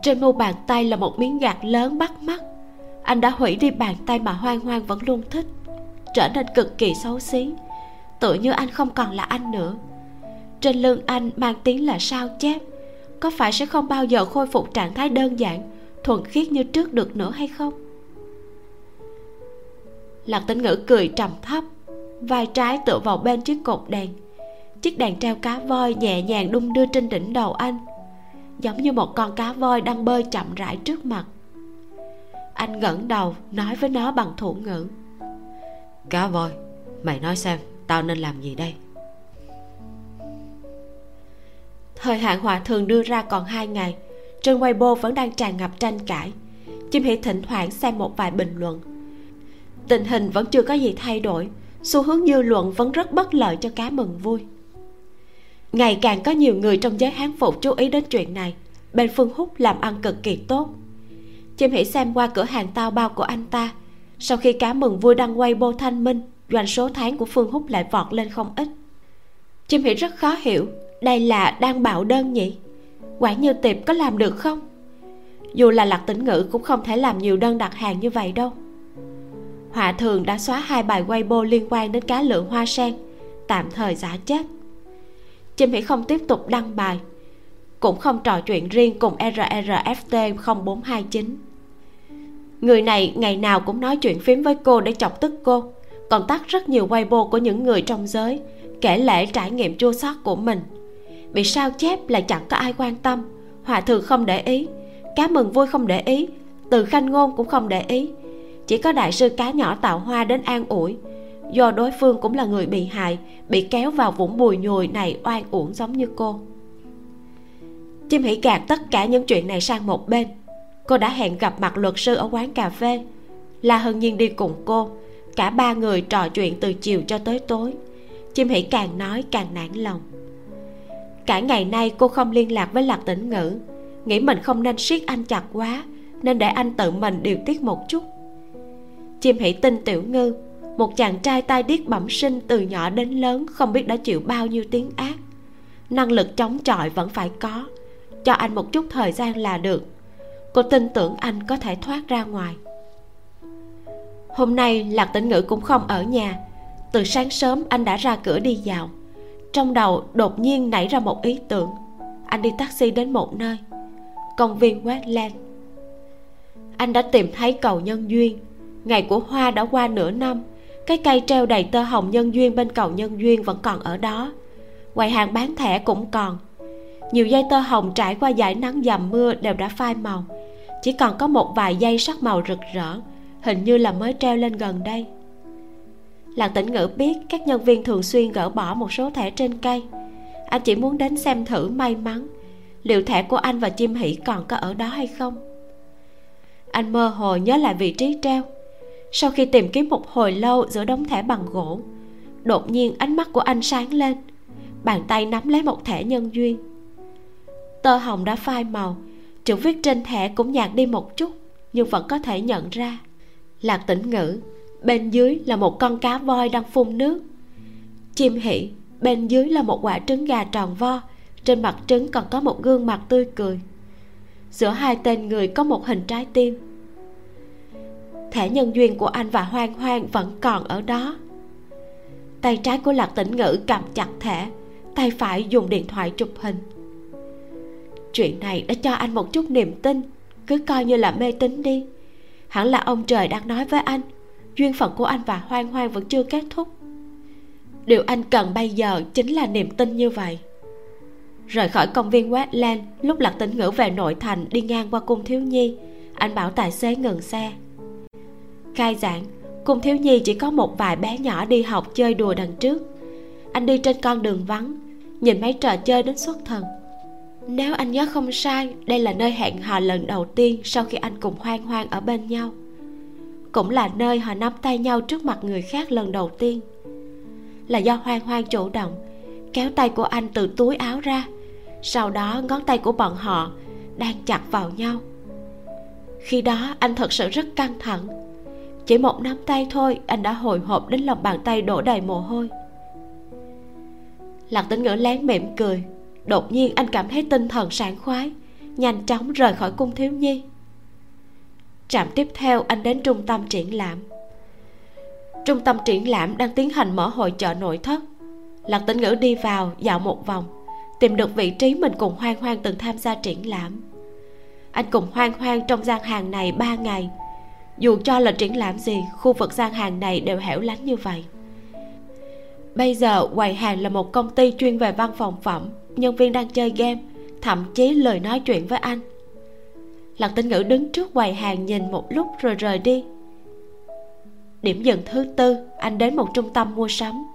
Trên mu bàn tay là một miếng gạt lớn bắt mắt. Anh đã hủy đi bàn tay mà hoang hoang vẫn luôn thích. Trở nên cực kỳ xấu xí. Tự như anh không còn là anh nữa. Trên lưng anh mang tiếng là sao chép. Có phải sẽ không bao giờ khôi phục trạng thái đơn giản? Thuần khiết như trước được nữa hay không? Lạc tĩnh ngữ cười trầm thấp vai trái tựa vào bên chiếc cột đèn. Chiếc đèn treo cá voi nhẹ nhàng đung đưa trên đỉnh đầu anh giống như một con cá voi đang bơi chậm rãi trước mặt. Anh ngẩng đầu nói với nó bằng thủ ngữ. Cá voi mày nói xem tao nên làm gì đây? Thời hạn hòa thường đưa ra còn hai ngày trên weibo vẫn đang tràn ngập tranh cãi. Chim hỉ thỉnh thoảng xem một vài bình luận. Tình hình vẫn chưa có gì thay đổi, xu hướng dư luận vẫn rất bất lợi cho cá mừng vui. Ngày càng có nhiều người trong giới hán phục chú ý đến chuyện này, bên phương húc làm ăn cực kỳ tốt. Chim hỉ xem qua cửa hàng tao bao của anh ta, sau khi cá mừng vui đăng quay bô thanh minh, doanh số tháng của phương húc lại vọt lên không ít. Chim hỉ rất khó hiểu, đây là đang bạo đơn nhỉ? Quả như tiệp có làm được không? Dù là lạc tĩnh ngữ cũng không thể làm nhiều đơn đặt hàng như vậy đâu. Họa thường đã xóa hai bài weibo liên quan đến cá lượng hoa sen, tạm thời giả chết. Chim hỉ không tiếp tục đăng bài, cũng không trò chuyện riêng cùng rrft 0429 người này ngày nào cũng nói chuyện phím với cô để chọc tức cô, còn tắt rất nhiều weibo của những người trong giới, kể lễ trải nghiệm chua xót của mình bị sao chép lại chẳng có ai quan tâm? Hòa thượng không để ý. Cá mừng vui không để ý. Từ khanh ngôn cũng không để ý. Chỉ có đại sư cá nhỏ tạo hoa đến an ủi. Do đối phương cũng là người bị hại, bị kéo vào vũng bùi nhùi này oan uổng giống như cô. Chim hỉ gạt tất cả những chuyện này sang một bên. Cô đã hẹn gặp mặt luật sư ở quán cà phê. La hân nhiên đi cùng cô. Cả ba người trò chuyện từ chiều cho tới tối. Chim hỉ càng nói càng nản lòng cả ngày nay cô không liên lạc với lạc tĩnh ngữ. Nghĩ mình không nên siết anh chặt quá, nên để anh tự mình điều tiết một chút. Chim hỷ tin tiểu ngư, một chàng trai tai điếc bẩm sinh từ nhỏ đến lớn không biết đã chịu bao nhiêu tiếng ác. Năng lực chống chọi vẫn phải có, cho anh một chút thời gian là được. Cô tin tưởng anh có thể thoát ra ngoài. Hôm nay lạc tĩnh ngữ cũng không ở nhà. Từ sáng sớm anh đã ra cửa đi dạo trong đầu đột nhiên nảy ra một ý tưởng. Anh đi taxi đến một nơi. Công viên westland anh đã tìm thấy cầu nhân duyên. Ngày của hoa đã qua nửa năm. Cái cây treo đầy tơ hồng nhân duyên bên cầu nhân duyên vẫn còn ở đó. Quầy hàng bán thẻ cũng còn. Nhiều dây tơ hồng trải qua dải nắng dầm mưa đều đã phai màu. Chỉ còn có một vài dây sắc màu rực rỡ, hình như là mới treo lên gần đây lạc tĩnh ngữ biết các nhân viên thường xuyên gỡ bỏ một số thẻ trên cây. Anh chỉ muốn đến xem thử may mắn, liệu thẻ của anh và chim hỷ còn có ở đó hay không. Anh mơ hồ nhớ lại vị trí treo. Sau khi tìm kiếm một hồi lâu giữa đống thẻ bằng gỗ, đột nhiên ánh mắt của anh sáng lên. Bàn tay nắm lấy một thẻ nhân duyên. Tơ hồng đã phai màu, chữ viết trên thẻ cũng nhạt đi một chút, nhưng vẫn có thể nhận ra. Lạc tĩnh ngữ bên dưới là một con cá voi đang phun nước. Chim hỉ, bên dưới là một quả trứng gà tròn vo. Trên mặt trứng còn có một gương mặt tươi cười. Giữa hai tên người có một hình trái tim. Thẻ nhân duyên của anh và hoang hoang vẫn còn ở đó. Tay trái của lạc tĩnh ngữ cầm chặt thẻ, tay phải dùng điện thoại chụp hình. Chuyện này đã cho anh một chút niềm tin, cứ coi như là mê tín đi. Hẳn là ông trời đang nói với anh duyên phận của anh và hoang hoang vẫn chưa kết thúc. Điều anh cần bây giờ chính là niềm tin như vậy. Rời khỏi công viên westland lúc lạc tĩnh ngữ về nội thành đi ngang qua cung thiếu nhi, anh bảo tài xế ngừng xe. Khai giảng, cung thiếu nhi chỉ có một vài bé nhỏ đi học chơi đùa đằng trước. Anh đi trên con đường vắng, nhìn mấy trò chơi đến xuất thần. Nếu anh nhớ không sai, đây là nơi hẹn hò lần đầu tiên sau khi anh cùng hoang hoang ở bên nhau cũng là nơi họ nắm tay nhau trước mặt người khác lần đầu tiên. Là do hoang hoang chủ động, kéo tay của anh từ túi áo ra. Sau đó ngón tay của bọn họ đang chặt vào nhau. Khi đó anh thật sự rất căng thẳng. Chỉ một nắm tay thôi, anh đã hồi hộp đến lòng bàn tay đổ đầy mồ hôi. Lạc tính ngữ lén mỉm cười. Đột nhiên anh cảm thấy tinh thần sảng khoái, nhanh chóng rời khỏi cung thiếu nhi trạm tiếp theo, anh đến trung tâm triển lãm. Trung tâm triển lãm đang tiến hành mở hội chợ nội thất. Lạc tĩnh ngữ đi vào, dạo một vòng, tìm được vị trí mình cùng hoang hoang từng tham gia triển lãm. Anh cùng hoang hoang trong gian hàng này ba ngày. Dù cho là triển lãm gì, khu vực gian hàng này đều hẻo lánh như vậy. Bây giờ quầy hàng là một công ty chuyên về văn phòng phẩm, nhân viên đang chơi game, thậm chí lời nói chuyện với anh lạc tinh ngữ đứng trước quầy hàng nhìn một lúc rồi rời đi. Điểm dừng thứ tư, anh đến một trung tâm mua sắm.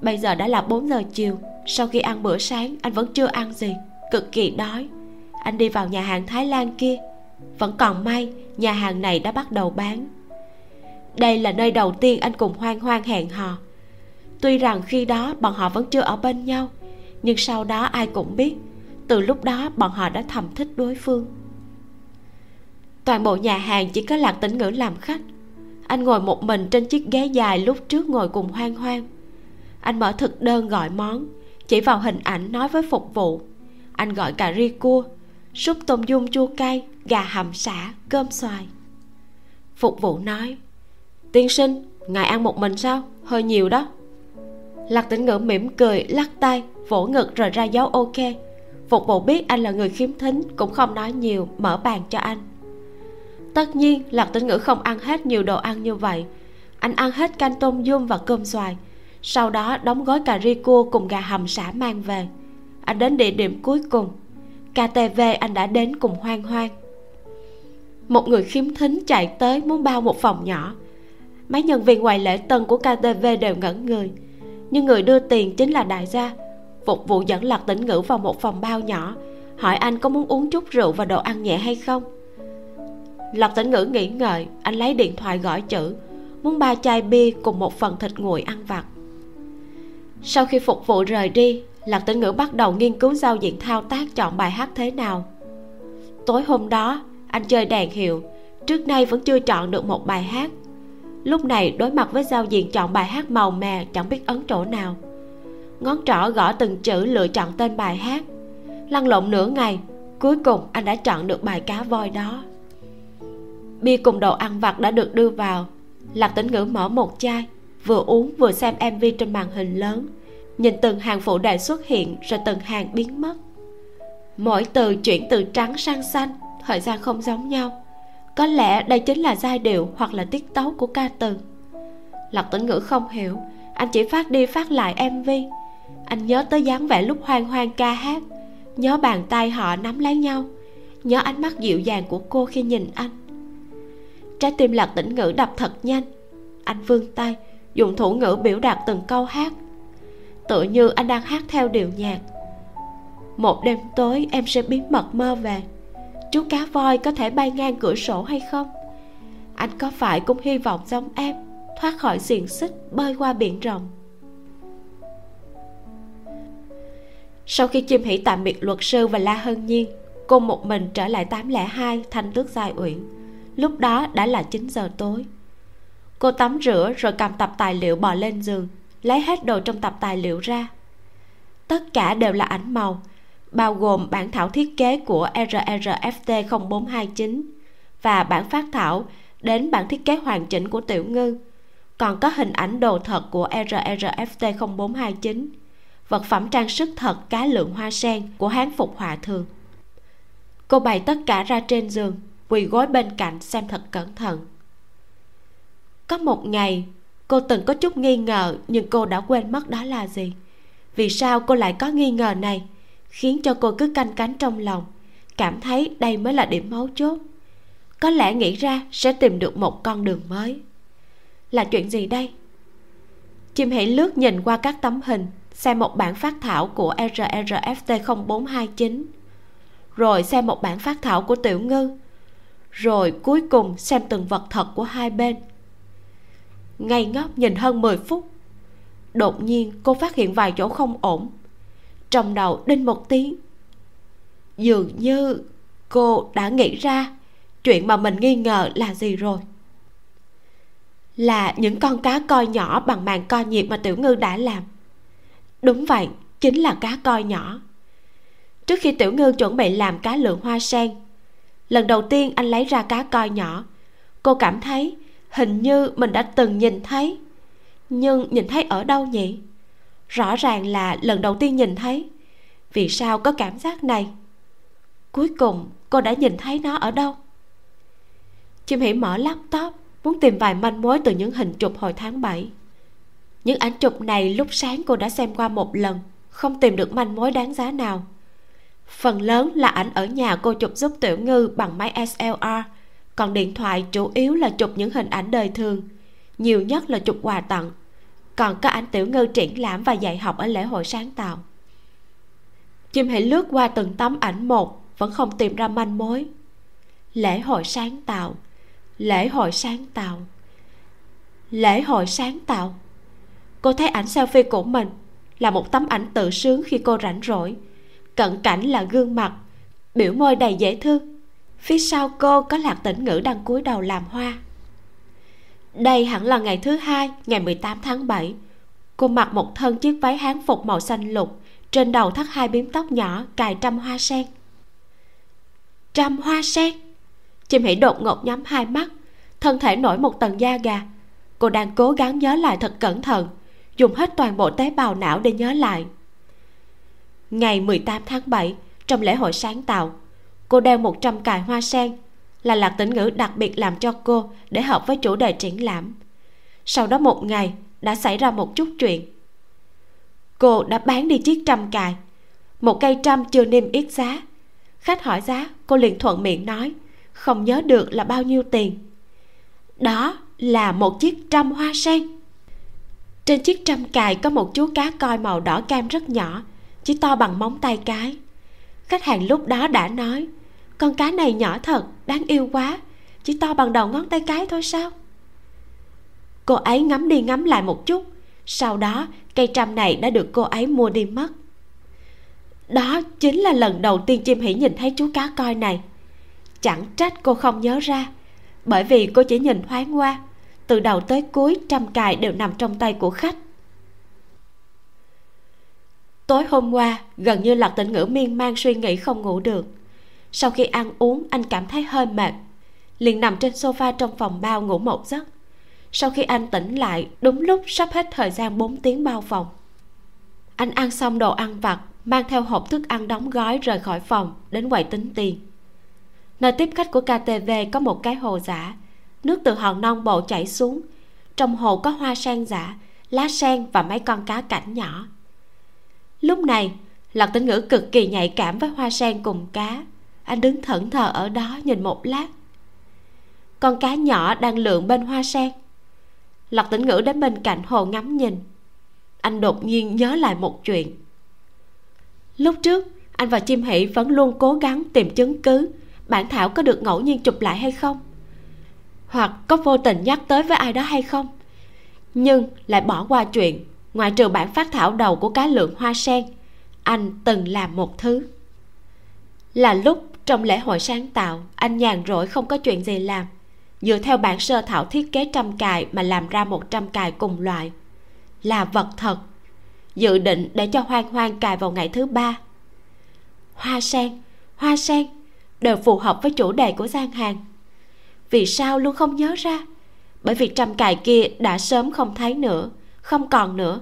Bây giờ đã là 4 giờ chiều, sau khi ăn bữa sáng, anh vẫn chưa ăn gì, cực kỳ đói. Anh đi vào nhà hàng thái lan kia. Vẫn còn may, nhà hàng này đã bắt đầu bán. Đây là nơi đầu tiên anh cùng hoang hoang hẹn hò. Tuy rằng khi đó bọn họ vẫn chưa ở bên nhau, nhưng sau đó ai cũng biết, từ lúc đó bọn họ đã thầm thích đối phương toàn bộ nhà hàng chỉ có lạc tĩnh ngữ làm khách. Anh ngồi một mình trên chiếc ghế dài lúc trước ngồi cùng hoang hoang. Anh mở thực đơn gọi món, chỉ vào hình ảnh nói với phục vụ. Anh gọi cà ri cua, súp tôm dung chua cay, gà hầm xả cơm xoài. Phục vụ nói, tiên sinh, ngài ăn một mình sao? Hơi nhiều đó. Lạc tĩnh ngữ mỉm cười, lắc tay, vỗ ngực rồi ra dấu ok. Phục vụ biết anh là người khiếm thính, cũng không nói nhiều, mở bàn cho anh tất nhiên, lạc tĩnh ngữ không ăn hết nhiều đồ ăn như vậy. Anh ăn hết canh tôm dung và cơm xoài. Sau đó, đóng gói cà ri cua cùng gà hầm xả mang về. Anh đến địa điểm cuối cùng. Ktv anh đã đến cùng hoang hoang. Một người khiếm thính chạy tới muốn bao một phòng nhỏ. Mấy nhân viên ngoài lễ tân của ktv đều ngẩn người. Nhưng người đưa tiền chính là đại gia. Phục vụ dẫn lạc tĩnh ngữ vào một phòng bao nhỏ. Hỏi anh có muốn uống chút rượu và đồ ăn nhẹ hay không? Lạc tĩnh ngữ nghĩ ngợi, anh lấy điện thoại gọi chữ, muốn ba chai bia cùng một phần thịt nguội ăn vặt. Sau khi phục vụ rời đi lạc tĩnh ngữ bắt đầu nghiên cứu giao diện thao tác chọn bài hát thế nào. Tối hôm đó, anh chơi đàn hiệu, trước nay vẫn chưa chọn được một bài hát. Lúc này đối mặt với giao diện chọn bài hát màu mè chẳng biết ấn chỗ nào. Ngón trỏ gõ từng chữ lựa chọn tên bài hát. Lăn lộn nửa ngày, cuối cùng anh đã chọn được bài cá voi đó bia cùng đồ ăn vặt đã được đưa vào. Lạc tĩnh ngữ mở một chai, vừa uống vừa xem mv trên màn hình lớn. Nhìn từng hàng phụ đề xuất hiện rồi từng hàng biến mất. Mỗi từ chuyển từ trắng sang xanh, thời gian không giống nhau. Có lẽ đây chính là giai điệu hoặc là tiết tấu của ca từ. Lạc tĩnh ngữ không hiểu, anh chỉ phát đi phát lại mv anh nhớ tới dáng vẻ lúc hoang hoang ca hát, nhớ bàn tay họ nắm lấy nhau, nhớ ánh mắt dịu dàng của cô khi nhìn anh trái tim lạc tĩnh ngữ đập thật nhanh. Anh vươn tay, dùng thủ ngữ biểu đạt từng câu hát. Tựa như anh đang hát theo điệu nhạc. Một đêm tối, em sẽ bí mật mơ về. Chú cá voi có thể bay ngang cửa sổ hay không? Anh có phải cũng hy vọng giống em, thoát khỏi xiềng xích bơi qua biển rộng? Sau khi chim hỷ tạm biệt luật sư và la hân nhiên, cô một mình trở lại 802 thanh tước giai uyển lúc đó đã là 9 giờ tối. Cô tắm rửa rồi cầm tập tài liệu bò lên giường, lấy hết đồ trong tập tài liệu ra. Tất cả đều là ảnh màu, bao gồm bản thảo thiết kế của RRFT 0429 và bản phát thảo đến bản thiết kế hoàn chỉnh của Tiểu Ngư. Còn có hình ảnh đồ thật của RRFT 0429 vật phẩm trang sức thật cá lượng hoa sen của hán phục họa thường. Cô bày tất cả ra trên giường quỳ gối bên cạnh xem thật cẩn thận. Có một ngày, cô từng có chút nghi ngờ nhưng cô đã quên mất đó là gì. Vì sao cô lại có nghi ngờ này, khiến cho cô cứ canh cánh trong lòng, cảm thấy đây mới là điểm mấu chốt. Có lẽ nghĩ ra sẽ tìm được một con đường mới. Là chuyện gì đây? Chim hãy lướt nhìn qua các tấm hình, xem một bản phát thảo của RRFT 0429 rồi xem một bản phát thảo của Tiểu Ngư rồi cuối cùng xem từng vật thật của hai bên. Ngây ngốc nhìn hơn 10 phút. Đột nhiên cô phát hiện vài chỗ không ổn. Trong đầu đinh một tiếng. Dường như cô đã nghĩ ra chuyện mà mình nghi ngờ là gì rồi. Là những con cá coi nhỏ bằng màn co nhiệt mà tiểu ngư đã làm. Đúng vậy, chính là cá coi nhỏ. Trước khi tiểu ngư chuẩn bị làm cá lượng hoa sen lần đầu tiên anh lấy ra cá coi nhỏ. Cô cảm thấy hình như mình đã từng nhìn thấy. Nhưng nhìn thấy ở đâu nhỉ? Rõ ràng là lần đầu tiên nhìn thấy. Vì sao có cảm giác này? Cuối cùng cô đã nhìn thấy nó ở đâu? Chim hỉ mở laptop, muốn tìm vài manh mối từ những hình chụp hồi tháng 7 những ảnh chụp này lúc sáng cô đã xem qua một lần, không tìm được manh mối đáng giá nào phần lớn là ảnh ở nhà cô chụp giúp tiểu ngư bằng máy slr còn điện thoại chủ yếu là chụp những hình ảnh đời thường, nhiều nhất là chụp quà tặng. Còn có ảnh tiểu ngư triển lãm và dạy học ở lễ hội sáng tạo. Chim hãy lướt qua từng tấm ảnh một, vẫn không tìm ra manh mối. Lễ hội sáng tạo. Lễ hội sáng tạo. Lễ hội sáng tạo. Cô thấy ảnh selfie của mình là một tấm ảnh tự sướng khi cô rảnh rỗi cận cảnh là gương mặt, biểu môi đầy dễ thương. Phía sau cô có lạc tĩnh ngữ đang cúi đầu làm hoa. Đây hẳn là ngày thứ hai, ngày 18 tháng 7 cô mặc một thân chiếc váy hán phục màu xanh lục, trên đầu thắt hai biếm tóc nhỏ cài trăm hoa sen. Trăm hoa sen? Chim hỉ đột ngột nhắm hai mắt, thân thể nổi một tầng da gà. Cô đang cố gắng nhớ lại thật cẩn thận, dùng hết toàn bộ tế bào não để nhớ lại ngày 18 tháng 7 trong lễ hội sáng tạo, cô đeo 100 cài hoa sen là lạc tĩnh ngữ đặc biệt làm cho cô để hợp với chủ đề triển lãm. Sau đó một ngày đã xảy ra một chút chuyện. Cô đã bán đi chiếc trăm cài, một cây trăm chưa niêm yết giá. Khách hỏi giá, cô liền thuận miệng nói, không nhớ được là bao nhiêu tiền. Đó là một chiếc trăm hoa sen. Trên chiếc trăm cài có một chú cá coi màu đỏ cam rất nhỏ chỉ to bằng móng tay cái. Khách hàng lúc đó đã nói, con cá này nhỏ thật, đáng yêu quá, chỉ to bằng đầu ngón tay cái thôi sao? Cô ấy ngắm đi ngắm lại một chút, sau đó cây trăm này đã được cô ấy mua đi mất. Đó chính là lần đầu tiên chim hỉ nhìn thấy chú cá coi này. Chẳng trách cô không nhớ ra, bởi vì cô chỉ nhìn thoáng qua, từ đầu tới cuối trăm cài đều nằm trong tay của khách tối hôm qua, gần như lạc tĩnh ngữ miên man suy nghĩ không ngủ được. Sau khi ăn uống, anh cảm thấy hơi mệt. Liền nằm trên sofa trong phòng bao ngủ một giấc. Sau khi anh tỉnh lại, đúng lúc sắp hết thời gian 4 tiếng bao phòng. Anh ăn xong đồ ăn vặt, mang theo hộp thức ăn đóng gói rời khỏi phòng, đến quầy tính tiền. Nơi tiếp khách của ktv có một cái hồ giả. Nước từ hòn non bộ chảy xuống. Trong hồ có hoa sen giả, lá sen và mấy con cá cảnh nhỏ lúc này lạc tĩnh ngữ cực kỳ nhạy cảm với hoa sen cùng cá. Anh đứng thẫn thờ ở đó nhìn một lát. Con cá nhỏ đang lượn bên hoa sen. Lạc tĩnh ngữ đến bên cạnh hồ ngắm nhìn. Anh đột nhiên nhớ lại một chuyện. Lúc trước, anh và chim hỷ vẫn luôn cố gắng tìm chứng cứ. Bản thảo có được ngẫu nhiên chụp lại hay không? Hoặc có vô tình nhắc tới với ai đó hay không? Nhưng lại bỏ qua chuyện ngoại trừ bản phát thảo đầu của cá lượng hoa sen, anh từng làm một thứ. Là lúc trong lễ hội sáng tạo, anh nhàn rỗi không có chuyện gì làm. Dựa theo bản sơ thảo thiết kế trăm cài mà làm ra một trăm cài cùng loại, là vật thật, dự định để cho hoang hoang cài vào ngày thứ ba. Hoa sen hoa sen, đều phù hợp với chủ đề của gian hàng. Vì sao luôn không nhớ ra? Bởi vì trăm cài kia đã sớm không thấy nữa không còn nữa.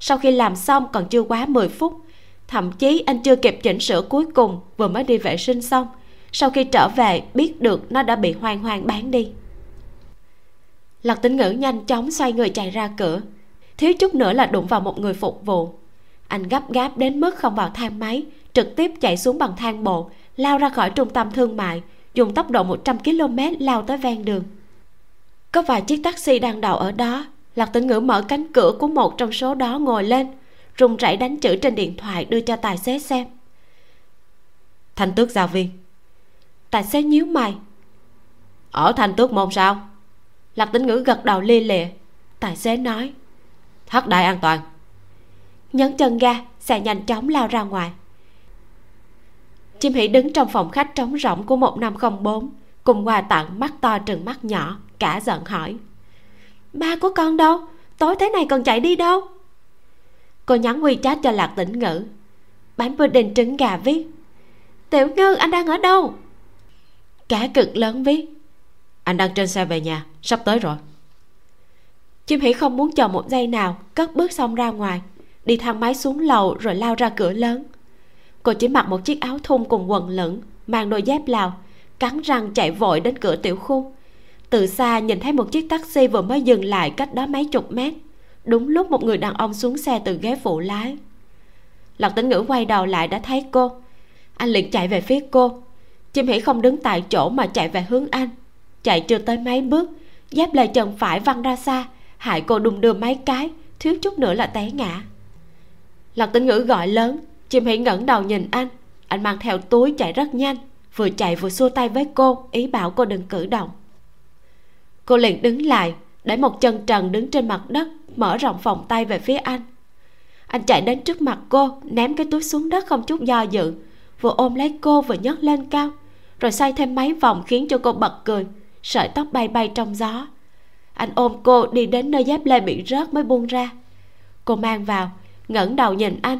Sau khi làm xong còn chưa quá 10 phút, thậm chí anh chưa kịp chỉnh sửa cuối cùng vừa mới đi vệ sinh xong, sau khi trở về biết được nó đã bị hoang hoang bán đi. Lật tính ngữ nhanh chóng xoay người chạy ra cửa. Thiếu chút nữa là đụng vào một người phục vụ. Anh gấp gáp đến mức không vào thang máy, trực tiếp chạy xuống bằng thang bộ, lao ra khỏi trung tâm thương mại, dùng tốc độ 100 km lao tới ven đường. Có vài chiếc taxi đang đậu ở đó lạc tĩnh ngữ mở cánh cửa của một trong số đó ngồi lên, run rẩy đánh chữ trên điện thoại đưa cho tài xế xem. Thanh tước giáo viên. Tài xế nhíu mày. Ở thanh tước môn sao? Lạc Tĩnh ngữ gật đầu lia lịa. Tài xế nói thất đại an toàn. Nhấn chân ga, xe nhanh chóng lao ra ngoài. Chim Hỉ đứng trong phòng khách trống rỗng của một năm không bốn, cùng quà tặng mắt to trừng mắt nhỏ, cả giận hỏi ba của con đâu? Tối thế này còn chạy đi đâu? Cô nhắn wechat cho lạc tĩnh ngữ. Bánh pudding trứng gà viết. Tiểu ngư, anh đang ở đâu? Cả cực lớn viết. Anh đang trên xe về nhà, sắp tới rồi. Chim hỉ không muốn chờ một giây nào, cất bước xong ra ngoài, đi thang máy xuống lầu rồi lao ra cửa lớn. Cô chỉ mặc một chiếc áo thun cùng quần lửng, mang đôi dép lào, cắn răng chạy vội đến cửa tiểu khu từ xa nhìn thấy một chiếc taxi vừa mới dừng lại cách đó mấy chục mét. Đúng lúc một người đàn ông xuống xe từ ghế phụ lái. Lạc tĩnh ngữ quay đầu lại đã thấy cô. Anh liền chạy về phía cô. Chim hỉ không đứng tại chỗ mà chạy về hướng anh. Chạy chưa tới mấy bước, dép lê chân phải văng ra xa, hại cô đùng đưa mấy cái, thiếu chút nữa là té ngã. Lạc tĩnh ngữ gọi lớn. Chim hỉ ngẩng đầu nhìn anh. Anh mang theo túi chạy rất nhanh, vừa chạy vừa xua tay với cô, ý bảo cô đừng cử động cô liền đứng lại, để một chân trần đứng trên mặt đất, mở rộng vòng tay về phía anh. Anh chạy đến trước mặt cô, ném cái túi xuống đất không chút do dự, vừa ôm lấy cô vừa nhấc lên cao, rồi xoay thêm mấy vòng khiến cho cô bật cười, sợi tóc bay bay trong gió. Anh ôm cô đi đến nơi dép lê bị rớt mới buông ra. Cô mang vào, ngẩng đầu nhìn anh.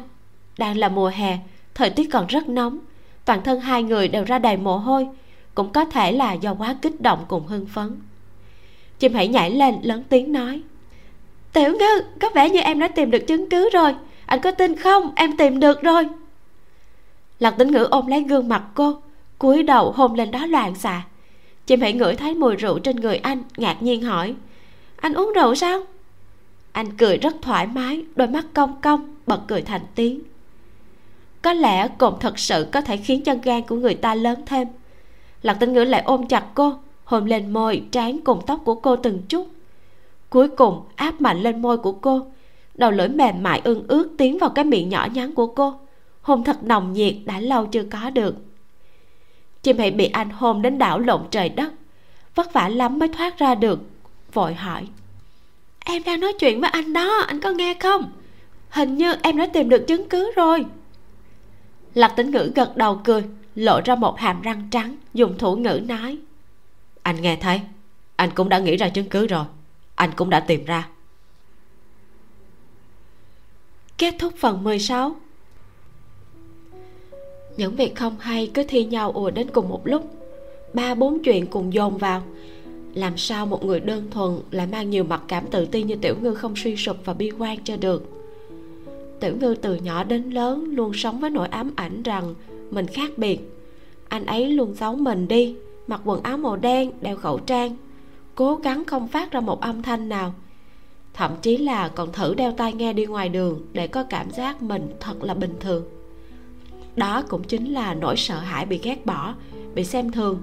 Đang là mùa hè, thời tiết còn rất nóng, toàn thân hai người đều ra đầy mồ hôi, cũng có thể là do quá kích động cùng hưng phấn chim hãy nhảy lên, lớn tiếng nói. Tiểu ngư, có vẻ như em đã tìm được chứng cứ rồi. Anh có tin không? Em tìm được rồi. Lạc tính ngữ ôm lấy gương mặt cô, cúi đầu hôn lên đó loạn xạ. Chim hãy ngửi thấy mùi rượu trên người anh, ngạc nhiên hỏi. Anh uống rượu sao? Anh cười rất thoải mái, đôi mắt cong cong, bật cười thành tiếng. Có lẽ cồn thật sự có thể khiến chân gan của người ta lớn thêm. Lạc tinh ngữ lại ôm chặt cô hôn lên môi, trán cùng tóc của cô từng chút. Cuối cùng, áp mạnh lên môi của cô. Đầu lưỡi mềm mại ưng ướt tiến vào cái miệng nhỏ nhắn của cô. Hôn thật nồng nhiệt đã lâu chưa có được. Chim hãy bị anh hôn đến đảo lộn trời đất. Vất vả lắm mới thoát ra được, vội hỏi. Em đang nói chuyện với anh đó, anh có nghe không? Hình như em đã tìm được chứng cứ rồi. Lạc tính ngữ gật đầu cười, lộ ra một hàm răng trắng, dùng thủ ngữ nói anh nghe thấy. Anh cũng đã nghĩ ra chứng cứ rồi. Anh cũng đã tìm ra. Kết thúc phần 16 những việc không hay cứ thi nhau ùa đến cùng một lúc. Ba bốn chuyện cùng dồn vào. Làm sao một người đơn thuần lại mang nhiều mặt cảm tự ti như tiểu ngư không suy sụp và bi quan cho được? Tiểu ngư từ nhỏ đến lớn luôn sống với nỗi ám ảnh rằng mình khác biệt. Anh ấy luôn giấu mình đi mặc quần áo màu đen, đeo khẩu trang, cố gắng không phát ra một âm thanh nào. Thậm chí là còn thử đeo tai nghe đi ngoài đường để có cảm giác mình thật là bình thường. Đó cũng chính là nỗi sợ hãi bị ghét bỏ, bị xem thường.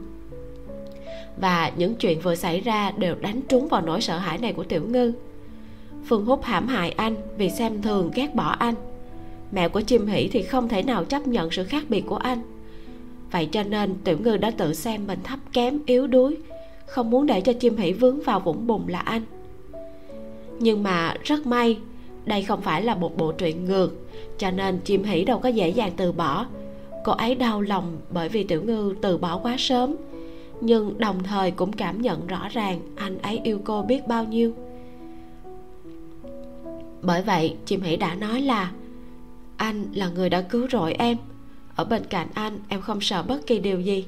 Và những chuyện vừa xảy ra đều đánh trúng vào nỗi sợ hãi này của tiểu ngư. Phương hút hãm hại anh vì xem thường ghét bỏ anh. Mẹ của chim hỷ thì không thể nào chấp nhận sự khác biệt của anh vậy cho nên tiểu ngư đã tự xem mình thấp kém, yếu đuối, không muốn để cho chim hỉ vướng vào vũng bùn là anh. Nhưng mà rất may, đây không phải là một bộ truyện ngược, cho nên chim hỉ đâu có dễ dàng từ bỏ. Cô ấy đau lòng bởi vì tiểu ngư từ bỏ quá sớm, nhưng đồng thời cũng cảm nhận rõ ràng anh ấy yêu cô biết bao nhiêu. Bởi vậy, chim hỉ đã nói là, anh là người đã cứu rỗi em ở bên cạnh anh, em không sợ bất kỳ điều gì.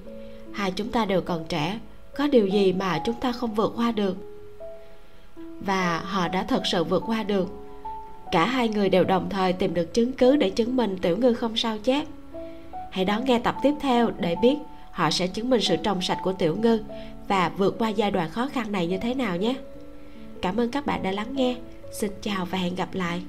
Hai chúng ta đều còn trẻ, có điều gì mà chúng ta không vượt qua được? Và họ đã thật sự vượt qua được. Cả hai người đều đồng thời tìm được chứng cứ để chứng minh tiểu ngư không sao chép. Hãy đón nghe tập tiếp theo để biết họ sẽ chứng minh sự trong sạch của tiểu ngư và vượt qua giai đoạn khó khăn này như thế nào nhé. Cảm ơn các bạn đã lắng nghe. Xin chào và hẹn gặp lại.